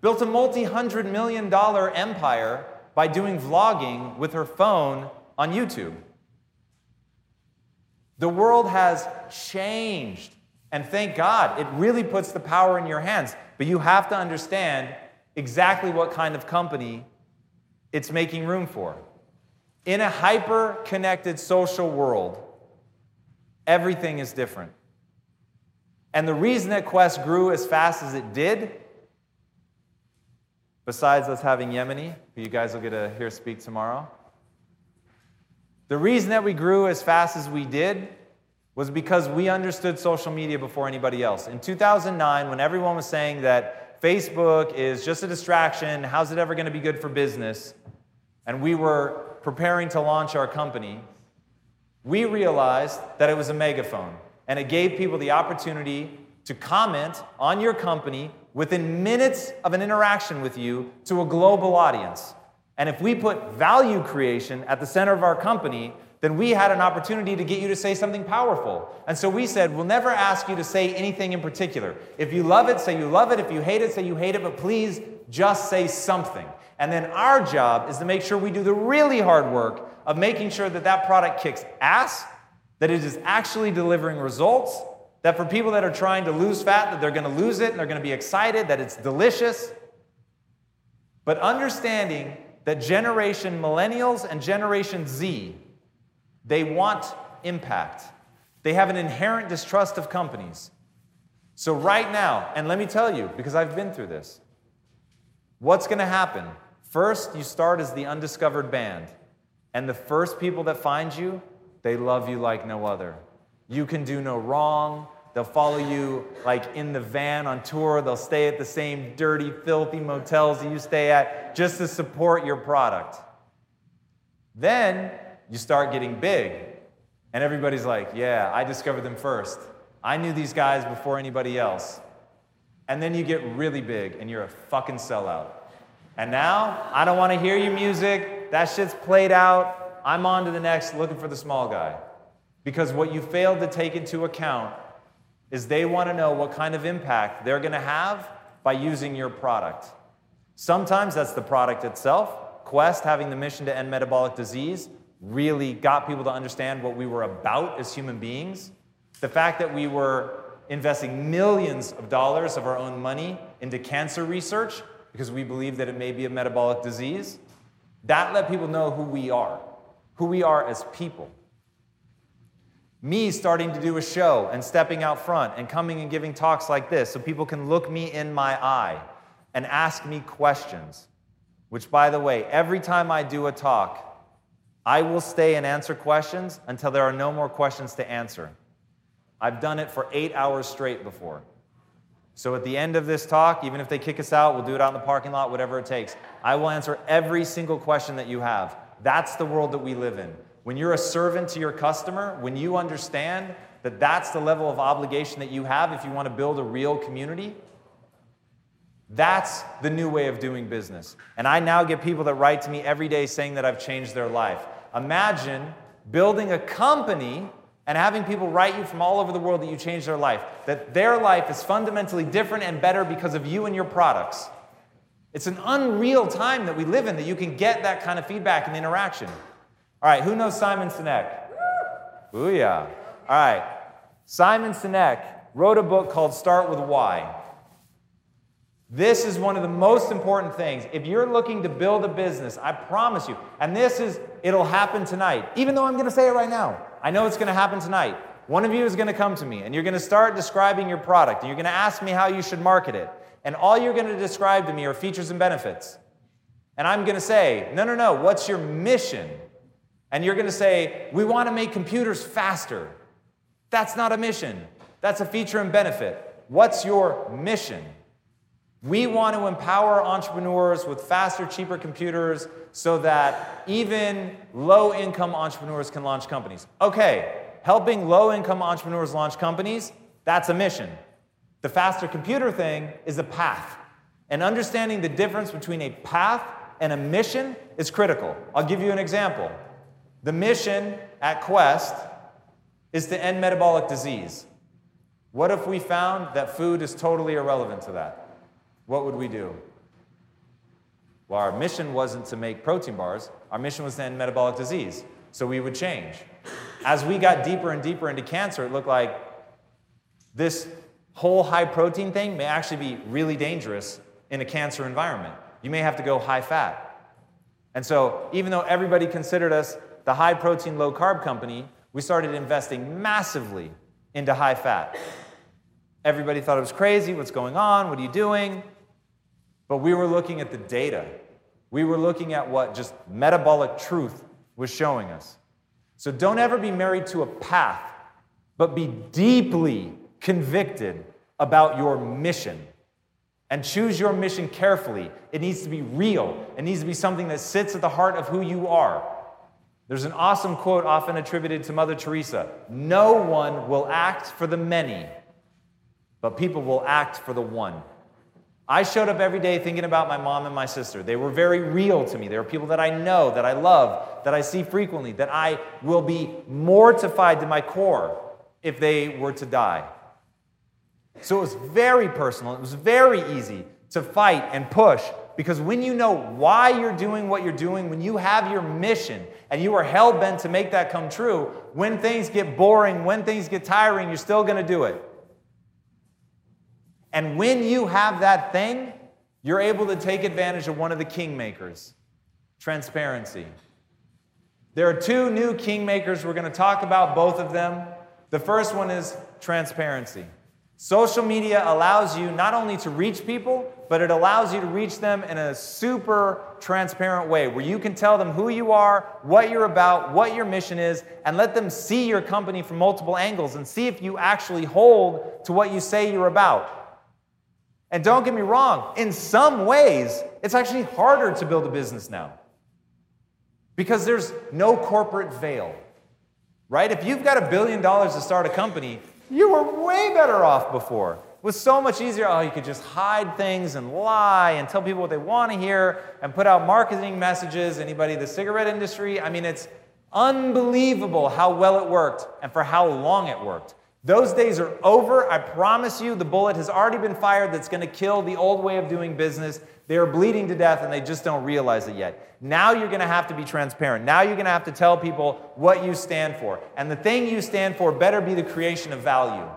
Built a multi hundred million dollar empire by doing vlogging with her phone on YouTube. The world has changed. And thank God, it really puts the power in your hands. But you have to understand exactly what kind of company it's making room for. In a hyper connected social world, everything is different. And the reason that Quest grew as fast as it did, besides us having Yemeni, who you guys will get to hear speak tomorrow, the reason that we grew as fast as we did was because we understood social media before anybody else. In 2009, when everyone was saying that Facebook is just a distraction, how's it ever going to be good for business? And we were preparing to launch our company, we realized that it was a megaphone. And it gave people the opportunity to comment on your company within minutes of an interaction with you to a global audience. And if we put value creation at the center of our company, then we had an opportunity to get you to say something powerful. And so we said, we'll never ask you to say anything in particular. If you love it, say you love it. If you hate it, say you hate it, but please just say something. And then our job is to make sure we do the really hard work of making sure that that product kicks ass, that it is actually delivering results, that for people that are trying to lose fat, that they're going to lose it and they're going to be excited, that it's delicious. But understanding that generation millennials and generation Z they want impact. They have an inherent distrust of companies. So, right now, and let me tell you, because I've been through this, what's going to happen? First, you start as the undiscovered band, and the first people that find you, they love you like no other. You can do no wrong. They'll follow you like in the van on tour. They'll stay at the same dirty, filthy motels that you stay at just to support your product. Then you start getting big, and everybody's like, Yeah, I discovered them first. I knew these guys before anybody else. And then you get really big, and you're a fucking sellout. And now, I don't want to hear your music. That shit's played out. I'm on to the next, looking for the small guy. Because what you failed to take into account is they want to know what kind of impact they're going to have by using your product. Sometimes that's the product itself. Quest, having the mission to end metabolic disease, really got people to understand what we were about as human beings. The fact that we were investing millions of dollars of our own money into cancer research because we believe that it may be a metabolic disease, that let people know who we are, who we are as people. Me starting to do a show and stepping out front and coming and giving talks like this so people can look me in my eye and ask me questions. Which, by the way, every time I do a talk, I will stay and answer questions until there are no more questions to answer. I've done it for eight hours straight before. So at the end of this talk, even if they kick us out, we'll do it out in the parking lot, whatever it takes. I will answer every single question that you have. That's the world that we live in. When you're a servant to your customer, when you understand that that's the level of obligation that you have if you want to build a real community, that's the new way of doing business. And I now get people that write to me every day saying that I've changed their life. Imagine building a company and having people write you from all over the world that you changed their life, that their life is fundamentally different and better because of you and your products. It's an unreal time that we live in that you can get that kind of feedback and interaction. All right, who knows Simon Sinek? Booyah. All right, Simon Sinek wrote a book called Start with Why. This is one of the most important things. If you're looking to build a business, I promise you, and this is, it'll happen tonight, even though I'm going to say it right now. I know it's going to happen tonight. One of you is going to come to me and you're going to start describing your product and you're going to ask me how you should market it. And all you're going to describe to me are features and benefits. And I'm going to say, no, no, no, what's your mission? And you're going to say, we want to make computers faster. That's not a mission, that's a feature and benefit. What's your mission? We want to empower entrepreneurs with faster, cheaper computers so that even low income entrepreneurs can launch companies. Okay, helping low income entrepreneurs launch companies, that's a mission. The faster computer thing is a path. And understanding the difference between a path and a mission is critical. I'll give you an example. The mission at Quest is to end metabolic disease. What if we found that food is totally irrelevant to that? What would we do? Well, our mission wasn't to make protein bars, our mission was to end metabolic disease. So we would change. As we got deeper and deeper into cancer, it looked like this whole high protein thing may actually be really dangerous in a cancer environment. You may have to go high fat. And so, even though everybody considered us the high protein, low carb company, we started investing massively into high fat. Everybody thought it was crazy. What's going on? What are you doing? But we were looking at the data. We were looking at what just metabolic truth was showing us. So don't ever be married to a path, but be deeply convicted about your mission. And choose your mission carefully. It needs to be real, it needs to be something that sits at the heart of who you are. There's an awesome quote often attributed to Mother Teresa No one will act for the many, but people will act for the one. I showed up every day thinking about my mom and my sister. They were very real to me. They were people that I know, that I love, that I see frequently, that I will be mortified to my core if they were to die. So it was very personal. It was very easy to fight and push because when you know why you're doing what you're doing, when you have your mission and you are hell bent to make that come true, when things get boring, when things get tiring, you're still going to do it. And when you have that thing, you're able to take advantage of one of the kingmakers transparency. There are two new kingmakers. We're going to talk about both of them. The first one is transparency. Social media allows you not only to reach people, but it allows you to reach them in a super transparent way where you can tell them who you are, what you're about, what your mission is, and let them see your company from multiple angles and see if you actually hold to what you say you're about. And don't get me wrong, in some ways, it's actually harder to build a business now because there's no corporate veil, right? If you've got a billion dollars to start a company, you were way better off before. It was so much easier. Oh, you could just hide things and lie and tell people what they want to hear and put out marketing messages. Anybody the cigarette industry? I mean, it's unbelievable how well it worked and for how long it worked. Those days are over. I promise you, the bullet has already been fired that's going to kill the old way of doing business. They are bleeding to death and they just don't realize it yet. Now you're going to have to be transparent. Now you're going to have to tell people what you stand for. And the thing you stand for better be the creation of value.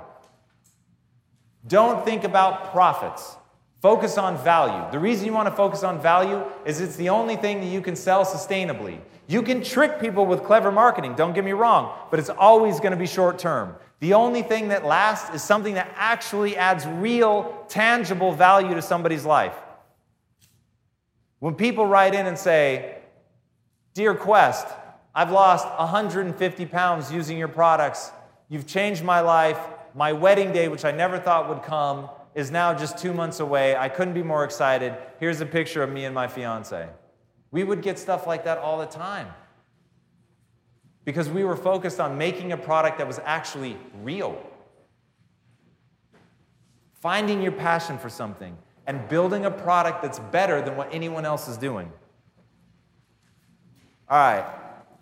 Don't think about profits. Focus on value. The reason you want to focus on value is it's the only thing that you can sell sustainably. You can trick people with clever marketing, don't get me wrong, but it's always going to be short term. The only thing that lasts is something that actually adds real, tangible value to somebody's life. When people write in and say, Dear Quest, I've lost 150 pounds using your products. You've changed my life. My wedding day, which I never thought would come, is now just two months away. I couldn't be more excited. Here's a picture of me and my fiance. We would get stuff like that all the time because we were focused on making a product that was actually real. Finding your passion for something, and building a product that's better than what anyone else is doing. All right,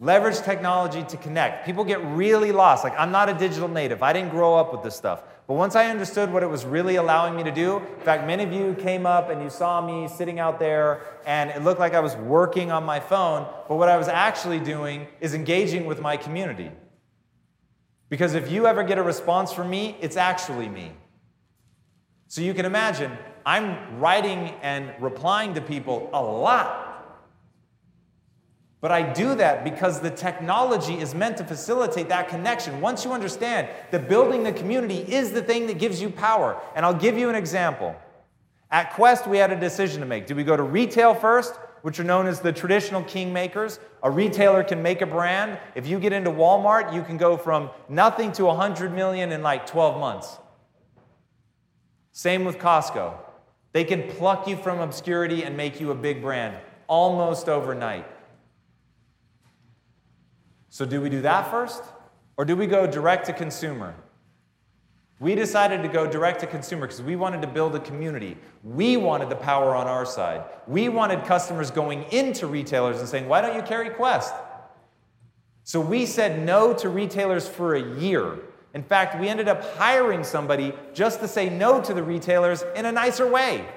leverage technology to connect. People get really lost. Like, I'm not a digital native, I didn't grow up with this stuff. But once I understood what it was really allowing me to do, in fact, many of you came up and you saw me sitting out there, and it looked like I was working on my phone, but what I was actually doing is engaging with my community. Because if you ever get a response from me, it's actually me. So you can imagine, I'm writing and replying to people a lot. But I do that because the technology is meant to facilitate that connection. Once you understand that building the community is the thing that gives you power. And I'll give you an example. At Quest, we had a decision to make. Do we go to retail first, which are known as the traditional kingmakers? A retailer can make a brand. If you get into Walmart, you can go from nothing to 100 million in like 12 months. Same with Costco. They can pluck you from obscurity and make you a big brand almost overnight. So, do we do that first? Or do we go direct to consumer? We decided to go direct to consumer because we wanted to build a community. We wanted the power on our side. We wanted customers going into retailers and saying, Why don't you carry Quest? So we said no to retailers for a year. In fact, we ended up hiring somebody just to say no to the retailers in a nicer way.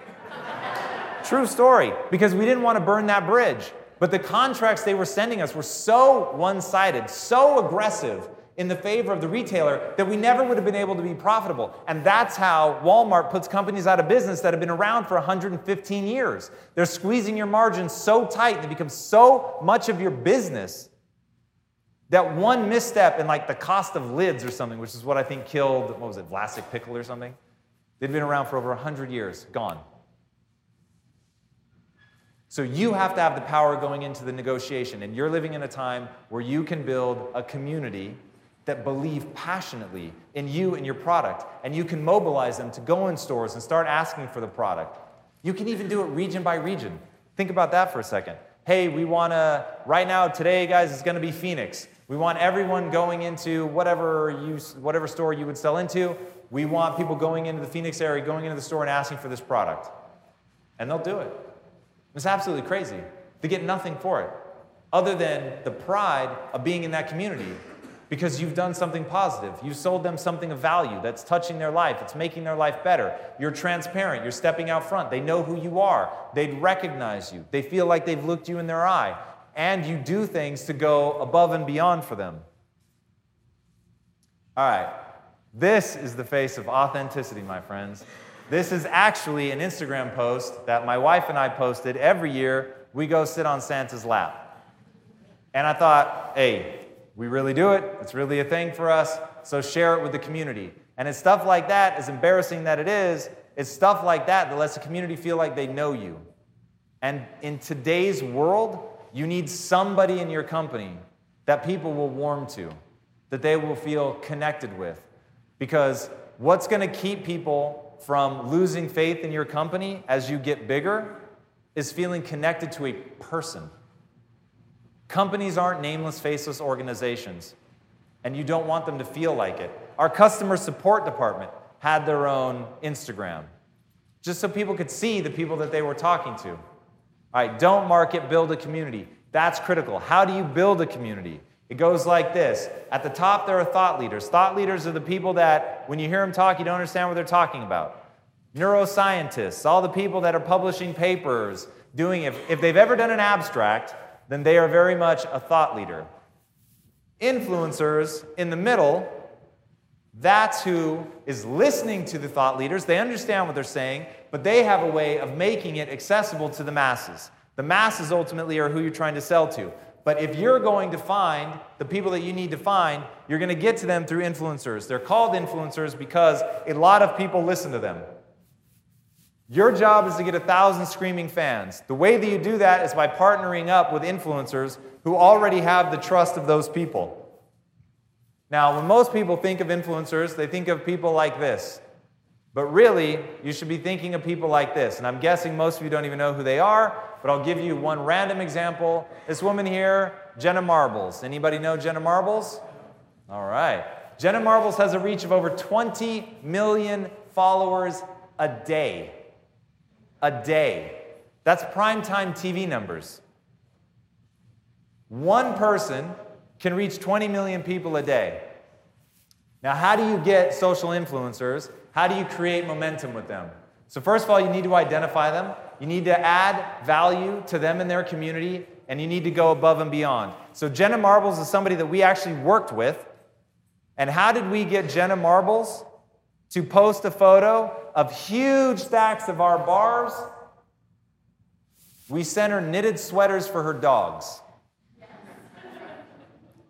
True story, because we didn't want to burn that bridge. But the contracts they were sending us were so one sided, so aggressive in the favor of the retailer that we never would have been able to be profitable. And that's how Walmart puts companies out of business that have been around for 115 years. They're squeezing your margins so tight, they become so much of your business that one misstep in like the cost of lids or something, which is what I think killed, what was it, Vlasic Pickle or something? They'd been around for over 100 years, gone. So you have to have the power going into the negotiation. And you're living in a time where you can build a community that believe passionately in you and your product. And you can mobilize them to go in stores and start asking for the product. You can even do it region by region. Think about that for a second. Hey, we want to, right now, today, guys, it's going to be Phoenix. We want everyone going into whatever, you, whatever store you would sell into. We want people going into the Phoenix area, going into the store and asking for this product. And they'll do it. It's absolutely crazy. They get nothing for it other than the pride of being in that community because you've done something positive. You've sold them something of value that's touching their life, it's making their life better. You're transparent, you're stepping out front. They know who you are, they'd recognize you, they feel like they've looked you in their eye and you do things to go above and beyond for them. All right, this is the face of authenticity, my friends. This is actually an Instagram post that my wife and I posted every year. We go sit on Santa's lap. And I thought, hey, we really do it. It's really a thing for us. So share it with the community. And it's stuff like that, as embarrassing that it is, it's stuff like that that lets the community feel like they know you. And in today's world, you need somebody in your company that people will warm to, that they will feel connected with. Because what's going to keep people from losing faith in your company as you get bigger is feeling connected to a person. Companies aren't nameless, faceless organizations, and you don't want them to feel like it. Our customer support department had their own Instagram, just so people could see the people that they were talking to. All right, don't market, build a community. That's critical. How do you build a community? It goes like this At the top, there are thought leaders. Thought leaders are the people that, when you hear them talk, you don't understand what they're talking about. Neuroscientists, all the people that are publishing papers, doing, if, if they've ever done an abstract, then they are very much a thought leader. Influencers in the middle, that's who is listening to the thought leaders. They understand what they're saying, but they have a way of making it accessible to the masses. The masses ultimately are who you're trying to sell to. But if you're going to find the people that you need to find, you're going to get to them through influencers. They're called influencers because a lot of people listen to them. Your job is to get a thousand screaming fans. The way that you do that is by partnering up with influencers who already have the trust of those people. Now, when most people think of influencers, they think of people like this. But really, you should be thinking of people like this. And I'm guessing most of you don't even know who they are, but I'll give you one random example. This woman here, Jenna Marbles. Anybody know Jenna Marbles? All right. Jenna Marbles has a reach of over 20 million followers a day. A day. That's primetime TV numbers. One person can reach 20 million people a day. Now, how do you get social influencers? How do you create momentum with them? So, first of all, you need to identify them. You need to add value to them and their community, and you need to go above and beyond. So, Jenna Marbles is somebody that we actually worked with. And how did we get Jenna Marbles to post a photo of huge stacks of our bars? We sent her knitted sweaters for her dogs.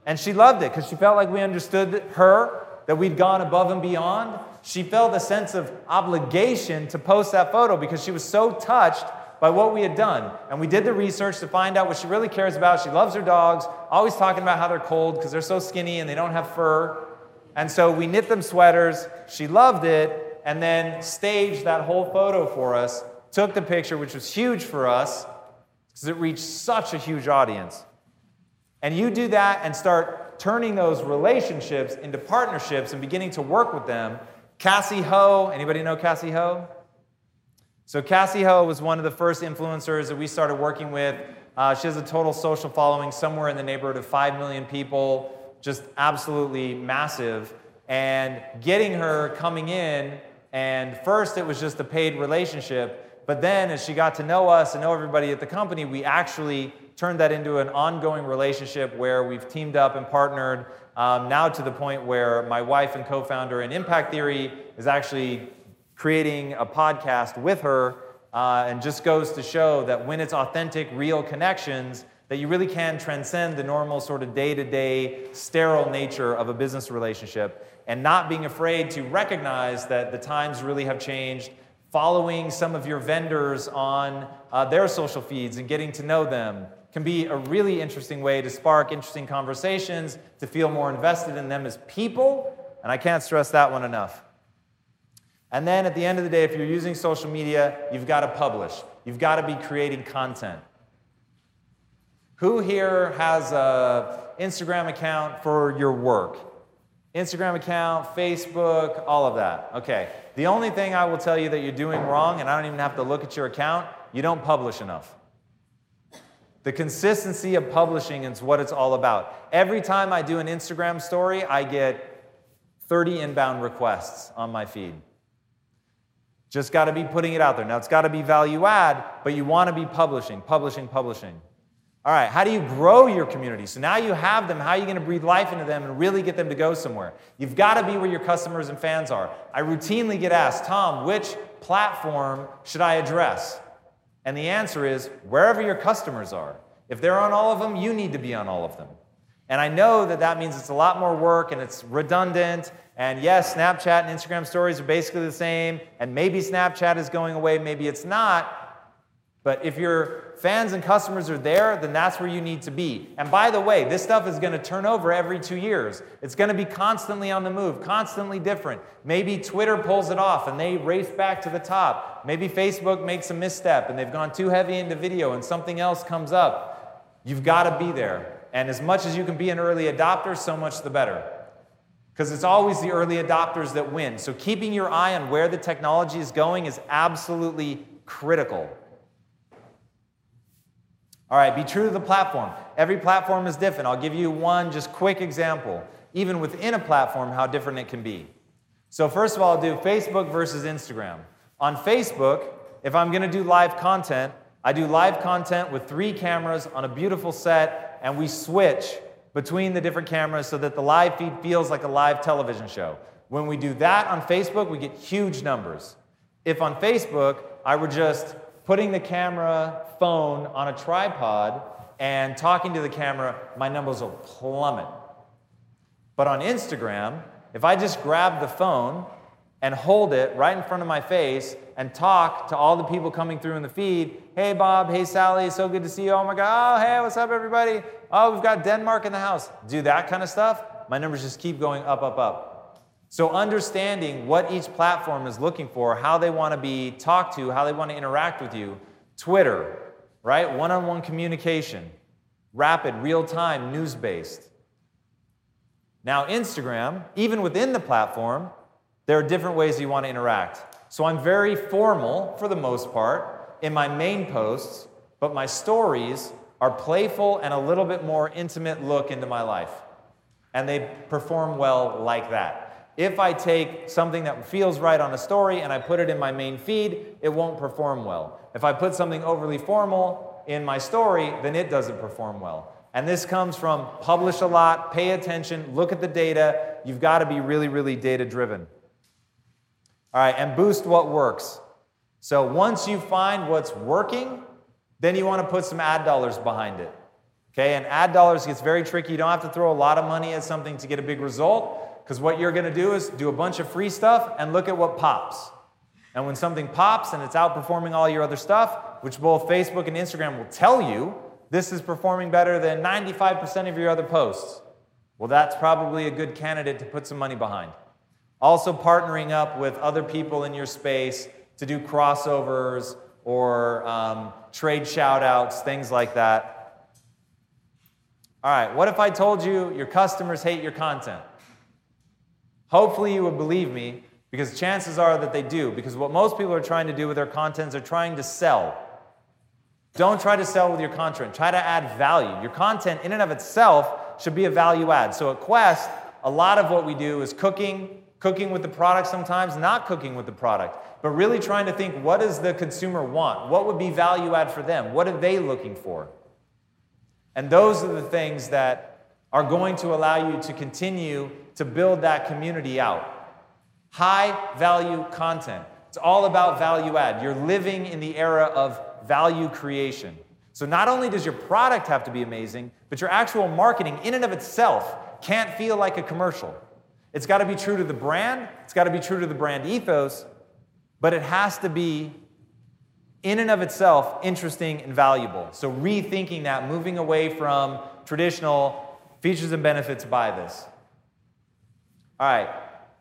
And she loved it because she felt like we understood her, that we'd gone above and beyond she felt a sense of obligation to post that photo because she was so touched by what we had done. And we did the research to find out what she really cares about. She loves her dogs, always talking about how they're cold because they're so skinny and they don't have fur. And so we knit them sweaters. She loved it and then staged that whole photo for us, took the picture, which was huge for us because it reached such a huge audience. And you do that and start turning those relationships into partnerships and beginning to work with them Cassey Ho, anybody know Cassey Ho? So Cassey Ho was one of the first influencers that we started working with. Uh, she has a total social following somewhere in the neighborhood of 5 million people, just absolutely massive. And getting her coming in, and first it was just a paid relationship, but then as she got to know us and know everybody at the company, we actually turned that into an ongoing relationship where we've teamed up and partnered um, now to the point where my wife and co founder in Impact Theory is actually creating a podcast with her uh, and just goes to show that when it's authentic, real connections, that you really can transcend the normal sort of day to day sterile nature of a business relationship and not being afraid to recognize that the times really have changed following some of your vendors on uh, their social feeds and getting to know them can be a really interesting way to spark interesting conversations, to feel more invested in them as people, and I can't stress that one enough. And then at the end of the day, if you're using social media, you've got to publish. You've got to be creating content. Who here has an Instagram account for your work? Instagram account, Facebook, all of that. Okay. The only thing I will tell you that you're doing wrong, and I don't even have to look at your account, you don't publish enough. The consistency of publishing is what it's all about. Every time I do an Instagram story, I get 30 inbound requests on my feed. Just got to be putting it out there. Now, it's got to be value add, but you want to be publishing, publishing, publishing. All right, how do you grow your community? So now you have them, how are you going to breathe life into them and really get them to go somewhere? You've got to be where your customers and fans are. I routinely get asked, Tom, which platform should I address? And the answer is wherever your customers are. If they're on all of them, you need to be on all of them. And I know that that means it's a lot more work and it's redundant. And yes, Snapchat and Instagram stories are basically the same. And maybe Snapchat is going away, maybe it's not. But if your fans and customers are there, then that's where you need to be. And by the way, this stuff is going to turn over every two years. It's going to be constantly on the move, constantly different. Maybe Twitter pulls it off and they race back to the top. Maybe Facebook makes a misstep and they've gone too heavy into video and something else comes up. You've got to be there. And as much as you can be an early adopter, so much the better. Because it's always the early adopters that win. So keeping your eye on where the technology is going is absolutely critical. All right, be true to the platform. Every platform is different. I'll give you one just quick example, even within a platform, how different it can be. So, first of all, I'll do Facebook versus Instagram. On Facebook, if I'm going to do live content, I do live content with three cameras on a beautiful set, and we switch between the different cameras so that the live feed feels like a live television show. When we do that on Facebook, we get huge numbers. If on Facebook, I were just putting the camera phone on a tripod and talking to the camera, my numbers will plummet. But on Instagram, if I just grab the phone and hold it right in front of my face and talk to all the people coming through in the feed, hey Bob, hey Sally, so good to see you. Oh my God, oh hey, what's up everybody? Oh, we've got Denmark in the house. Do that kind of stuff, my numbers just keep going up, up, up. So, understanding what each platform is looking for, how they want to be talked to, how they want to interact with you. Twitter, right? One on one communication, rapid, real time, news based. Now, Instagram, even within the platform, there are different ways you want to interact. So, I'm very formal for the most part in my main posts, but my stories are playful and a little bit more intimate look into my life. And they perform well like that. If I take something that feels right on a story and I put it in my main feed, it won't perform well. If I put something overly formal in my story, then it doesn't perform well. And this comes from publish a lot, pay attention, look at the data. You've got to be really, really data driven. All right, and boost what works. So once you find what's working, then you want to put some ad dollars behind it. Okay, and ad dollars gets very tricky. You don't have to throw a lot of money at something to get a big result. Because what you're going to do is do a bunch of free stuff and look at what pops. And when something pops and it's outperforming all your other stuff, which both Facebook and Instagram will tell you, this is performing better than 95% of your other posts. Well, that's probably a good candidate to put some money behind. Also, partnering up with other people in your space to do crossovers or um, trade shout outs, things like that. All right, what if I told you your customers hate your content? Hopefully, you would believe me because chances are that they do. Because what most people are trying to do with their content is they're trying to sell. Don't try to sell with your content, try to add value. Your content, in and of itself, should be a value add. So at Quest, a lot of what we do is cooking, cooking with the product sometimes, not cooking with the product, but really trying to think what does the consumer want? What would be value add for them? What are they looking for? And those are the things that are going to allow you to continue to build that community out. High value content. It's all about value add. You're living in the era of value creation. So not only does your product have to be amazing, but your actual marketing in and of itself can't feel like a commercial. It's got to be true to the brand, it's got to be true to the brand ethos, but it has to be in and of itself interesting and valuable. So rethinking that, moving away from traditional features and benefits by this. All right,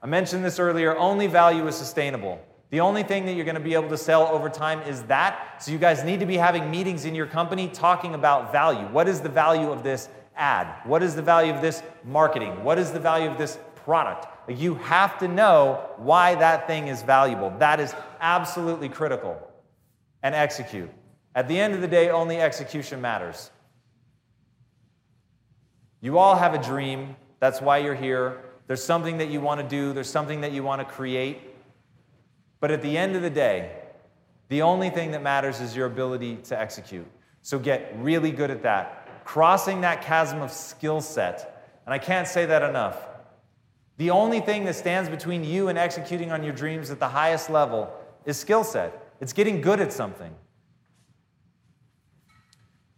I mentioned this earlier only value is sustainable. The only thing that you're going to be able to sell over time is that. So you guys need to be having meetings in your company talking about value. What is the value of this ad? What is the value of this marketing? What is the value of this product? You have to know why that thing is valuable. That is absolutely critical. And execute. At the end of the day, only execution matters. You all have a dream. That's why you're here. There's something that you want to do, there's something that you want to create. But at the end of the day, the only thing that matters is your ability to execute. So get really good at that. Crossing that chasm of skill set. And I can't say that enough. The only thing that stands between you and executing on your dreams at the highest level is skill set. It's getting good at something.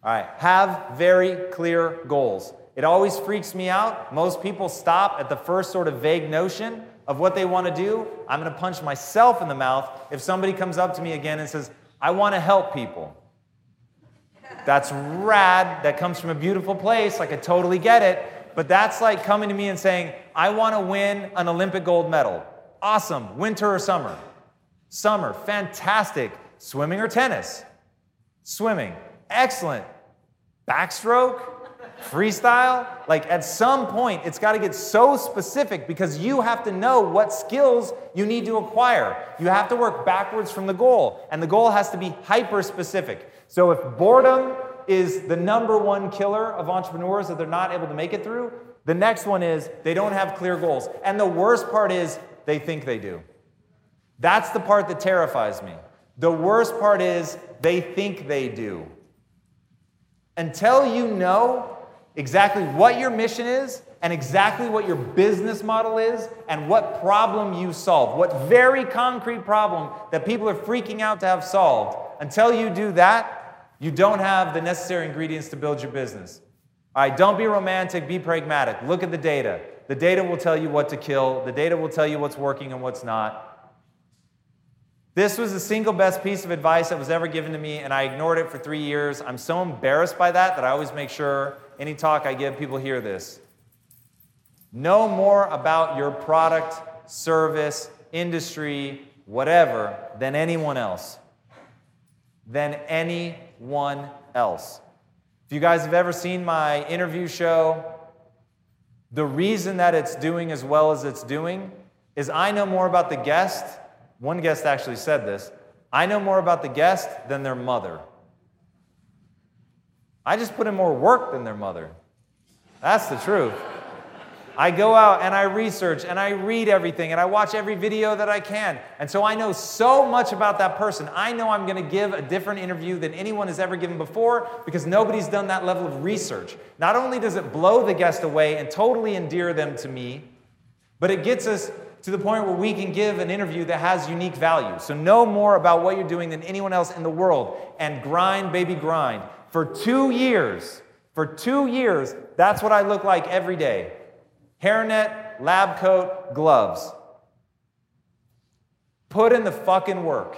All right, have very clear goals. It always freaks me out. Most people stop at the first sort of vague notion of what they want to do. I'm going to punch myself in the mouth if somebody comes up to me again and says, I want to help people. That's rad. That comes from a beautiful place. I could totally get it. But that's like coming to me and saying, I want to win an Olympic gold medal. Awesome. Winter or summer? Summer. Fantastic. Swimming or tennis? Swimming. Excellent. Backstroke? Freestyle? Like at some point, it's got to get so specific because you have to know what skills you need to acquire. You have to work backwards from the goal, and the goal has to be hyper specific. So if boredom is the number one killer of entrepreneurs that they're not able to make it through, the next one is they don't have clear goals. And the worst part is they think they do. That's the part that terrifies me. The worst part is they think they do. Until you know exactly what your mission is and exactly what your business model is and what problem you solve, what very concrete problem that people are freaking out to have solved, until you do that, you don't have the necessary ingredients to build your business. All right, don't be romantic, be pragmatic. Look at the data. The data will tell you what to kill, the data will tell you what's working and what's not. This was the single best piece of advice that was ever given to me, and I ignored it for three years. I'm so embarrassed by that that I always make sure any talk I give, people hear this. Know more about your product, service, industry, whatever, than anyone else. Than anyone else. If you guys have ever seen my interview show, the reason that it's doing as well as it's doing is I know more about the guest. One guest actually said this I know more about the guest than their mother. I just put in more work than their mother. That's the truth. I go out and I research and I read everything and I watch every video that I can. And so I know so much about that person. I know I'm going to give a different interview than anyone has ever given before because nobody's done that level of research. Not only does it blow the guest away and totally endear them to me, but it gets us to the point where we can give an interview that has unique value. So know more about what you're doing than anyone else in the world and grind, baby, grind. For two years, for two years, that's what I look like every day hairnet, lab coat, gloves. Put in the fucking work.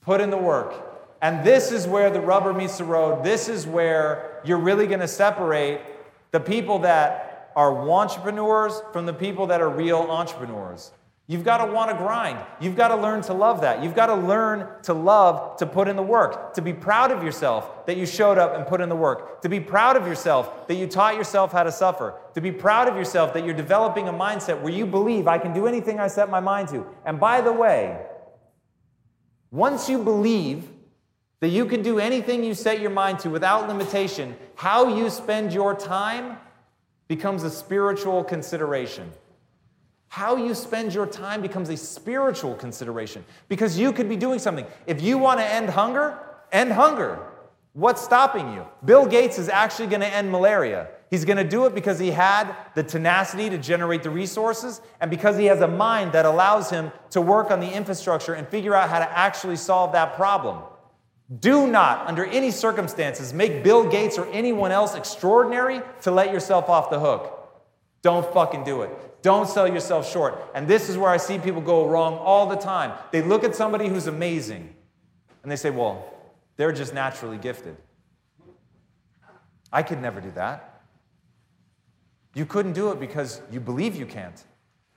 Put in the work. And this is where the rubber meets the road. This is where you're really going to separate the people that are entrepreneurs from the people that are real entrepreneurs. You've got to want to grind. You've got to learn to love that. You've got to learn to love to put in the work, to be proud of yourself that you showed up and put in the work, to be proud of yourself that you taught yourself how to suffer, to be proud of yourself that you're developing a mindset where you believe I can do anything I set my mind to. And by the way, once you believe that you can do anything you set your mind to without limitation, how you spend your time becomes a spiritual consideration. How you spend your time becomes a spiritual consideration because you could be doing something. If you want to end hunger, end hunger. What's stopping you? Bill Gates is actually going to end malaria. He's going to do it because he had the tenacity to generate the resources and because he has a mind that allows him to work on the infrastructure and figure out how to actually solve that problem. Do not, under any circumstances, make Bill Gates or anyone else extraordinary to let yourself off the hook. Don't fucking do it. Don't sell yourself short. And this is where I see people go wrong all the time. They look at somebody who's amazing and they say, well, they're just naturally gifted. I could never do that. You couldn't do it because you believe you can't.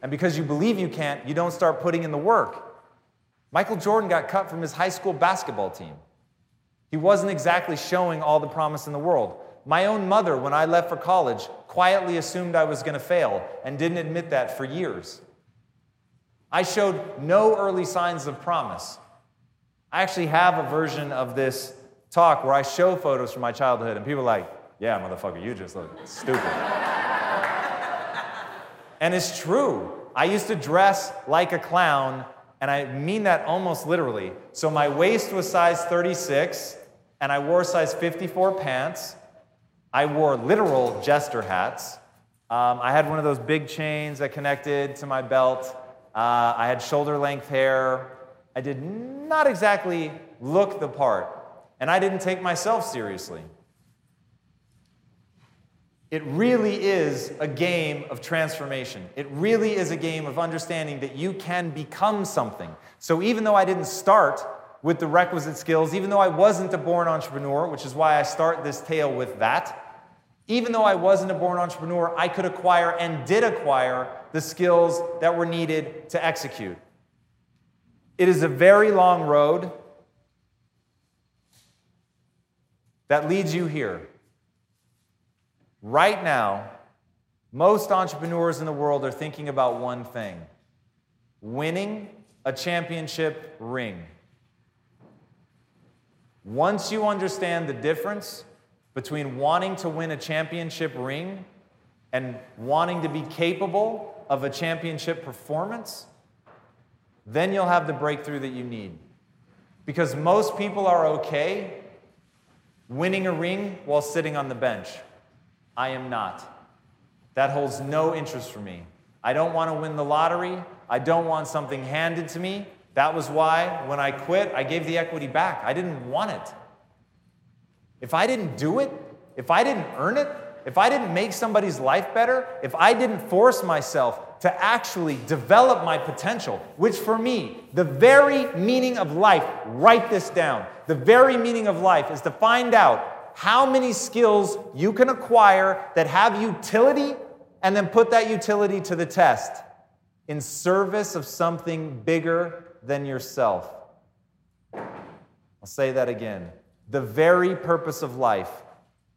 And because you believe you can't, you don't start putting in the work. Michael Jordan got cut from his high school basketball team. He wasn't exactly showing all the promise in the world. My own mother, when I left for college, quietly assumed I was going to fail and didn't admit that for years. I showed no early signs of promise. I actually have a version of this talk where I show photos from my childhood, and people are like, yeah, motherfucker, you just look stupid. and it's true. I used to dress like a clown, and I mean that almost literally. So my waist was size 36, and I wore size 54 pants, I wore literal jester hats. Um, I had one of those big chains that connected to my belt. Uh, I had shoulder length hair. I did not exactly look the part. And I didn't take myself seriously. It really is a game of transformation. It really is a game of understanding that you can become something. So even though I didn't start with the requisite skills, even though I wasn't a born entrepreneur, which is why I start this tale with that, even though I wasn't a born entrepreneur, I could acquire and did acquire the skills that were needed to execute. It is a very long road that leads you here. Right now, most entrepreneurs in the world are thinking about one thing winning a championship ring. Once you understand the difference between wanting to win a championship ring and wanting to be capable of a championship performance, then you'll have the breakthrough that you need. Because most people are okay winning a ring while sitting on the bench. I am not. That holds no interest for me. I don't want to win the lottery. I don't want something handed to me. That was why, when I quit, I gave the equity back. I didn't want it. If I didn't do it, if I didn't earn it, if I didn't make somebody's life better, if I didn't force myself to actually develop my potential, which for me, the very meaning of life, write this down. The very meaning of life is to find out how many skills you can acquire that have utility and then put that utility to the test in service of something bigger than yourself. I'll say that again. The very purpose of life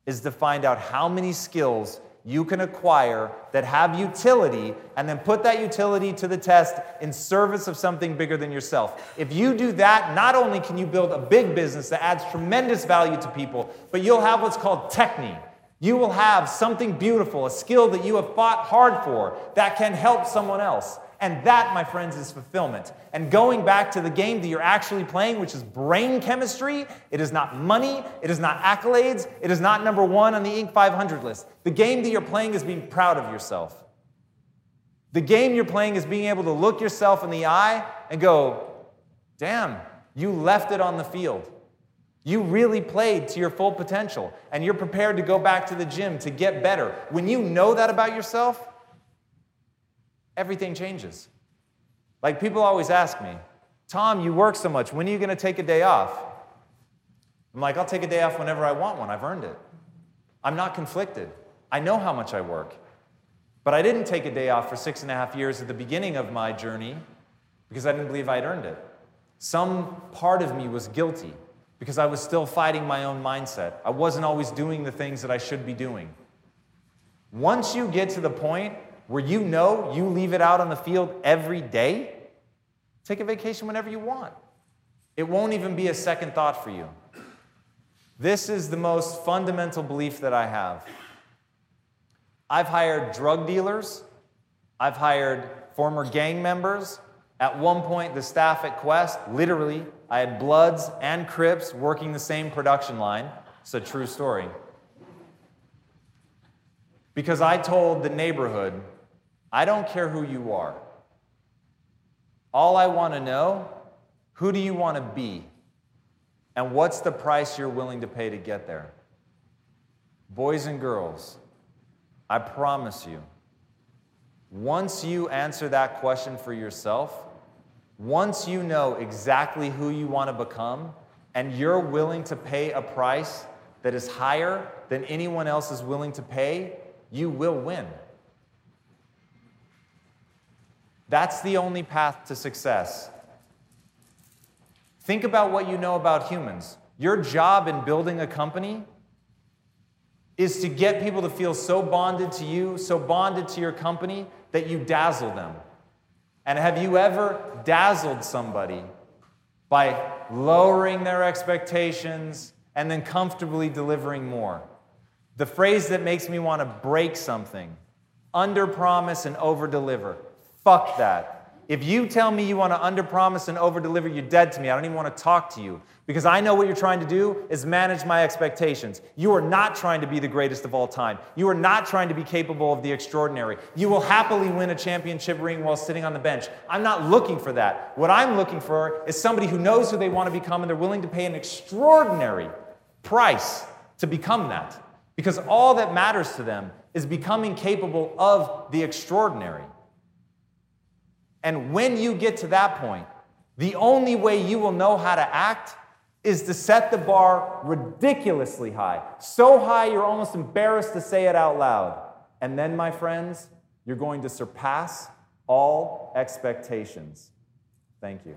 is to find out how many skills you can acquire that have utility and then put that utility to the test in service of something bigger than yourself. If you do that, not only can you build a big business that adds tremendous value to people, but you'll have what's called technique. You will have something beautiful, a skill that you have fought hard for that can help someone else. And that, my friends, is fulfillment. And going back to the game that you're actually playing, which is brain chemistry, it is not money, it is not accolades, it is not number one on the Inc. 500 list. The game that you're playing is being proud of yourself. The game you're playing is being able to look yourself in the eye and go, damn, you left it on the field. You really played to your full potential, and you're prepared to go back to the gym to get better. When you know that about yourself, everything changes. Like people always ask me, Tom, you work so much, when are you going to take a day off? I'm like, I'll take a day off whenever I want one. I've earned it. I'm not conflicted. I know how much I work. But I didn't take a day off for six and a half years at the beginning of my journey because I didn't believe I'd earned it. Some part of me was guilty because I was still fighting my own mindset. I wasn't always doing the things that I should be doing. Once you get to the point where you know you leave it out on the field every day, take a vacation whenever you want. It won't even be a second thought for you. This is the most fundamental belief that I have. I've hired drug dealers, I've hired former gang members. At one point, the staff at Quest, literally, I had Bloods and Crips working the same production line. It's a true story. Because I told the neighborhood I don't care who you are. All I want to know, who do you want to be? And what's the price you're willing to pay to get there? Boys and girls, I promise you, once you answer that question for yourself, once you know exactly who you want to become, and you're willing to pay a price that is higher than anyone else is willing to pay, you will win. That's the only path to success. Think about what you know about humans. Your job in building a company is to get people to feel so bonded to you, so bonded to your company, that you dazzle them. And have you ever dazzled somebody by lowering their expectations and then comfortably delivering more? The phrase that makes me want to break something under promise and over deliver. Fuck that. If you tell me you want to underpromise and overdeliver, you're dead to me. I don't even want to talk to you because I know what you're trying to do is manage my expectations. You are not trying to be the greatest of all time. You are not trying to be capable of the extraordinary. You will happily win a championship ring while sitting on the bench. I'm not looking for that. What I'm looking for is somebody who knows who they want to become and they're willing to pay an extraordinary price to become that. Because all that matters to them is becoming capable of the extraordinary. And when you get to that point, the only way you will know how to act is to set the bar ridiculously high. So high you're almost embarrassed to say it out loud. And then, my friends, you're going to surpass all expectations. Thank you.